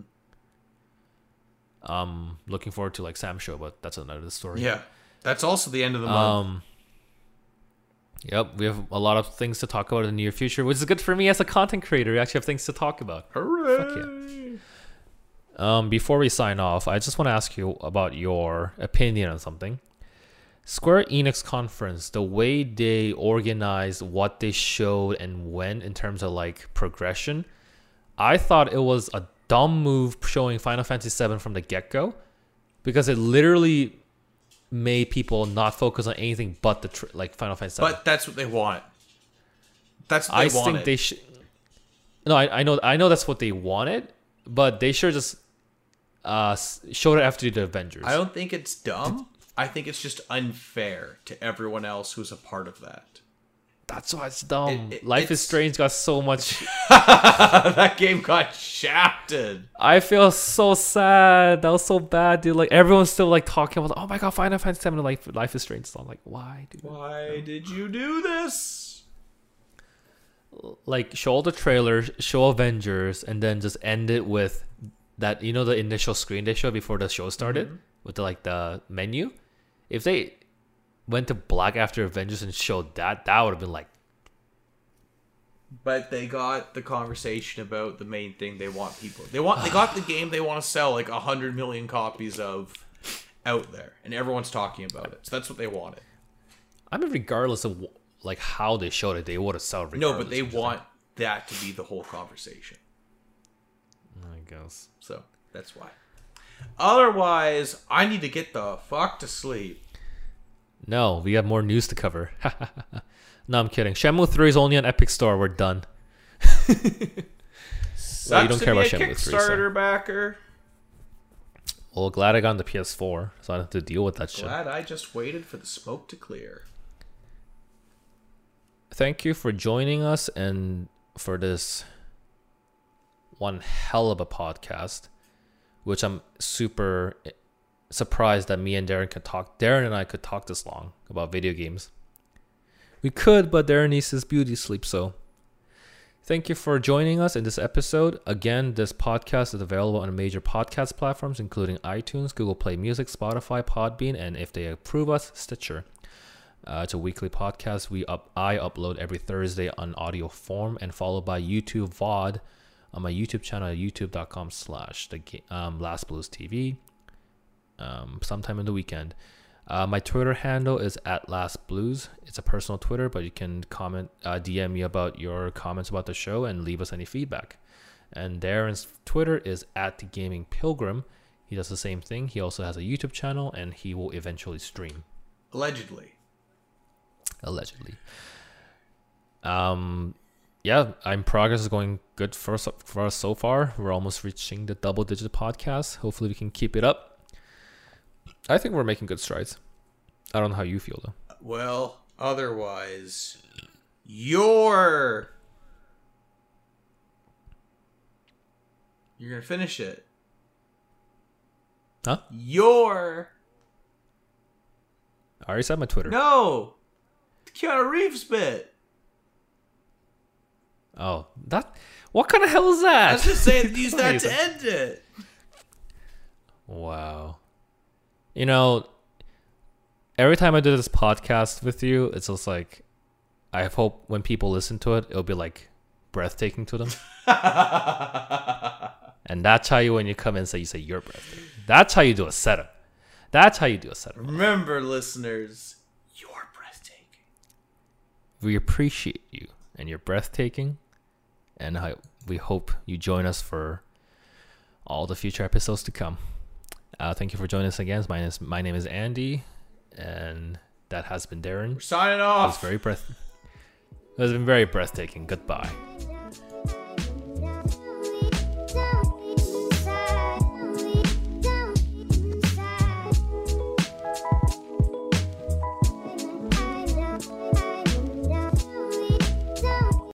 Um, looking forward to like Sam show, but that's another story. Yeah, that's also the end of the month. Um. Yep, we have a lot of things to talk about in the near future, which is good for me as a content creator. We actually have things to talk about. Hooray! fuck Um, before we sign off, I just want to ask you about your opinion on something. Square Enix conference, the way they organized what they showed and when in terms of like progression, I thought it was a dumb move showing Final Fantasy VII from the get go, because it literally made people not focus on anything but the tr- like Final Fantasy VII. But that's what they want. That's what I they think they should. No, I, I know I know that's what they wanted, but they should just uh showed it after the Avengers. I don't think it's dumb. I think it's just unfair to everyone else who's a part of that. That's why it's dumb. It- it- Life is Strange got so much. (laughs) (laughs) that game got shafted. I feel so sad. That was so bad, dude. Like everyone's still like talking about, oh my god, Final Fantasy VII, like Life is Strange. So I'm like, why, dude? Why did you do this? Like show all the trailers, show Avengers, and then just end it with that. You know the initial screen they showed before the show started Mm-hmm. with the like the menu. If they went to black after Avengers and showed that, that would have been like But they got the conversation about the main thing they want people. They want they got the game they want to sell like a hundred million copies of out there, and everyone's talking about it. So that's what they wanted. I mean, regardless of like how they showed it, they would have sold. No, but they want that to be the whole conversation. I guess. So that's why. Otherwise, I need to get the fuck to sleep. No, we have more news to cover. (laughs) no, I'm kidding. Shenmue 3 is only on Epic Store. We're done. (laughs) Sucks don't to care be about Shenmue 3, so- backer. Well, glad I got on the PS4, so I don't have to deal with that shit. Glad I just waited for the smoke to clear. Thank you for joining us and for this one hell of a podcast, which I'm super surprised that me and Darren could talk. Darren and I could talk this long about video games. We could, but Darren needs his beauty sleep, so Thank you for joining us in this episode. Again, this podcast is available on major podcast platforms, including iTunes, Google Play Music, Spotify, Podbean, and if they approve us, Stitcher. Uh, it's a weekly podcast. We up I upload every Thursday on audio form and followed by YouTube VOD on my YouTube channel at youtube.com slash the um, Last Blues TV. Um, sometime in the weekend. Uh, my Twitter handle is at Last Blues. It's a personal Twitter, but you can comment, uh, DM me about your comments about the show and leave us any feedback. And Darren's Twitter is at the Gaming Pilgrim. He does the same thing. He also has a YouTube channel, and he will eventually stream Allegedly. allegedly. Um, yeah, I'm progress is going good for us, for us so far. We're almost reaching the double digit podcast. Hopefully, we can keep it up. I think we're making good strides. I don't know how you feel though. Well, otherwise, you're. You're gonna finish it. Huh? Your. I already said my Twitter. No! The Keanu Reeves bit. Oh, that. What kind of hell is that? I was just saying, (laughs) use that to end it. Wow. You know, every time I do this podcast with you, it's just like, I hope when people listen to it, it'll be like breathtaking to them. (laughs) and that's how you, when you come in, say you say you're breathtaking. That's how you do a setup. That's how you do a setup. Remember, listeners, you're breathtaking. We appreciate you, and you're breathtaking. And I, we hope you join us for all the future episodes to come. Uh, thank you for joining us again. My name is, my name is Andy, and that has been Darren. We're signing off. It was very breath. It has been very breathtaking. Goodbye.